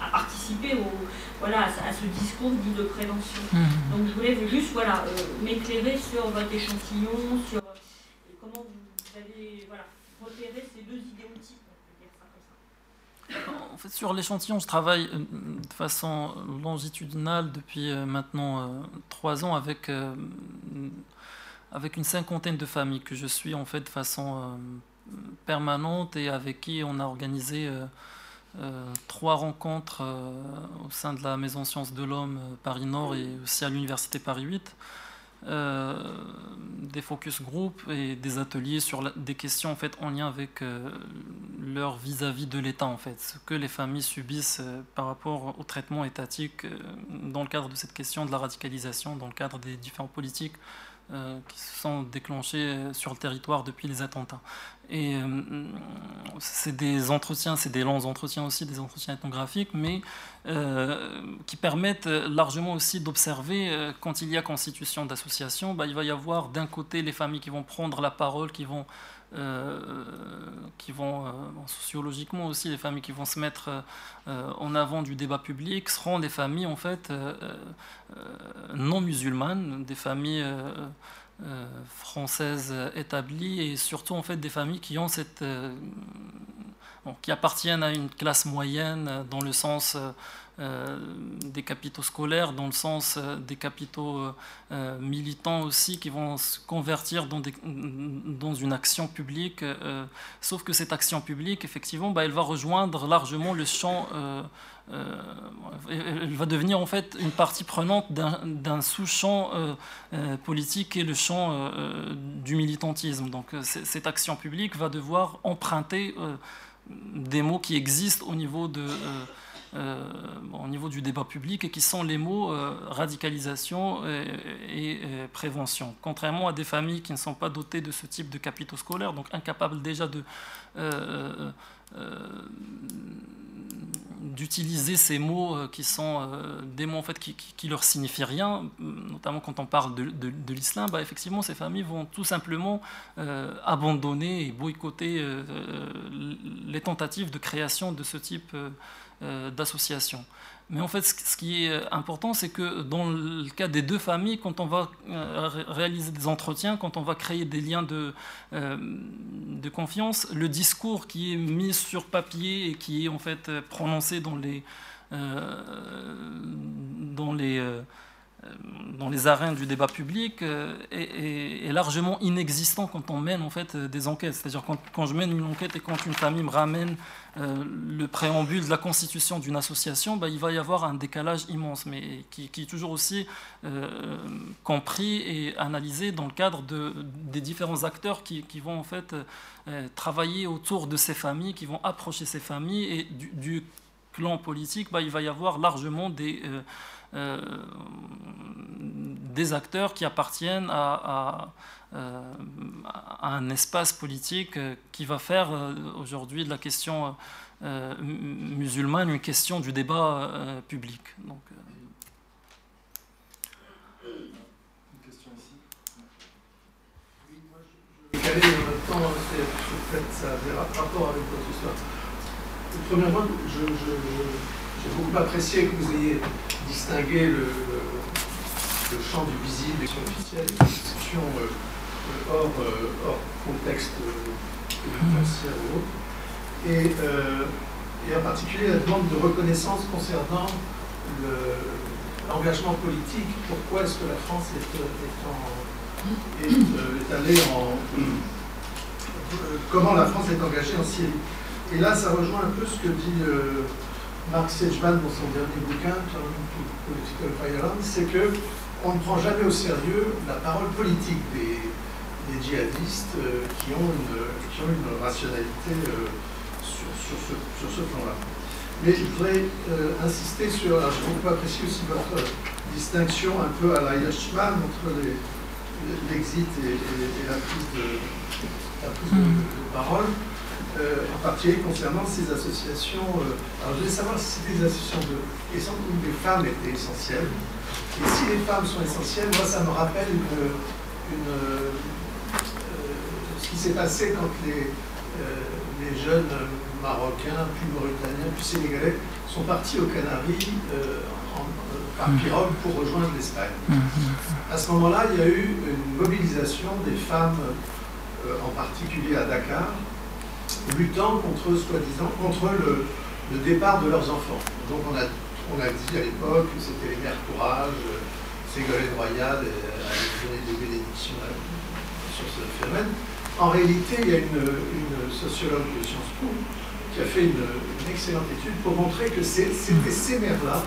à participer au, voilà, à, ce discours dit de prévention. Mmh. Donc je voulais juste voilà, euh, m'éclairer sur votre échantillon, sur euh, comment vous avez voilà, repéré ces deux idéotypes. En fait, sur l'échantillon, je travaille euh, de façon longitudinale depuis maintenant trois ans avec, avec une cinquantaine de familles que je suis en fait de façon permanente et avec qui on a organisé euh, euh, trois rencontres euh, au sein de la Maison Sciences de l'Homme Paris Nord et aussi à l'Université Paris 8. des focus group et des ateliers sur des questions en fait en lien avec leur vis-à-vis de l'État en fait, ce que les familles subissent par rapport au traitement étatique dans le cadre de cette question de la radicalisation, dans le cadre des différentes politiques qui se sont déclenchées sur le territoire depuis les attentats. Et euh, c'est des entretiens, c'est des longs entretiens aussi, des entretiens ethnographiques, mais euh, qui permettent largement aussi d'observer euh, quand il y a constitution d'association, bah, il va y avoir d'un côté les familles qui vont prendre la parole, qui vont, qui vont sociologiquement aussi, les familles qui vont se mettre en avant du débat public, seront des familles en fait non musulmanes, des familles euh, françaises établies et surtout en fait des familles qui ont cette euh, qui appartiennent à une classe moyenne dans le sens euh, des capitaux scolaires, dans le sens des capitaux militants aussi, qui vont se convertir dans, une action publique. sauf que cette action publique, effectivement, bah, elle va rejoindre largement le champ euh, elle va devenir en fait une partie prenante d'un sous-champ euh, euh, politique et le champ du militantisme. Donc cette action publique va devoir emprunter des mots qui existent au niveau, de, au niveau du débat public et qui sont les mots radicalisation et, prévention. Contrairement à des familles qui ne sont pas dotées de ce type de capitaux scolaires, donc incapables déjà de d'utiliser ces mots qui sont des mots en fait qui, leur signifient rien, notamment quand on parle de, de, l'islam, bah, effectivement ces familles vont tout simplement abandonner et boycotter les tentatives de création de ce type d'association. Mais en fait, ce qui est important, c'est que dans le cas des deux familles, quand on va euh, réaliser des entretiens, quand on va créer des liens de, euh, de confiance, le discours qui est mis sur papier et qui est en fait prononcé dans les, euh, dans les euh, dans les arènes du débat public euh, est, largement inexistant quand on mène en fait euh, des enquêtes. C'est-à-dire quand, quand, je mène une enquête et quand une famille me ramène le préambule de la constitution d'une association, bah, il va y avoir un décalage immense, mais qui, est toujours aussi compris et analysé dans le cadre de, des différents acteurs qui, qui vont en fait travailler autour de ces familles, qui vont approcher ces familles et du, du clan politique, bah, il va y avoir largement des euh, des acteurs qui appartiennent à, euh, un espace politique euh, qui va faire aujourd'hui de la question musulmane une question du débat public. Donc, caler en même temps, peut-être ça a des rapports avec ce soit. Premièrement, je, je j'ai beaucoup apprécié que vous ayez distingué le, champ du visible, l'expression officielle, et l'expression euh, hors, euh, hors, contexte pénitentiaire ou autre. Et, euh, en particulier la demande de reconnaissance concernant l'engagement politique. Pourquoi est-ce que la France est, est, est allée en. comment la France est engagée en Syrie? Et là, ça rejoint un peu ce que dit. Mark Sedgman, dans son dernier bouquin, Political Firearms, c'est que on ne prend jamais au sérieux la parole politique des, djihadistes euh, qui, ont une, qui, ont une, rationalité euh, sur, sur, ce, sur ce plan-là. Mais je voudrais euh, insister sur, j'ai beaucoup apprécié aussi votre distinction un peu à la Yashman entre l'exit et, la prise de, la prise de hmm. parole. Euh, en particulier concernant ces associations. Euh, alors je voulais savoir si des associations de, où les femmes étaient essentielles. Et si les femmes sont essentielles, moi ça me rappelle une, euh, ce qui s'est passé quand les, les, jeunes Marocains, puis Mauritaniens, puis Sénégalais sont partis aux Canaries par mmh. pirogue pour rejoindre l'Espagne. Mmh. À ce moment-là, il y a eu une mobilisation des femmes, en particulier à Dakar, luttant contre, soi-disant, contre le, départ de leurs enfants. Donc on a, on a dit à l'époque que c'était les mères courage, Ségolène Royal avait donné des bénédictions sur ce phénomène. En réalité, il y a une, sociologue de Sciences Po qui a fait une, excellente étude pour montrer que c'était ces mères-là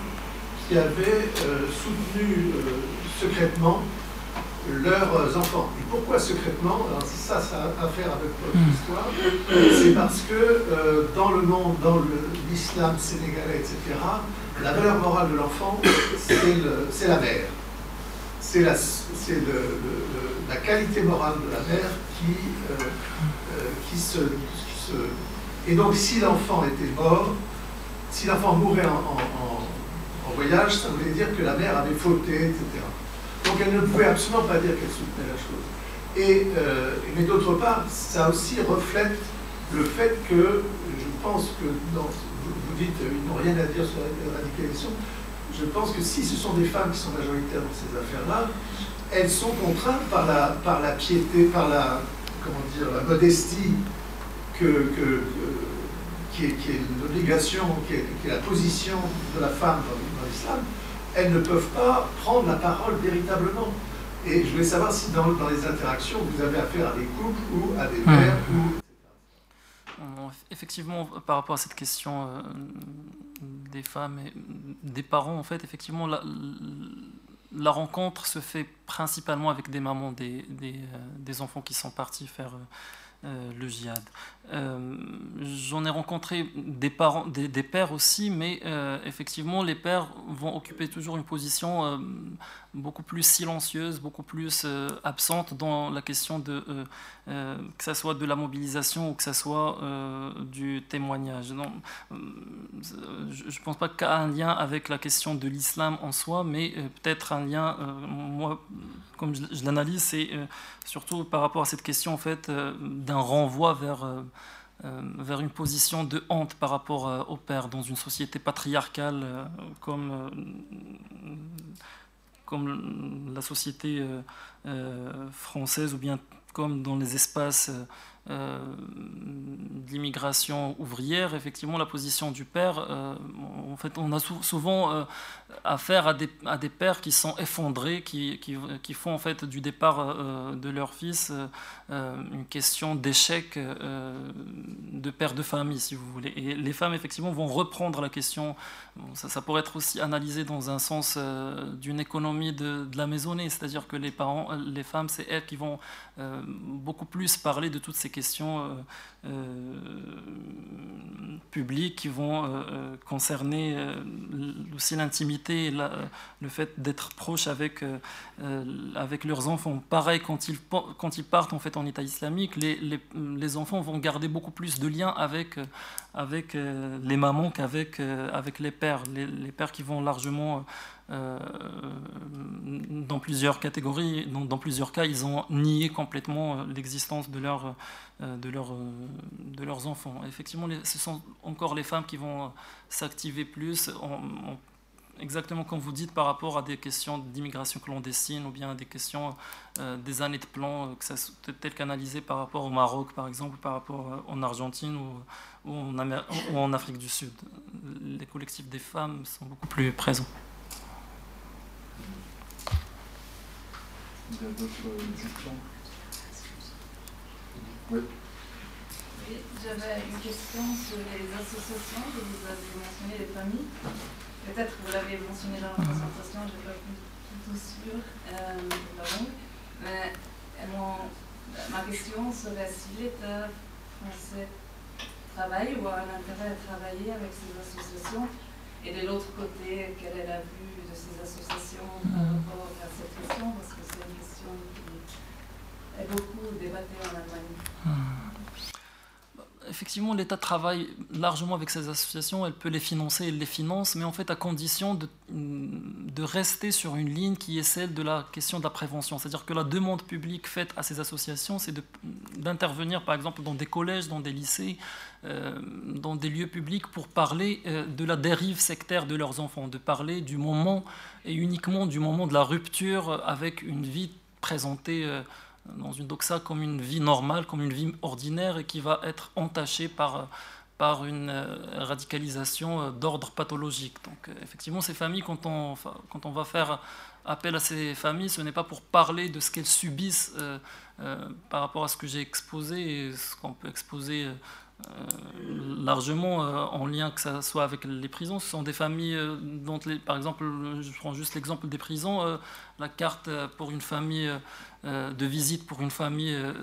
qui avaient euh, soutenu euh, secrètement leurs enfants. Et pourquoi secrètement? Alors ça, ça a à faire avec votre hmm. histoire. C'est parce que euh, dans le monde, dans l'islam sénégalais, etc., la valeur morale de l'enfant, c'est la mère. C'est la, la, qualité morale de la mère qui, euh, euh, qui, se, Et donc si l'enfant était mort, si l'enfant mourait en, en voyage, ça voulait dire que la mère avait fauté, etc. Donc elle ne pouvait absolument pas dire qu'elle soutenait la chose. Et, euh, mais d'autre part, ça aussi reflète le fait que, je pense que, vous, dites, ils n'ont rien à dire sur la radicalisation, je pense que si ce sont des femmes qui sont majoritaires dans ces affaires-là, elles sont contraintes par la, par la piété, par la, comment dire, la modestie que, qui est, l'obligation, qui, est, la position de la femme dans l'islam, elles ne peuvent pas prendre la parole véritablement. Et je voulais savoir si dans, les interactions, vous avez affaire à des couples ou à des hmm. mères ou... Effectivement, par rapport à cette question euh, des femmes et des parents, en fait, effectivement, la, la rencontre se fait principalement avec des mamans des, des, euh, enfants qui sont partis faire le djihad. J'en ai rencontré des, parents, des, des pères aussi, mais effectivement, les pères vont occuper toujours une position beaucoup plus silencieuse, beaucoup plus absente dans la question de que ce soit de la mobilisation ou que ce soit du témoignage. Je ne pense pas qu'il y a un lien avec la question de l'islam en soi, mais peut-être un lien, moi, comme je, l'analyse, c'est euh, surtout par rapport à cette question en fait, euh, d'un renvoi vers, euh, vers une position de honte par rapport au père dans une société patriarcale comme, comme la société française ou bien comme dans les espaces euh, l'immigration ouvrière, effectivement, la position du père, euh, en fait, on a souvent euh, affaire à des, à des, pères qui sont effondrés, qui, qui, qui font en fait du départ de leur fils une question d'échec de père de famille, si vous voulez. Et les femmes, effectivement, vont reprendre la question. ça, ça, pourrait être aussi analysé dans un sens d'une économie de, de, la maisonnée, c'est-à-dire que les parents, les femmes, c'est elles qui vont beaucoup plus parler de toutes ces questions euh, euh, publiques qui vont euh, concerner aussi l'intimité, le fait d'être proche avec, avec leurs enfants. Pareil, quand ils, quand ils partent en, fait, en État islamique, les, les, les enfants vont garder beaucoup plus de liens avec, avec les mamans qu'avec avec les pères. Les, les, pères qui vont largement euh, dans plusieurs catégories, dans, dans, plusieurs cas, ils ont nié complètement euh, l'existence euh, de, leur, de leurs enfants. Effectivement, ce sont encore les femmes qui vont s'activer plus, exactement comme vous dites, par rapport à des questions d'immigration clandestine ou bien à des questions des années de plan, que ça tel qu'analysé par rapport au Maroc, par exemple, par rapport en Argentine ou, ou, en ou en Afrique du Sud. Les collectifs des femmes sont beaucoup plus présents. Il y a d'autres questions Oui. Oui, j'avais une question sur les associations que vous avez mentionné, les familles. Peut-être que vous l'avez mentionné dans la présentation, je n'ai pas tout, tout sûr, euh, Mais mon, ma question serait si l'État français travaille ou a un intérêt à travailler avec ces associations, et de l'autre côté, quelle est la vue de ces associations par rapport à cette question Parce que c'est une question qui Hmm. Effectivement, l'État travaille largement avec ces associations, elle peut les financer, elle les finance, mais en fait à condition de, de rester sur une ligne qui est celle de la question de la prévention. C'est-à-dire que la demande publique faite à ces associations, c'est d'intervenir par exemple dans des collèges, dans des lycées, euh, dans des lieux publics pour parler euh, de la dérive sectaire de leurs enfants, de parler du moment et uniquement du moment de la rupture avec une vie présentée euh, dans une doxa comme une vie normale, comme une vie ordinaire et qui va être entachée par, par une radicalisation d'ordre pathologique. Donc effectivement, ces familles, quand on, quand on va faire appel à ces familles, ce n'est pas pour parler de ce qu'elles subissent par rapport à ce que j'ai exposé et ce qu'on peut exposer euh, largement euh, en lien que ça soit avec les prisons. Ce sont des familles euh, dont, les, par exemple, je prends juste l'exemple des prisons, la carte pour une famille euh, de visite pour une famille, euh,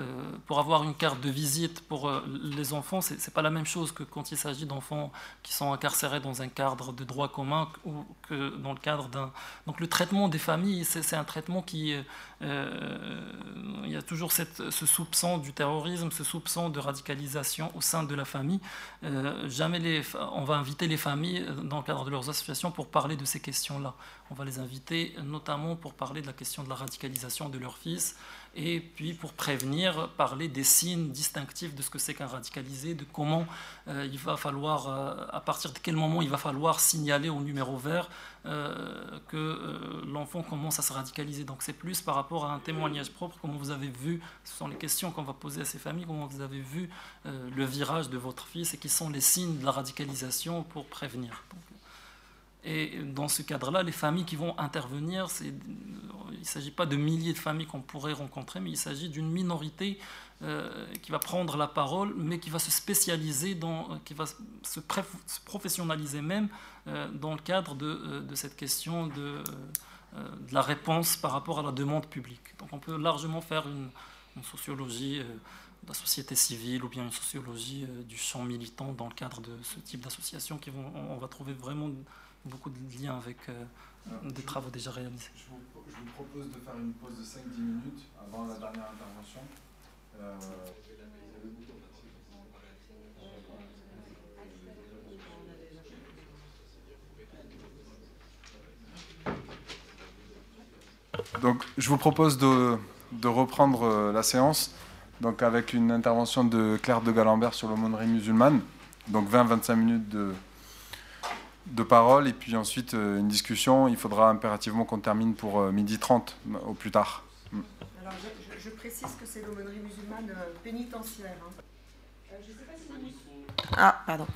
pour avoir une carte de visite pour euh, les enfants, c'est n'est pas la même chose que quand il s'agit d'enfants qui sont incarcérés dans un cadre de droit commun ou que dans le cadre d'un... Donc le traitement des familles, c'est un traitement qui... il y a toujours cette, ce soupçon du terrorisme, ce soupçon de radicalisation au sein de la famille. jamais les, on va inviter les familles dans le cadre de leurs associations pour parler de ces questions-là. On va les inviter notamment pour de la question de la radicalisation de leurs fils et puis pour prévenir, parler des signes distinctifs de ce que c'est qu'un radicalisé, de comment euh, il va falloir, euh, à partir de quel moment il va falloir signaler au numéro vert euh, que l'enfant commence à se radicaliser. Donc c'est plus par rapport à un témoignage propre, comment vous avez vu, ce sont les questions qu'on va poser à ces familles, comment vous avez vu le virage de votre fils et qui sont les signes de la radicalisation pour prévenir. Et dans ce cadre-là, les familles qui vont intervenir, il ne s'agit pas de milliers de familles qu'on pourrait rencontrer, mais il s'agit d'une minorité euh, qui va prendre la parole, mais qui va se spécialiser, dans, qui va se, professionnaliser même euh, dans le cadre de, euh, de cette question de, de, la réponse par rapport à la demande publique. Donc on peut largement faire une, sociologie la société civile ou bien une sociologie du champ militant dans le cadre de ce type d'association qui on, va trouver vraiment beaucoup de liens avec des travaux déjà réalisés. Je vous, propose de faire une pause de 5-10 minutes avant la dernière intervention. Donc, je vous propose de, reprendre euh, la séance donc avec une intervention de Claire de Galambert sur l'aumônerie musulmane. Donc 20-25 minutes de, de parole et puis ensuite euh, une discussion. Il faudra impérativement qu'on termine pour euh, midi 30 au plus tard. Mm. Je, précise que c'est l'aumônerie musulmane pénitentiaire. Hein. je ah, pardon.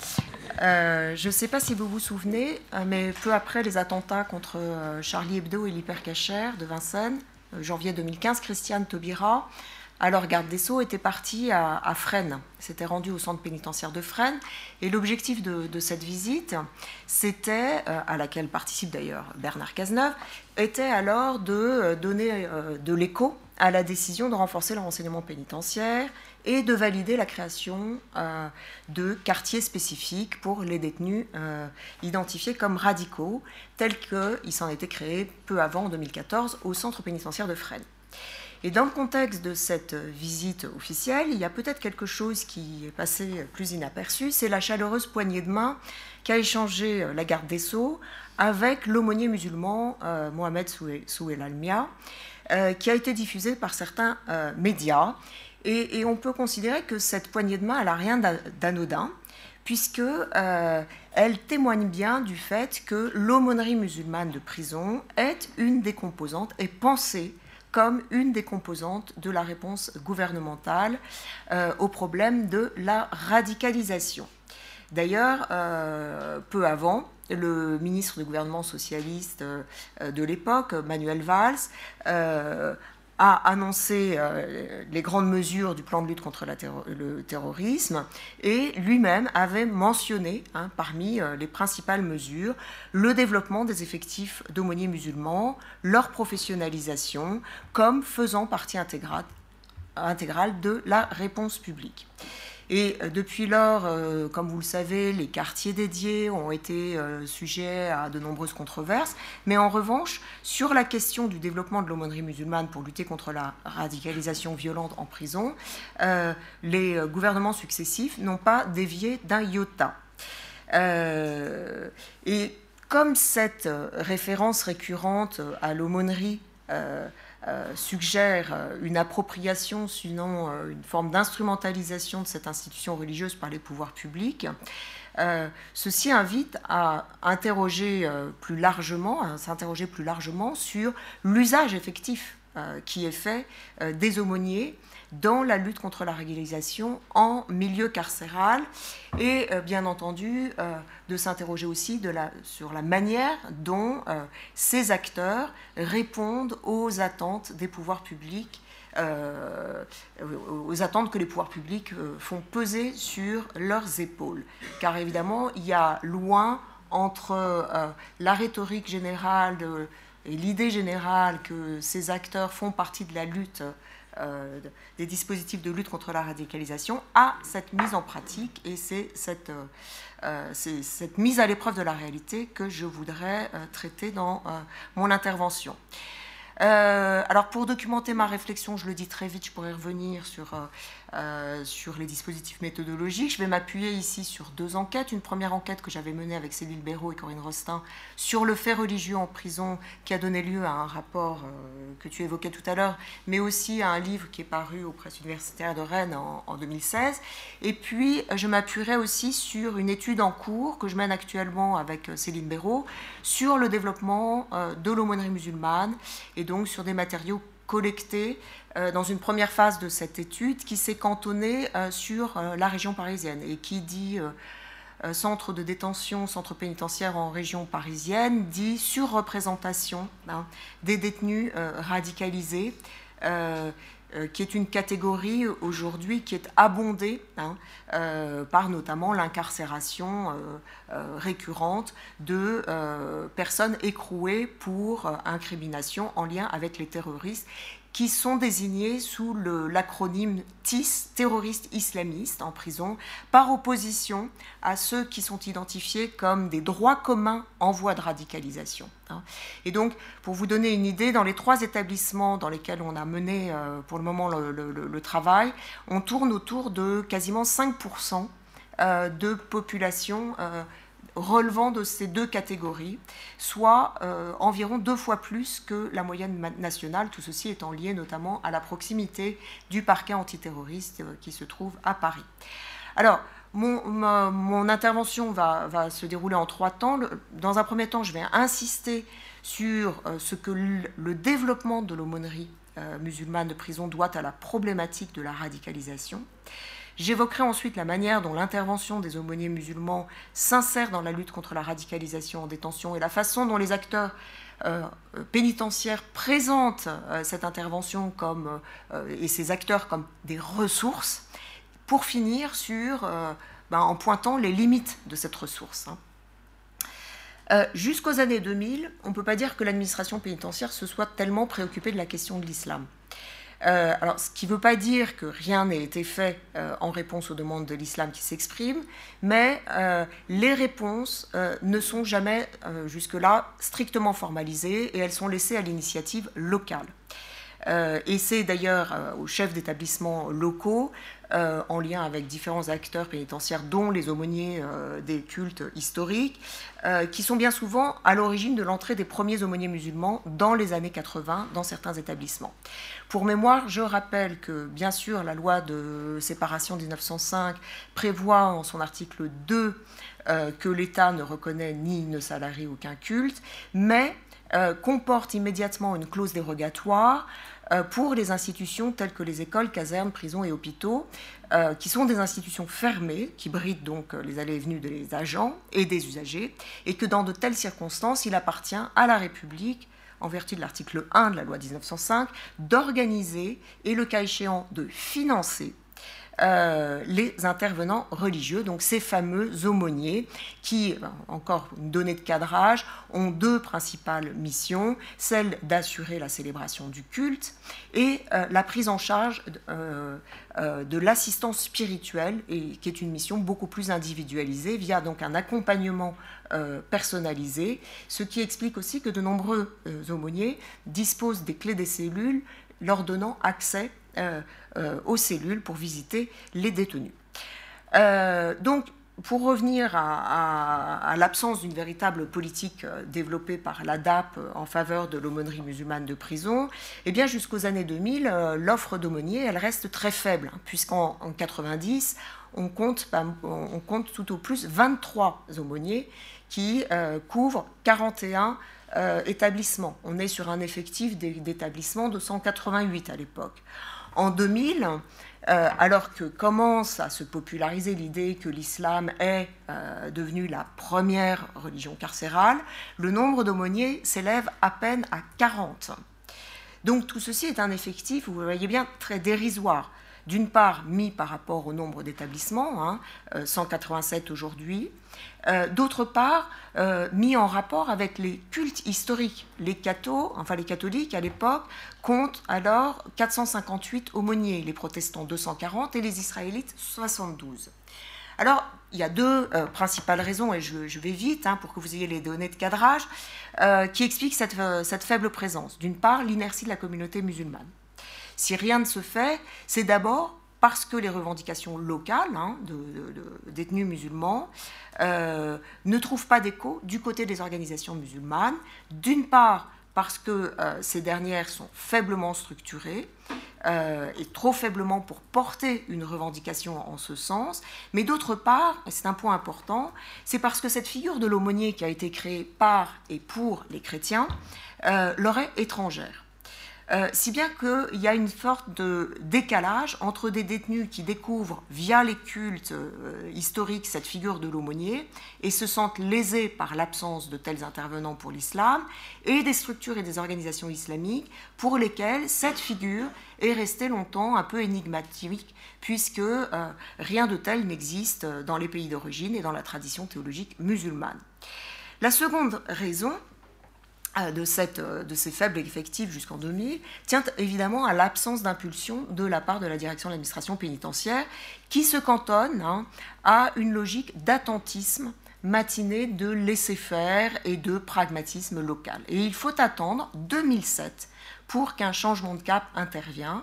Euh, je ne sais pas si vous vous souvenez, euh, mais peu après les attentats contre euh, Charlie Hebdo et l'hypercacher de Vincennes, janvier 2015, Christiane Taubira, alors garde des Sceaux, était partie à, Fresnes. S'était rendue au centre pénitentiaire de Fresnes. Et l'objectif de, cette visite, c'était, à laquelle participe d'ailleurs Bernard Cazeneuve, était alors de donner de l'écho à la décision de renforcer le renseignement pénitentiaire et de valider la création euh, de quartiers spécifiques pour les détenus euh, identifiés comme radicaux, tels qu'ils s'en étaient créés peu avant, en 2014, au centre pénitentiaire de Fresnes. Et dans le contexte de cette visite officielle, il y a peut-être quelque chose qui est passé plus inaperçu, c'est la chaleureuse poignée de main qu'a échangé la garde des Sceaux avec l'aumônier musulman euh, Mohamed Souel Almia, qui a été diffusée par certains médias. Et, on peut considérer que cette poignée de main, elle n'a rien d'anodin, puisque euh, elle témoigne bien du fait que l'aumônerie musulmane de prison est une des composantes, est pensée comme une des composantes de la réponse gouvernementale euh, au problème de la radicalisation. D'ailleurs, euh, peu avant, le ministre du gouvernement socialiste de l'époque, Manuel Valls, a annoncé euh, les grandes mesures du plan de lutte contre le terrorisme et lui-même avait mentionné hein, parmi euh, les principales mesures le développement des effectifs d'aumôniers musulmans, leur professionnalisation comme faisant partie intégrale de la réponse publique. Et euh, depuis lors, euh, comme vous le savez, les quartiers dédiés ont été euh, sujets à de nombreuses controverses. Mais en revanche, sur la question du développement de l'aumônerie musulmane pour lutter contre la radicalisation violente en prison, les gouvernements successifs n'ont pas dévié d'un iota. et comme cette référence récurrente à l'aumônerie suggère euh, une appropriation, sinon euh, une forme d'instrumentalisation de cette institution religieuse par les pouvoirs publics. ceci invite à interroger plus largement, à s'interroger plus largement sur l'usage effectif qui est fait des aumôniers dans la lutte contre la régularisation en milieu carcéral et euh, bien entendu euh, de s'interroger aussi sur la manière dont euh, ces acteurs répondent aux attentes des pouvoirs publics aux attentes que les pouvoirs publics font peser sur leurs épaules. Car évidemment, il y a loin entre la rhétorique générale et l'idée générale que ces acteurs font partie de la lutte euh, des dispositifs de lutte contre la radicalisation à cette mise en pratique et c'est cette, euh, euh, cette mise à l'épreuve de la réalité que je voudrais traiter dans mon intervention. alors pour documenter ma réflexion, je le dis très vite, je pourrais revenir sur euh, sur les dispositifs méthodologiques. Je vais m'appuyer ici sur deux enquêtes. Une première enquête que j'avais menée avec Céline Béraud et Corinne Rostin sur le fait religieux en prison qui a donné lieu à un rapport euh, que tu évoquais tout à l'heure, mais aussi à un livre qui est paru aux presses universitaires de Rennes en, 2016. Et puis, je m'appuierai aussi sur une étude en cours que je mène actuellement avec euh, Céline Béraud sur le développement de l'aumônerie musulmane et donc sur des matériaux collectés euh, dans une première phase de cette étude qui s'est cantonnée euh, sur euh, la région parisienne et qui dit centre de détention, centre pénitentiaire en région parisienne, dit surreprésentation hein, des détenus radicalisés. Qui est une catégorie aujourd'hui qui est abondée hein, par notamment l'incarcération récurrente de personnes écrouées pour incrimination en lien avec les terroristes qui sont désignés sous l'acronyme TIS, terroristes islamistes en prison, par opposition à ceux qui sont identifiés comme des droits communs en voie de radicalisation. Hein. Et donc, pour vous donner une idée, dans les trois établissements dans lesquels on a mené euh, pour le moment le, travail, on tourne autour de quasiment 5% euh, de population euh, relevant de ces deux catégories, soit euh, environ deux fois plus que la moyenne nationale, tout ceci étant lié notamment à la proximité du parquet antiterroriste euh, qui se trouve à Paris. Alors, mon, intervention va, se dérouler en trois temps. Dans un premier temps, je vais insister sur euh, ce que le, développement de l'aumônerie musulmane de prison doit à la problématique de la radicalisation. J'évoquerai ensuite la manière dont l'intervention des aumôniers musulmans s'insère dans la lutte contre la radicalisation en détention et la façon dont les acteurs euh, pénitentiaires présentent euh, cette intervention comme, euh, et ces acteurs comme des ressources, pour finir ben, en pointant les limites de cette ressource. Hein. Jusqu'aux années 2000, on ne peut pas dire que l'administration pénitentiaire se soit tellement préoccupée de la question de l'islam. Euh, alors, ce qui ne veut pas dire que rien n'ait été fait euh, en réponse aux demandes de l'islam qui s'expriment, mais euh, les réponses ne sont jamais jusque-là strictement formalisées et elles sont laissées à l'initiative locale. et c'est d'ailleurs aux chefs d'établissements locaux en lien avec différents acteurs pénitentiaires, dont les aumôniers des cultes historiques, qui sont bien souvent à l'origine de l'entrée des premiers aumôniers musulmans dans les années 80 dans certains établissements. Pour mémoire, je rappelle que, bien sûr, la loi de séparation 1905 prévoit en son article 2 que l'État ne reconnaît ni ne salarie aucun culte, mais comporte immédiatement une clause dérogatoire euh, pour les institutions telles que les écoles, casernes, prisons et hôpitaux, euh, qui sont des institutions fermées, qui brident donc euh, les allées et venues des agents et des usagers, et que dans de telles circonstances, il appartient à la République en vertu de l'article 1 de la loi 1905, d'organiser et, le cas échéant, de financer euh, les intervenants religieux, donc ces fameux aumôniers qui, ben, encore une donnée de cadrage, ont deux principales missions, celle d'assurer la célébration du culte et euh, la prise en charge euh, de l'assistance spirituelle, et, qui est une mission beaucoup plus individualisée via donc un accompagnement personnalisé, ce qui explique aussi que de nombreux aumôniers disposent des clés des cellules leur donnant accès aux cellules pour visiter les détenus. Euh, donc, pour revenir à, l'absence d'une véritable politique développée par la DAP en faveur de l'aumônerie musulmane de prison, eh bien jusqu'aux années 2000, l'offre d'aumôniers, elle reste très faible, hein, puisqu'en 90, on compte, on compte tout au plus 23 aumôniers qui couvrent 41 établissements. On est sur un effectif d'établissements de 188 à l'époque. En 2000, euh, alors que commence à se populariser l'idée que l'islam est euh, devenu la première religion carcérale, le nombre d'aumôniers s'élève à peine à 40. Donc tout ceci est un effectif, vous voyez bien, très dérisoire d'une part mis par rapport au nombre d'établissements, 187 hein, euh, aujourd'hui, euh, d'autre part euh, mis en rapport avec les cultes historiques. Les cathos, enfin les catholiques à l'époque, comptent alors 458 aumôniers, les protestants 240 et les israélites 72. Alors, il y a deux principales raisons, et je, vais vite hein, pour que vous ayez les données de cadrage, qui expliquent cette faible présence. D'une part, l'inertie de la communauté musulmane. Si rien ne se fait, c'est d'abord parce que les revendications locales hein, de, détenus musulmans euh, ne trouvent pas d'écho du côté des organisations musulmanes. D'une part, parce que euh, ces dernières sont faiblement structurées euh, et trop faiblement pour porter une revendication en ce sens, mais d'autre part, et c'est un point important, c'est parce que cette figure de l'aumônier qui a été créée par et pour les chrétiens leur est étrangère. Euh, si bien qu'il y a une sorte de décalage entre des détenus qui découvrent via les cultes euh, historiques cette figure de l'aumônier et se sentent lésés par l'absence de tels intervenants pour l'islam, et des structures et des organisations islamiques pour lesquelles cette figure est restée longtemps un peu énigmatique, puisque euh, rien de tel n'existe dans les pays d'origine et dans la tradition théologique musulmane. La seconde raison, de, cette, de ces faibles effectifs jusqu'en 2000 tient évidemment à l'absence d'impulsion de la part de la direction de l'administration pénitentiaire qui se cantonne hein, à une logique d'attentisme matinée de laisser-faire et de pragmatisme local. Et il faut attendre 2007 pour qu'un changement de cap intervienne.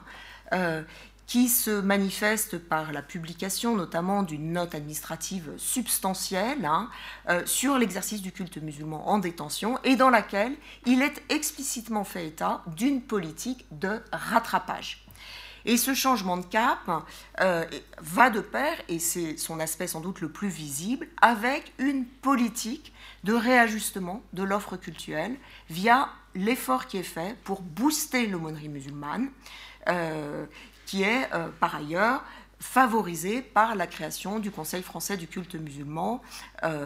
Euh, qui se manifeste par la publication notamment d'une note administrative substantielle hein, euh, sur l'exercice du culte musulman en détention et dans laquelle il est explicitement fait état d'une politique de rattrapage. Et ce changement de cap euh, va de pair, et c'est son aspect sans doute le plus visible, avec une politique de réajustement de l'offre culturelle via l'effort qui est fait pour booster l'aumônerie musulmane, euh, qui est euh, par ailleurs favorisé par la création du Conseil français du culte musulman euh,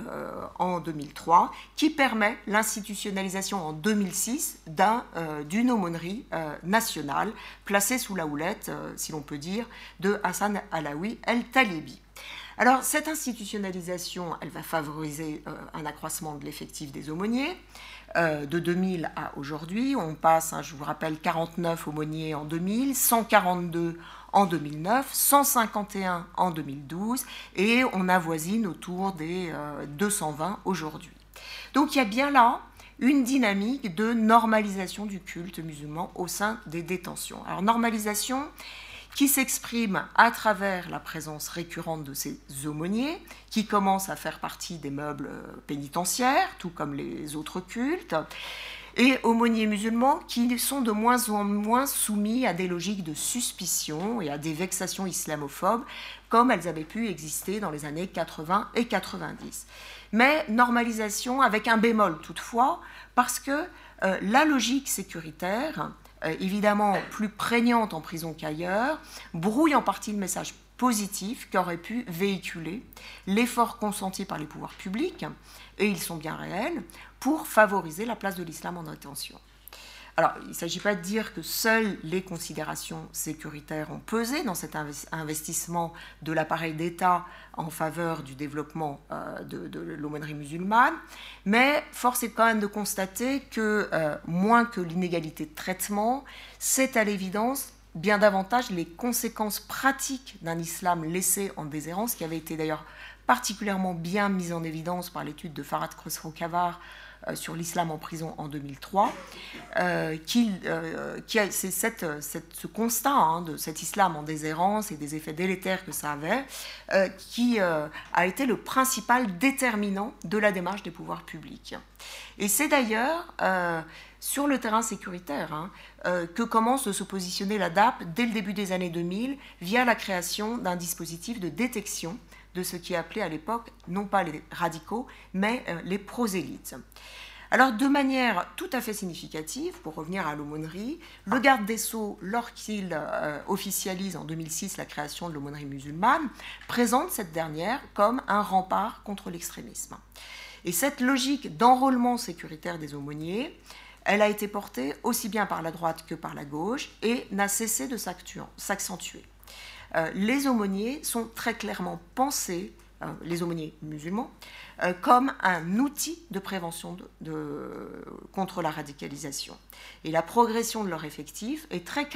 en 2003, qui permet l'institutionnalisation en 2006 euh, d'une aumônerie nationale placée sous la houlette, si l'on peut dire, de Hassan Alaoui el-Talibi. Alors cette institutionnalisation, elle va favoriser un accroissement de l'effectif des aumôniers. De 2000 à aujourd'hui, on passe, hein, je vous rappelle, 49 aumôniers en 2000, 142 en 2009, 151 en 2012 et on avoisine autour des 220 euh, aujourd'hui. Donc il y a bien là une dynamique de normalisation du culte musulman au sein des détentions. Alors normalisation qui s'exprime à travers la présence récurrente de ces aumôniers, qui commencent à faire partie des meubles euh, pénitentiaires, tout comme les autres cultes, et aumôniers musulmans qui sont de moins en moins soumis à des logiques de suspicion et à des vexations islamophobes comme elles avaient pu exister dans les années 80 et 90. Mais normalisation avec un bémol toutefois, parce que euh, la logique sécuritaire, évidemment plus prégnante en prison qu'ailleurs, brouille en partie le message positif qu'aurait pu véhiculer l'effort consenti par les pouvoirs publics, et ils sont bien réels, pour favoriser la place de l'islam en détention. Alors, il ne s'agit pas de dire que seules les considérations sécuritaires ont pesé dans cet investissement de l'appareil d'État en faveur du développement euh, de, l'aumônerie musulmane, mais force est quand même de constater que, euh, moins que l'inégalité de traitement, c'est à l'évidence bien davantage les conséquences pratiques d'un islam laissé en déshérence, qui avait été d'ailleurs particulièrement bien mise en évidence par l'étude de Farad Khosrow-Kavar sur l'islam en prison en 2003, euh, qui, euh, qui c'est ce constat hein, de cet islam en déshérence et des effets délétères que ça avait, qui a été le principal déterminant de la démarche des pouvoirs publics. Et c'est d'ailleurs sur le terrain sécuritaire hein, que commence de se positionner la DAP dès le début des années 2000 via la création d'un dispositif de détection de ce qui appelait à l'époque non pas les radicaux, mais euh, les prosélytes. Alors, de manière tout à fait significative, pour revenir à l'aumônerie, le garde des Sceaux, lorsqu'il euh, officialise en 2006 la création de l'aumônerie musulmane, présente cette dernière comme un rempart contre l'extrémisme. Et cette logique d'enrôlement sécuritaire des aumôniers, elle a été portée aussi bien par la droite que par la gauche et n'a cessé de s'accentuer. Euh, les aumôniers sont très clairement pensés, euh, les aumôniers musulmans, euh, comme un outil de prévention contre la radicalisation. Et la progression de leur effectif est très,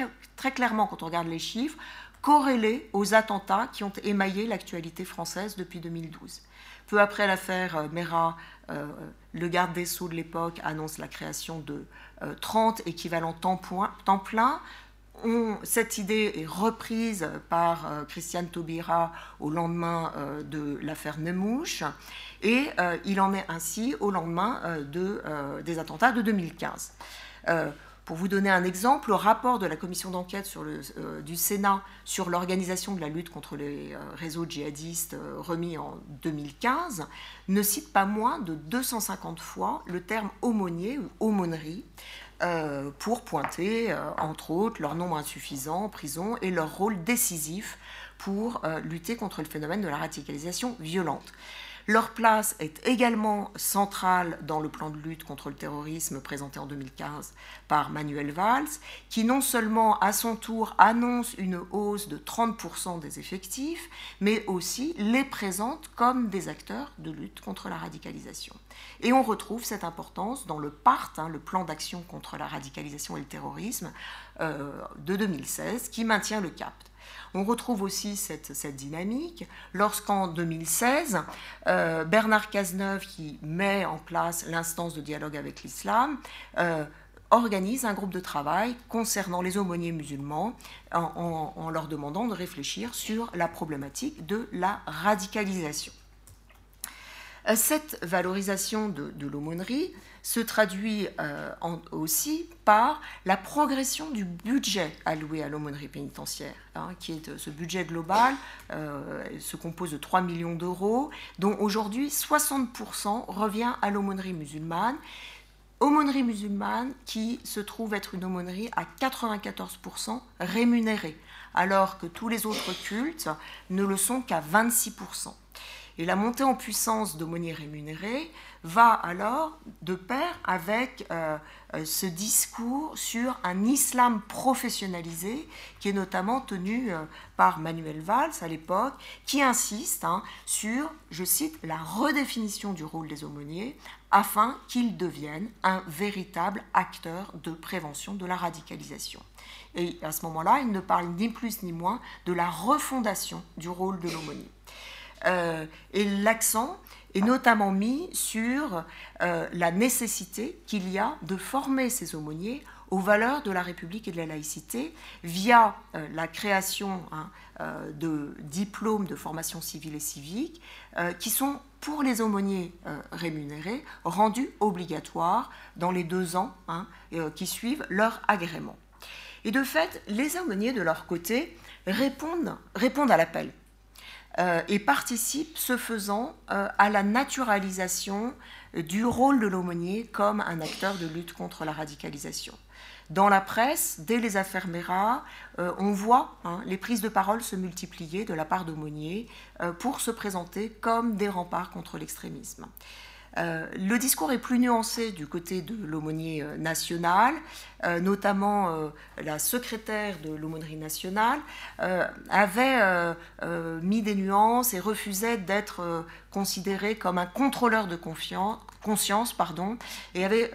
clairement, quand on regarde les chiffres, corrélée aux attentats qui ont émaillé l'actualité française depuis 2012. Peu après l'affaire Mera, le garde des Sceaux de l'époque annonce la création de 30 équivalents temps, cette idée est reprise par euh, Christiane Taubira au lendemain euh, de l'affaire Nemouche, et euh, il en est ainsi au lendemain de, des attentats de 2015. Pour vous donner un exemple, le rapport de la commission d'enquête du Sénat sur l'organisation de la lutte contre les réseaux djihadistes remis en 2015 ne cite pas moins de 250 fois le terme aumônier ou aumônerie, euh, pour pointer, euh, entre autres, leur nombre insuffisant en prison et leur rôle décisif pour lutter contre le phénomène de la radicalisation violente. Leur place est également centrale dans le plan de lutte contre le terrorisme présenté en 2015 par Manuel Valls, qui non seulement à son tour annonce une hausse de 30% des effectifs, mais aussi les présente comme des acteurs de lutte contre la radicalisation. Et on retrouve cette importance dans le PART, hein, le plan d'action contre la radicalisation et le terrorisme euh, de 2016, qui maintient le cap. On retrouve aussi cette, dynamique lorsqu'en 2016, euh, Bernard Cazeneuve, qui met en place l'instance de dialogue avec l'islam, euh, organise un groupe de travail concernant les aumôniers musulmans en, leur demandant de réfléchir sur la problématique de la radicalisation. Euh, cette valorisation de l'aumônerie se traduit euh, aussi par la progression du budget alloué à l'aumônerie pénitentiaire, hein, qui est euh, ce budget global euh, se compose de 3 millions d'euros, dont aujourd'hui 60% revient à l'aumônerie musulmane. Aumônerie musulmane qui se trouve être une aumônerie à 94% rémunérée, alors que tous les autres cultes ne le sont qu'à 26%. Et la montée en puissance d'aumôniers rémunérés va alors de pair avec euh, euh, ce discours sur un islam professionnalisé qui est notamment tenu euh, par Manuel Valls à l'époque, qui insiste hein, sur, je cite, la redéfinition du rôle des aumôniers afin qu'ils deviennent un véritable acteur de prévention de la radicalisation. Et à ce moment-là, il ne parle ni plus ni moins de la refondation du rôle de l'aumônier. et l'accent est notamment mis sur euh, la nécessité qu'il y a de former ces aumôniers aux valeurs de la République et de la laïcité via euh, la création hein, euh, de diplômes de formation civile et civique qui sont pour les aumôniers rémunérés rendus obligatoires dans les deux ans hein, qui suivent leur agrément. Et de fait, les aumôniers de leur côté répondent à l'appel euh, et participe, ce faisant, euh, à la naturalisation du rôle de l'aumônier comme un acteur de lutte contre la radicalisation. Dans la presse, dès les affaires Mera, euh, on voit hein, les prises de parole se multiplier de la part d'aumôniers pour se présenter comme des remparts contre l'extrémisme. Euh, le discours est plus nuancé du côté de l'aumônier euh, national, euh, notamment la secrétaire de l'aumônerie nationale avait mis des nuances et refusait d'être considéré comme un contrôleur de conscience pardon, et avait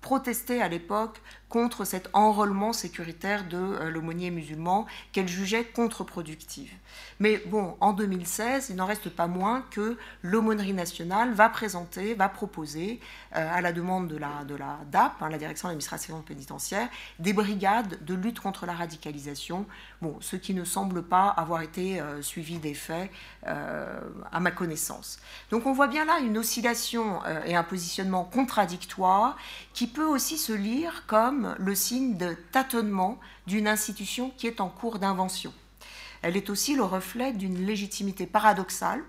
protesté à l'époque contre cet enrôlement sécuritaire de l'aumônier musulman qu'elle jugeait contre-productive. Mais bon, en 2016, il n'en reste pas moins que l'aumônerie nationale va présenter, va proposer, euh, à la demande de la, de la DAP, hein, la Direction d'administration pénitentiaire, des brigades de lutte contre la radicalisation, bon, ce qui ne semble pas avoir été euh, suivi des faits euh, à ma connaissance. Donc on voit bien là une oscillation et un positionnement contradictoire qui peut aussi se lire comme le signe de tâtonnement d'une institution qui est en cours d'invention. Elle est aussi le reflet d'une légitimité paradoxale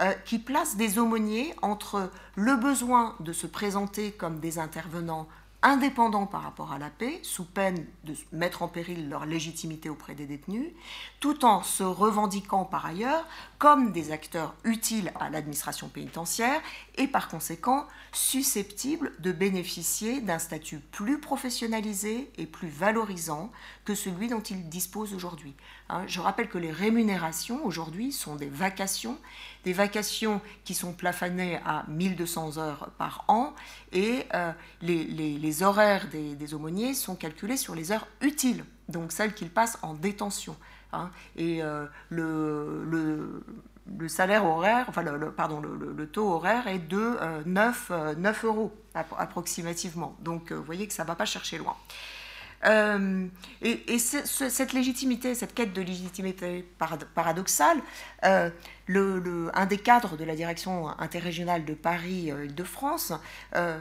euh, qui place des aumôniers entre le besoin de se présenter comme des intervenants indépendants par rapport à la paix, sous peine de mettre en péril leur légitimité auprès des détenus, tout en se revendiquant par ailleurs comme des acteurs utiles à l'administration pénitentiaire et par conséquent susceptibles de bénéficier d'un statut plus professionnalisé et plus valorisant que celui dont ils disposent aujourd'hui. Hein, je rappelle que les rémunérations aujourd'hui sont des vacations, des vacations qui sont plafonnées à 1200 heures par an et euh, les, horaires des, aumôniers sont calculés sur les heures utiles, donc celles qu'ils passent en détention. Hein. et euh, le, salaire horaire, pardon, le, taux horaire est de 9, euh, 9 euros approximativement. Donc vous voyez que ça ne va pas chercher loin. Euh, et, cette légitimité, cette quête de légitimité paradoxale, euh, un des cadres de la direction interrégionale de Paris-Île-de-France euh,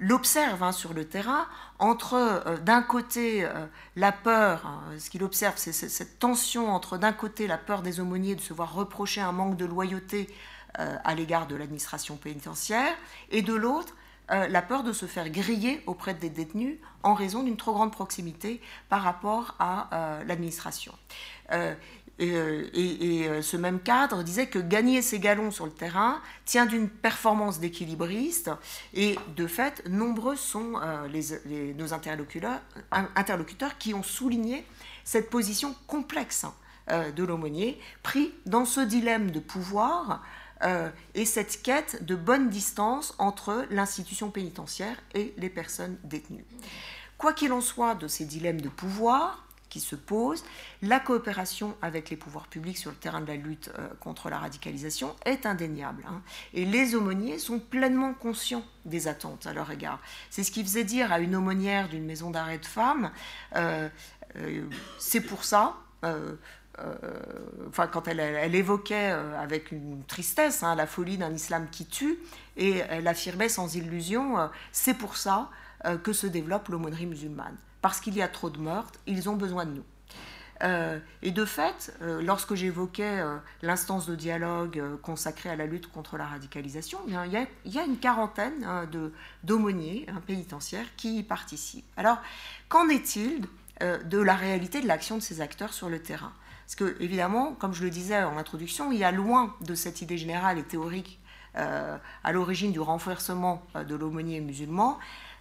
l'observe hein, sur le terrain entre d'un côté la peur, hein, ce qu'il observe, c'est cette tension entre d'un côté la peur des aumôniers de se voir reprocher un manque de loyauté à l'égard de l'administration pénitentiaire, et de l'autre euh, la peur de se faire griller auprès des détenus en raison d'une trop grande proximité par rapport à euh, l'administration. Euh, Et, ce même cadre disait que gagner ses galons sur le terrain tient d'une performance d'équilibriste, et de fait, nombreux sont nos interlocuteurs, interlocuteurs qui ont souligné cette position complexe hein, de l'aumônier, pris dans ce dilemme de pouvoir euh, et cette quête de bonne distance entre l'institution pénitentiaire et les personnes détenues. Quoi qu'il en soit de ces dilemmes de pouvoir qui se posent, la coopération avec les pouvoirs publics sur le terrain de la lutte euh, contre la radicalisation est indéniable. Hein. Et les aumôniers sont pleinement conscients des attentes à leur égard. C'est ce qui faisait dire à une aumônière d'une maison d'arrêt de femmes, euh, c'est pour ça, enfin, quand elle, évoquait euh, avec une tristesse hein, la folie d'un islam qui tue, et elle affirmait sans illusion, euh, c'est pour ça que se développe l'aumônerie musulmane. Parce qu'il y a trop de meurtres, ils ont besoin de nous. et de fait, lorsque j'évoquais l'instance de dialogue consacrée à la lutte contre la radicalisation, il y a, une quarantaine hein, d'aumôniers hein, pénitentiaires qui y participent. Alors, qu'en est-il de la réalité de l'action de ces acteurs sur le terrain? Parce que, évidemment, comme je le disais en introduction, il y a loin de cette idée générale et théorique euh, à l'origine du renforcement euh, de l'aumônier musulman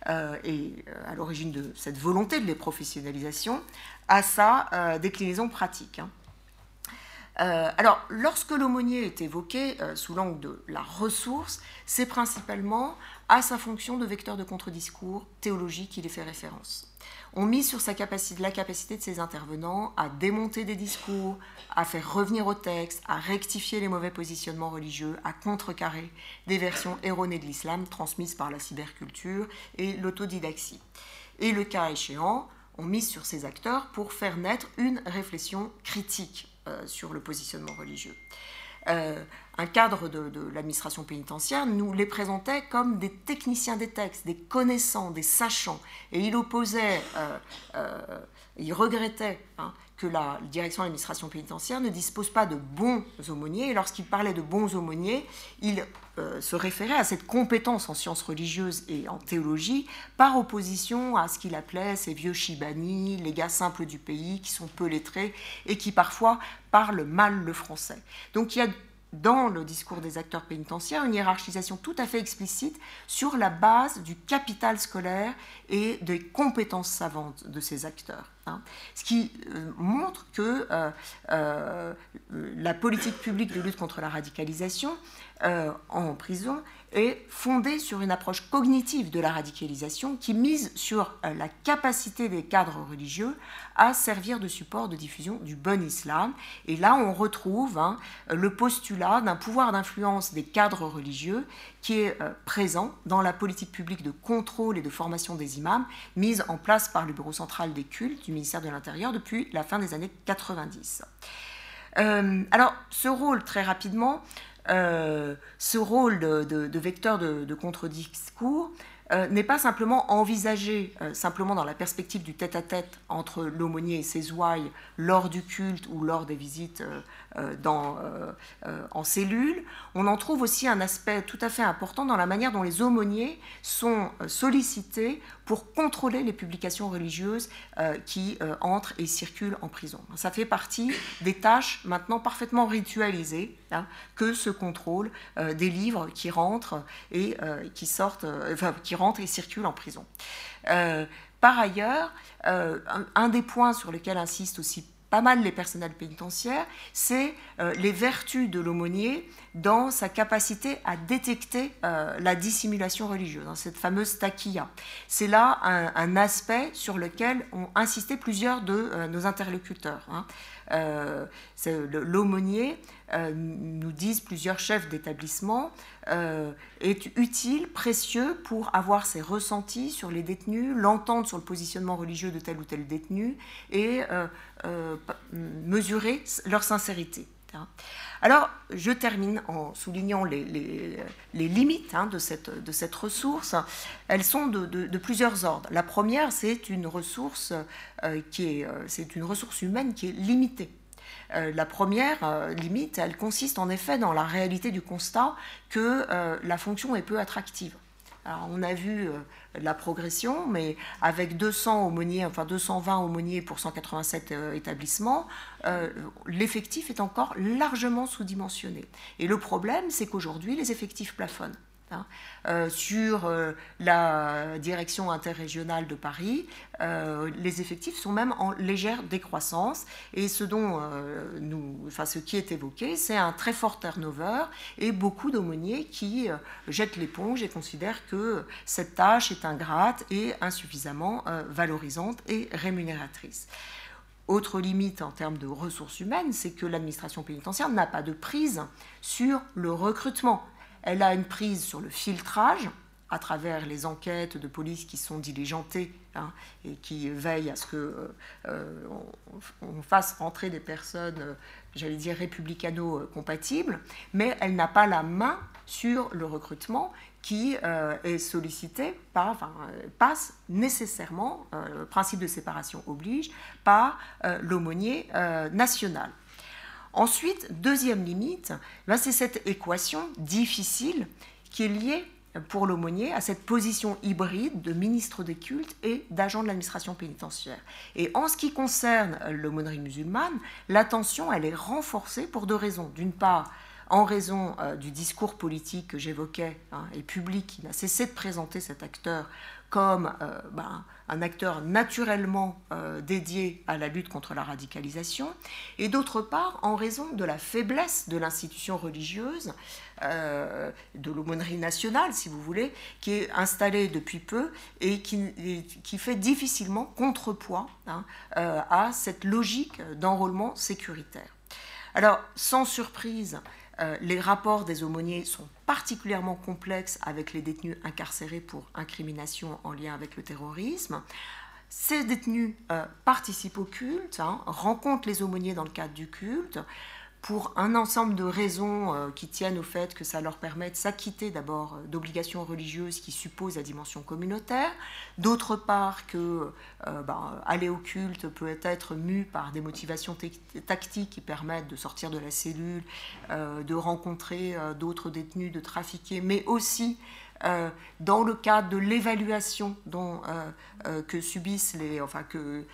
euh, et à l'origine de cette volonté de les professionnalisation, à sa déclinaison pratique. Hein. alors, lorsque l'aumônier est évoqué sous l'angle de la ressource, c'est principalement à sa fonction de vecteur de contre-discours théologique qu'il est fait référence on mise sur la capacité de ses intervenants à démonter des discours, à faire revenir au texte, à rectifier les mauvais positionnements religieux, à contrecarrer des versions erronées de l'islam transmises par la cyberculture et l'autodidaxie. Et le cas échéant, on mise sur ces acteurs pour faire naître une réflexion critique euh, sur le positionnement religieux. Euh, un cadre de, l'administration pénitentiaire nous les présentait comme des techniciens des textes, des connaissants, des sachants. Et il opposait, euh, euh, il regrettait hein, que la direction de l'administration pénitentiaire ne dispose pas de bons aumôniers. Et lorsqu'il parlait de bons aumôniers, il se référait à cette compétence en sciences religieuses et en théologie par opposition à ce qu'il appelait ces vieux shibani, les gars simples du pays qui sont peu lettrés et qui parfois parlent mal le français. Donc il y a dans le discours des acteurs pénitentiaires une hiérarchisation tout à fait explicite sur la base du capital scolaire et des compétences savantes de ces acteurs. Hein. Ce qui euh, montre que euh, euh, la politique publique de lutte contre la radicalisation en prison est fondée sur une approche cognitive de la radicalisation qui mise sur euh, la capacité des cadres religieux à servir de support de diffusion du bon islam. Et là, on retrouve hein, le postulat d'un pouvoir d'influence des cadres religieux qui est euh, présent dans la politique publique de contrôle et de formation des imams mise en place par le Bureau central des cultes du ministère de l'Intérieur depuis la fin des années 90. Euh, alors, ce rôle, très rapidement, euh, ce rôle de, vecteur de, contre-discours euh, n'est pas simplement envisagé euh, simplement dans la perspective du tête-à-tête entre l'aumônier et ses ouailles lors du culte ou lors des visites dans, en cellule. On en trouve aussi un aspect tout à fait important dans la manière dont les aumôniers sont sollicités pour contrôler les publications religieuses euh, qui euh, entrent et circulent en prison. Ça fait partie des tâches maintenant parfaitement ritualisées hein, que ce contrôle euh, des livres qui rentrent et qui sortent, enfin, qui rentrent et circulent en prison. par ailleurs, un, des points sur lesquels insiste aussi pas mal les personnels pénitentiaires, c'est les vertus de l'aumônier dans sa capacité à détecter euh, la dissimulation religieuse, dans cette fameuse taquilla. C'est là un, aspect sur lequel ont insisté plusieurs de euh, nos interlocuteurs. Hein. Euh, l'aumônier, nous disent plusieurs chefs d'établissement, est utile, précieux pour avoir ses ressentis sur les détenus, l'entendre sur le positionnement religieux de tel ou tel détenu et mesurer leur sincérité. Hein. Alors, je termine en soulignant les, limites hein, de, cette, ressource. Elles sont de, plusieurs ordres. La première, c'est une ressource euh, qui est, euh, c'est une ressource humaine qui est limitée. Euh, la première limite, elle consiste en effet dans la réalité du constat que la fonction est peu attractive. On a vu la progression, mais avec 200 aumôniers, enfin 220 aumôniers pour 187 établissements, l'effectif est encore largement sous-dimensionné. Et le problème, c'est qu'aujourd'hui, les effectifs plafonnent. Hein. Euh, sur euh, la direction interrégionale de Paris, euh, les effectifs sont même en légère décroissance. Et ce, dont, nous, enfin, ce qui est évoqué, c'est un très fort turnover et beaucoup d'aumôniers qui jettent l'éponge et considèrent que cette tâche est ingrate et insuffisamment valorisante et rémunératrice. Autre limite en termes de ressources humaines, c'est que l'administration pénitentiaire n'a pas de prise sur le recrutement. Elle a une prise sur le filtrage à travers les enquêtes de police qui sont diligentées hein, et qui veillent à ce qu'on euh, on fasse rentrer des personnes, euh, j'allais dire, républicano-compatibles, mais elle n'a pas la main sur le recrutement qui euh, est sollicité par, passe nécessairement, le principe de séparation oblige, par l'aumônier national. Ensuite, deuxième limite, ben, c'est cette équation difficile qui est liée pour l'aumônier à cette position hybride de ministre des cultes et d'agent de l'administration pénitentiaire. Et en ce qui concerne l'aumônerie musulmane, l'attention, elle est renforcée pour deux raisons. D'une part, en raison euh, du discours politique que j'évoquais hein, et public qui n'a cessé de présenter cet acteur comme euh, ben, un acteur naturellement euh, dédié à la lutte contre la radicalisation, et d'autre part en raison de la faiblesse de l'institution religieuse, euh, de l'aumônerie nationale, si vous voulez, qui est installée depuis peu et qui, fait difficilement contrepoids hein, à cette logique d'enrôlement sécuritaire. Alors, sans surprise, euh, les rapports des aumôniers sont particulièrement complexes avec les détenus incarcérés pour incrimination en lien avec le terrorisme. Ces détenus euh, participent au culte, hein, rencontrent les aumôniers dans le cadre du culte, pour un ensemble de raisons euh, qui tiennent au fait que ça leur permet de s'acquitter d'abord euh, d'obligations religieuses qui supposent la dimension communautaire, d'autre part que euh, ben, aller au culte peut être mu par des motivations tactiques qui permettent de sortir de la cellule, de rencontrer d'autres détenus, de trafiquer, mais aussi euh, dans le cadre de l'évaluation dont euh, euh, que subissent les, enfin que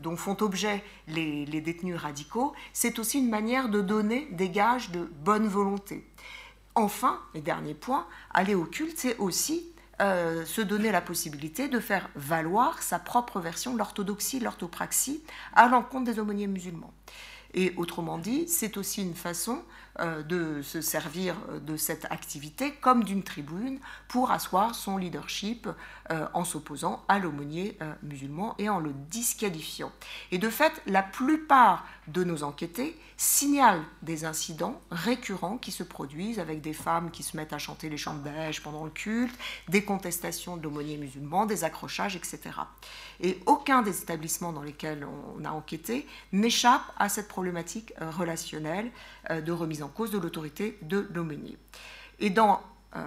dont font objet les, détenus radicaux, c'est aussi une manière de donner des gages de bonne volonté. Enfin, et dernier point, aller au culte, c'est aussi se donner la possibilité de faire valoir sa propre version de l'orthodoxie, l'orthopraxie, à l'encontre des aumôniers musulmans. Et autrement dit, c'est aussi une façon de se servir de cette activité comme d'une tribune pour asseoir son leadership euh, en s'opposant à l'aumônier euh, musulman et en le disqualifiant. Et de fait, la plupart de nos enquêtés signalent des incidents récurrents qui se produisent avec des femmes qui se mettent à chanter les chants de pendant le culte, des contestations de l'aumônier musulman, des accrochages, etc. Et aucun des établissements dans lesquels on a enquêté n'échappe à cette problématique relationnelle de remise en cause de l'autorité de l'aumônier. Et dans euh,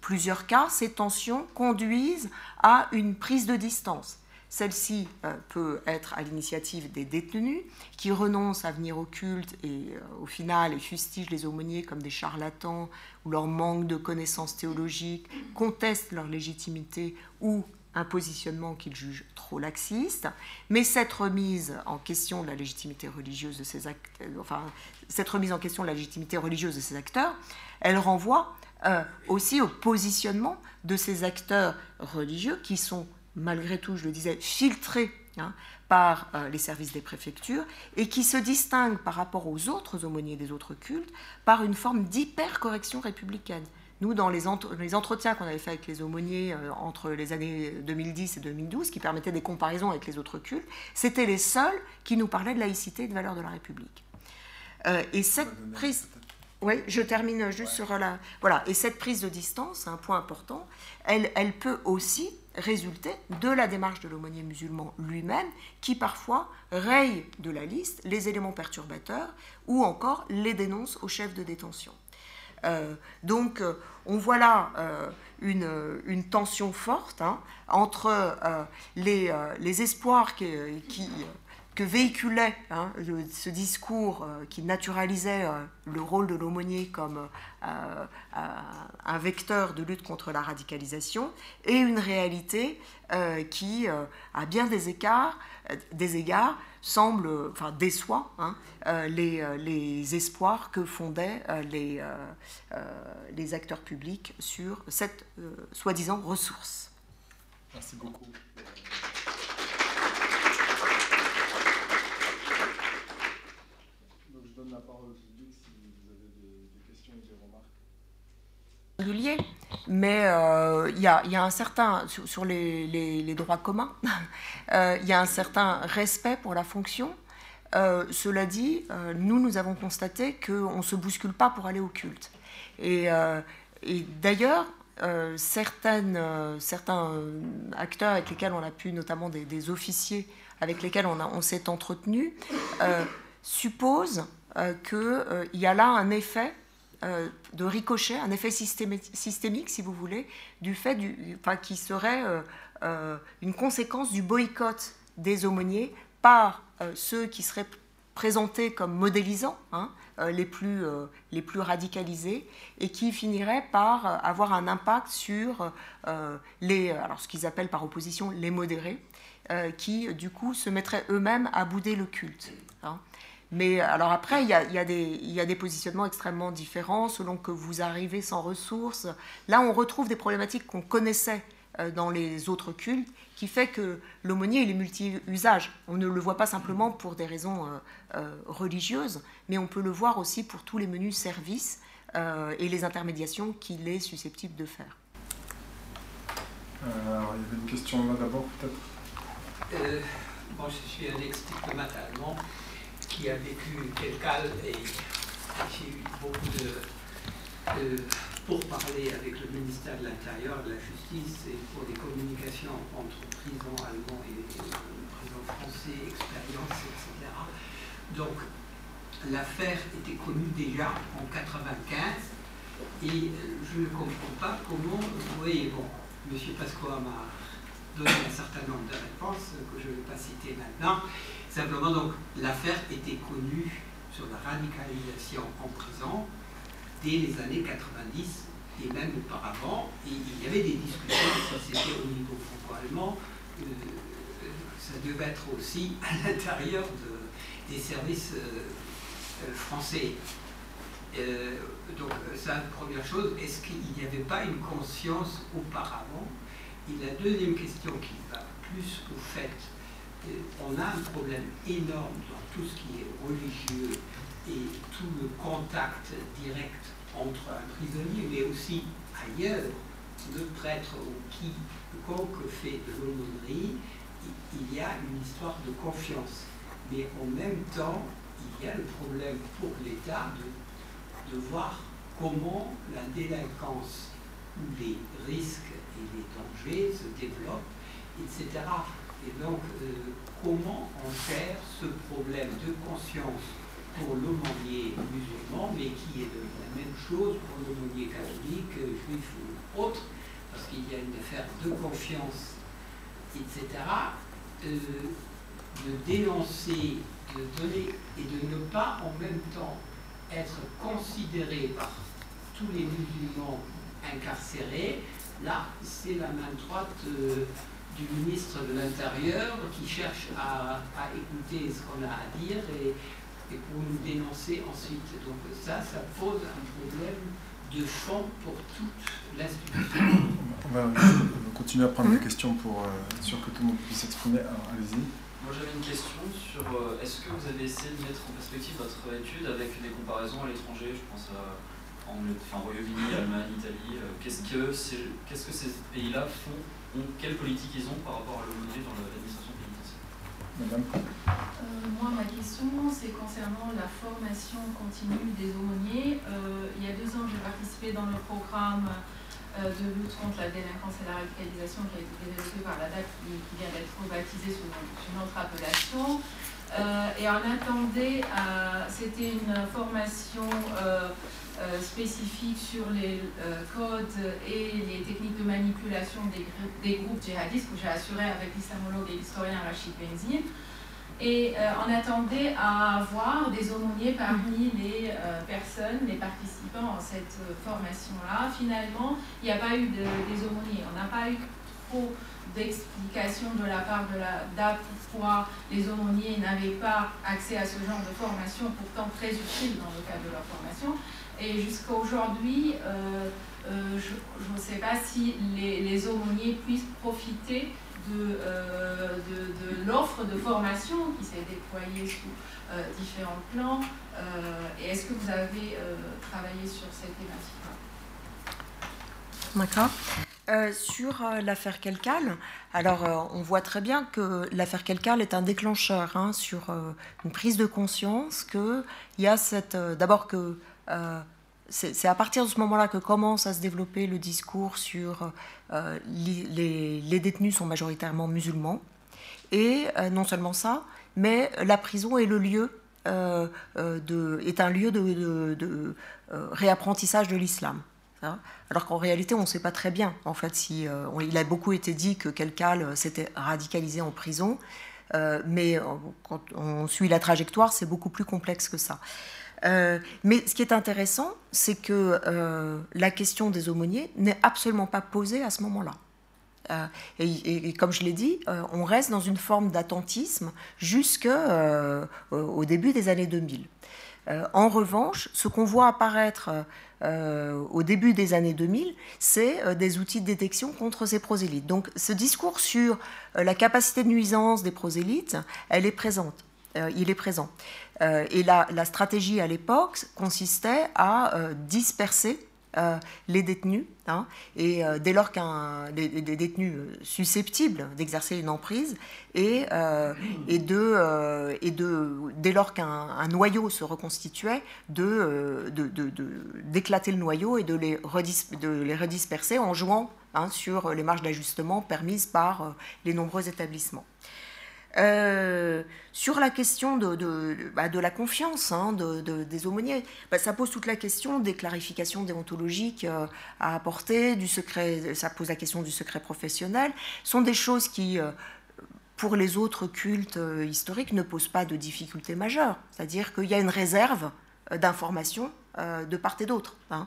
plusieurs cas, ces tensions conduisent à une prise de distance. Celle-ci euh, peut être à l'initiative des détenus qui renoncent à venir au culte et euh, au final fustigent les aumôniers comme des charlatans ou leur manque de connaissances théologiques, contestent leur légitimité ou un positionnement qu'ils jugent trop laxiste, mais cette remise en question de la légitimité religieuse de ces acteurs, enfin, cette remise en question de la légitimité religieuse de ces acteurs, elle renvoie euh, aussi au positionnement de ces acteurs religieux qui sont, malgré tout, je le disais, filtrés hein, par euh, les services des préfectures et qui se distinguent par rapport aux autres aumôniers des autres cultes par une forme d'hyper-correction républicaine. Nous, dans les, entretiens qu'on avait fait avec les aumôniers euh, entre les années 2010 et 2012, qui permettaient des comparaisons avec les autres cultes, c'était les seuls qui nous parlaient de laïcité et de valeur de la République. Euh, et cette prise... Oui, je termine juste sur la... Voilà, et cette prise de distance, un point important, elle, elle peut aussi résulter de la démarche de l'aumônier musulman lui-même, qui parfois raye de la liste les éléments perturbateurs ou encore les dénonce au chef de détention. Euh, donc, euh, on voit là euh, une, tension forte hein, entre les, espoirs qui, que véhiculait hein, ce discours euh, qui naturalisait euh, le rôle de l'aumônier comme euh, un vecteur de lutte contre la radicalisation, et une réalité qui, à bien des, écarts, des égards, semble, enfin déçoit hein, les, espoirs que fondaient les, les acteurs publics sur cette soi-disant ressource. Merci beaucoup. Mais euh, il y, a, un certain, sur, les, droits communs, euh, il y a un certain respect pour la fonction. Euh, cela dit, nous, nous avons constaté qu'on ne se bouscule pas pour aller au culte. Et, d'ailleurs, certains acteurs avec lesquels on a pu, notamment des, officiers avec lesquels on, on s'est entretenu, supposent qu'il y a là un effet euh, de ricochet, un effet systémique, si vous voulez, du fait du, enfin, qui serait euh, euh, une conséquence du boycott des aumôniers par ceux qui seraient présentés comme modélisants, hein, les, plus, les plus radicalisés, et qui finiraient par avoir un impact sur les, alors ce qu'ils appellent par opposition les modérés, qui du coup se mettraient eux-mêmes à bouder le culte. Hein. Mais alors après, il y, a, des, positionnements extrêmement différents selon que vous arrivez sans ressources. Là, on retrouve des problématiques qu'on connaissait euh, dans les autres cultes, qui fait que l'aumônier, il est multi-usage. On ne le voit pas simplement pour des raisons euh, euh, religieuses, mais on peut le voir aussi pour tous les menus services et les intermédiations qu'il est susceptible de faire. alors, il y avait une question là d'abord, peut-être? Moi, je suis un ex-diplomate allemand qui a vécu Kelkal et j'ai eu beaucoup de, pour parler avec le ministère de l'Intérieur, de la Justice et pour des communications entre prisons allemands et prisons français, expérience, etc. Donc l'affaire était connue déjà en 95 et je ne comprends pas comment, vous voyez, bon, M. Pasqua m'a donné un certain nombre de réponses que je ne vais pas citer maintenant. Simplement, donc, l'affaire était connue sur la radicalisation en prison dès les années 90 et même auparavant. Il y avait des discussions, si c'était au niveau franco-allemand, euh, ça devait être aussi à l'intérieur de, des services euh, euh, français. donc, ça, première chose. Est-ce qu'il n'y avait pas une conscience auparavant? Et la deuxième question qui va plus au fait on a un problème énorme dans tout ce qui est religieux et tout le contact direct entre un prisonnier, mais aussi ailleurs, le prêtre ou qui, que fait de l'aumônerie, il y a une histoire de confiance. Mais en même temps, il y a le problème pour l'État de, de voir comment la délinquance ou les risques et les dangers se développent, etc. Et donc, euh, comment on gère ce problème de conscience pour l'aumônier musulman, mais qui est la même chose pour l'aumônier catholique, juif ou autre, parce qu'il y a une affaire de confiance, etc., euh, de dénoncer, de donner et de ne pas en même temps être considéré par tous les musulmans incarcérés, là, c'est la main droite. Euh, du ministre de l'Intérieur qui cherche à, écouter ce qu'on a à dire et, pour nous dénoncer ensuite. Donc ça, ça pose un problème de fond pour toute l'institution. On va, continuer à prendre des questions pour euh, sûr que tout le monde puisse s'exprimer. allez-y. Moi j'avais une question sur euh, est-ce que vous avez essayé de mettre en perspective votre étude avec des comparaisons à l'étranger, je pense à en, enfin, Royaume-Uni, Allemagne, Italie. Euh, qu'est-ce que, qu'est-ce que ces pays-là font quelle politique ils ont par rapport à l'aumônier dans l'administration pénitentiaire euh, Moi, ma question, c'est concernant la formation continue des aumôniers. Euh, il y a deux ans, j'ai participé dans le programme euh, de lutte contre la délinquance et la radicalisation qui a été développé par la DAC qui, vient d'être rebaptisée sous, une autre appellation. et on attendait, c'était une formation euh, spécifiques sur les euh, codes et les techniques de manipulation des, des groupes djihadistes que j'ai assuré avec l'islamologue et l'historien Rachid Benzine. Et on attendait à avoir des aumôniers parmi les personnes, les participants à cette formation-là. Finalement, il n'y a pas eu de, des aumôniers. On n'a pas eu trop d'explications de la part de la DAP pourquoi les aumôniers n'avaient pas accès à ce genre de formation, pourtant très utile dans le cadre de leur formation. Et jusqu'à aujourd'hui, euh, euh, je ne sais pas si les, aumôniers puissent profiter de, euh, l'offre de formation qui s'est déployée sous différents plans. et est-ce que vous avez travaillé sur cette thématique-là D'accord. Sur l'affaire Kelkal, alors on voit très bien que l'affaire Kelkal est un déclencheur hein, sur une prise de conscience qu'il y a cette. D'abord que c'est à partir de ce moment-là que commence à se développer le discours sur les, les, détenus sont majoritairement musulmans. Et non seulement ça, mais la prison est le lieu. de, est un lieu de, réapprentissage de l'islam. Hein. alors qu'en réalité, on ne sait pas très bien. En fait, si euh, il a beaucoup été dit que euh, s'était radicalisé en prison, euh, mais quand on suit la trajectoire, c'est beaucoup plus complexe que ça. Mais ce qui est intéressant, c'est que la question des aumôniers n'est absolument pas posée à ce moment-là. Et, et, comme je l'ai dit, on reste dans une forme d'attentisme jusqu'au début des années 2000. en revanche, ce qu'on voit apparaître euh, au début des années 2000, c'est euh, des outils de détection contre ces prosélytes. Donc ce discours sur euh, la capacité de nuisance des prosélytes, elle est présente. il est présent. Et la, stratégie à l'époque consistait à disperser euh, les détenus. Hein, et euh, dès lors qu'un des, détenus euh, d'exercer une emprise et, de, dès lors qu'un noyau se reconstituait, de, d'éclater le noyau et de les, de les redisperser en jouant hein, sur les marges d'ajustement permises par les nombreux établissements. Euh, sur la question de, de, bah, la confiance hein, des aumôniers, bah, ça pose toute la question des clarifications déontologiques euh, à apporter, du secret, ça pose la question du secret professionnel. Ce sont des choses qui, euh, pour les autres cultes historiques, ne posent pas de difficultés majeures. C'est-à-dire qu'il y a une réserve d'informations de part et d'autre. Hein.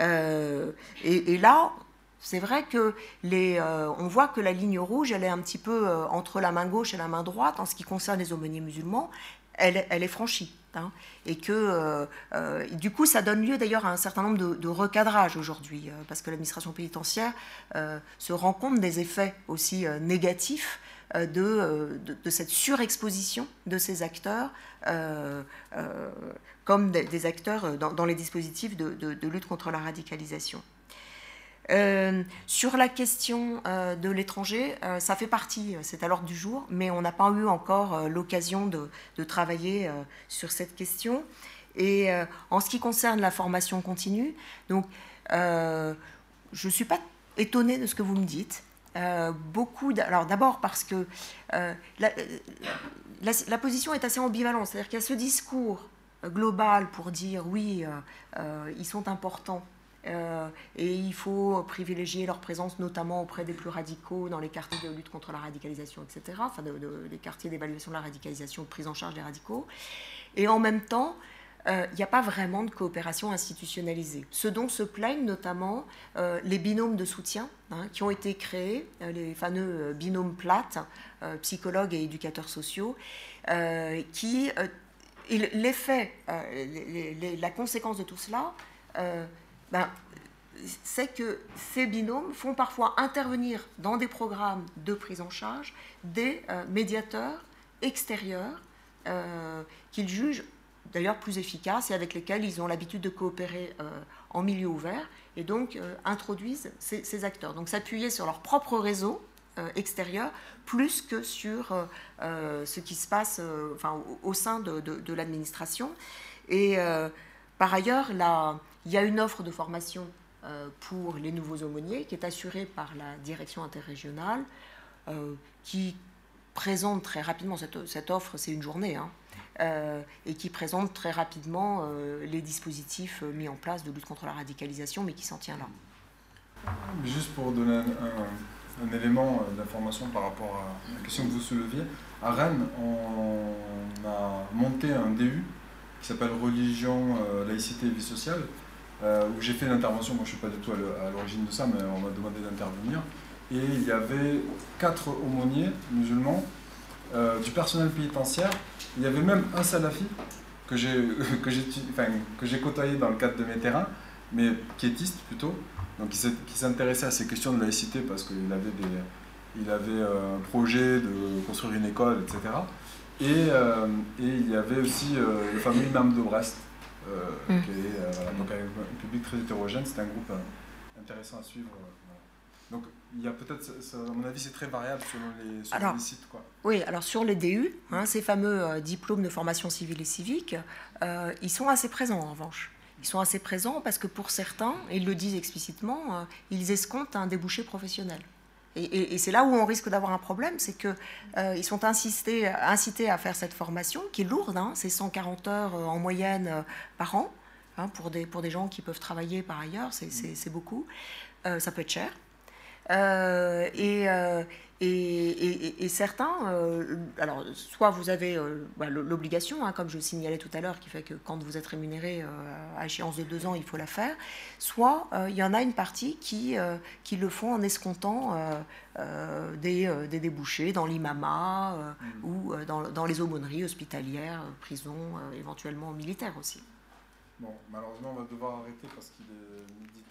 Et, et, là, c'est vrai que les, euh, on voit que la ligne rouge, elle est un petit peu euh, entre la main gauche et la main droite en ce qui concerne les aumôniers musulmans. Elle, elle est franchie. Hein. et que euh, du coup, ça donne lieu d'ailleurs à un certain nombre de, recadrages aujourd'hui, parce que l'administration pénitentiaire se rend compte des effets aussi négatifs de, de, cette surexposition de ces acteurs comme des, acteurs dans, les dispositifs de lutte contre la radicalisation. Euh, sur la question euh, de l'étranger, euh, ça fait partie, c'est à l'ordre du jour, mais on n'a pas eu encore l'occasion de, travailler sur cette question. Et en ce qui concerne la formation continue, donc, je ne suis pas étonnée de ce que vous me dites. beaucoup alors d'abord parce que la, la, position est assez ambivalente, c'est-à-dire qu'il y a ce discours global pour dire oui, ils sont importants euh, et il faut privilégier leur présence notamment auprès des plus radicaux dans les quartiers de lutte contre la radicalisation, etc., enfin des quartiers d'évaluation de la radicalisation, de prise en charge des radicaux. Et en même temps, euh, il n'y a pas vraiment de coopération institutionnalisée. Ce dont se plaignent notamment euh, les binômes de soutien hein, qui ont été créés, les fameux binômes plates, psychologues et éducateurs sociaux, qui, l'effet, la conséquence de tout cela, ben, c'est que ces binômes font parfois intervenir dans des programmes de prise en charge des euh, médiateurs extérieurs euh, qu'ils jugent d'ailleurs plus efficaces et avec lesquels ils ont l'habitude de coopérer euh, en milieu ouvert et donc introduisent ces, acteurs. Donc s'appuyer sur leur propre réseau extérieur plus que sur ce qui se passe au, sein de l'administration. Et par ailleurs, la, il y a une offre de formation euh, pour les nouveaux aumôniers qui est assurée par la direction interrégionale, euh, qui présente très rapidement, cette, offre c'est une journée, hein, euh, et qui présente très rapidement les dispositifs mis en place de lutte contre la radicalisation, mais qui s'en tient là. Juste pour donner un, élément d'information par rapport à la question que vous souleviez, à Rennes, on a monté un DU qui s'appelle Religion, laïcité et vie sociale, où j'ai fait une intervention. Moi, je ne suis pas du tout à l'origine de ça, mais on m'a demandé d'intervenir. Et il y avait quatre aumôniers musulmans, du personnel pénitentiaire. Il y avait même un salafi que j'ai côtoyé dans le cadre de mes terrains, mais quiétiste plutôt, donc qui s'intéressait à ces questions de laïcité parce qu'il avait, des, il avait euh, un projet de construire une école, etc. Et, euh, et il y avait aussi euh, le fameux imam de Brest, mm. qui est donc un public très hétérogène, c'était un groupe intéressant à suivre. Donc il y a peut-être, à mon avis, c'est très variable selon les, les sites. Quoi. Oui, alors sur les DU, hein, ces fameux diplômes de formation civile et civique, ils sont assez présents en revanche. Ils sont assez présents parce que pour certains, et ils le disent explicitement, euh, ils escomptent un débouché professionnel. Et, c'est là où on risque d'avoir un problème, c'est qu'ils euh, sont incités, à faire cette formation, qui est lourde, hein, c'est 140 heures euh, en moyenne par an, hein, pour, des, pour des gens qui peuvent travailler par ailleurs, c'est beaucoup. ça peut être cher. et, et, certains, euh, alors soit vous avez euh, bah, l'obligation, hein, comme je signalais tout à l'heure, qui fait que quand vous êtes rémunéré euh, à échéance de deux ans, il faut la faire, soit il y en a une partie qui, qui le font en escomptant des, des, débouchés dans l'imama mmh. ou dans, dans, les aumôneries hospitalières, prisons, éventuellement militaires aussi. Bon, malheureusement, on va devoir arrêter parce qu'il est midi 35.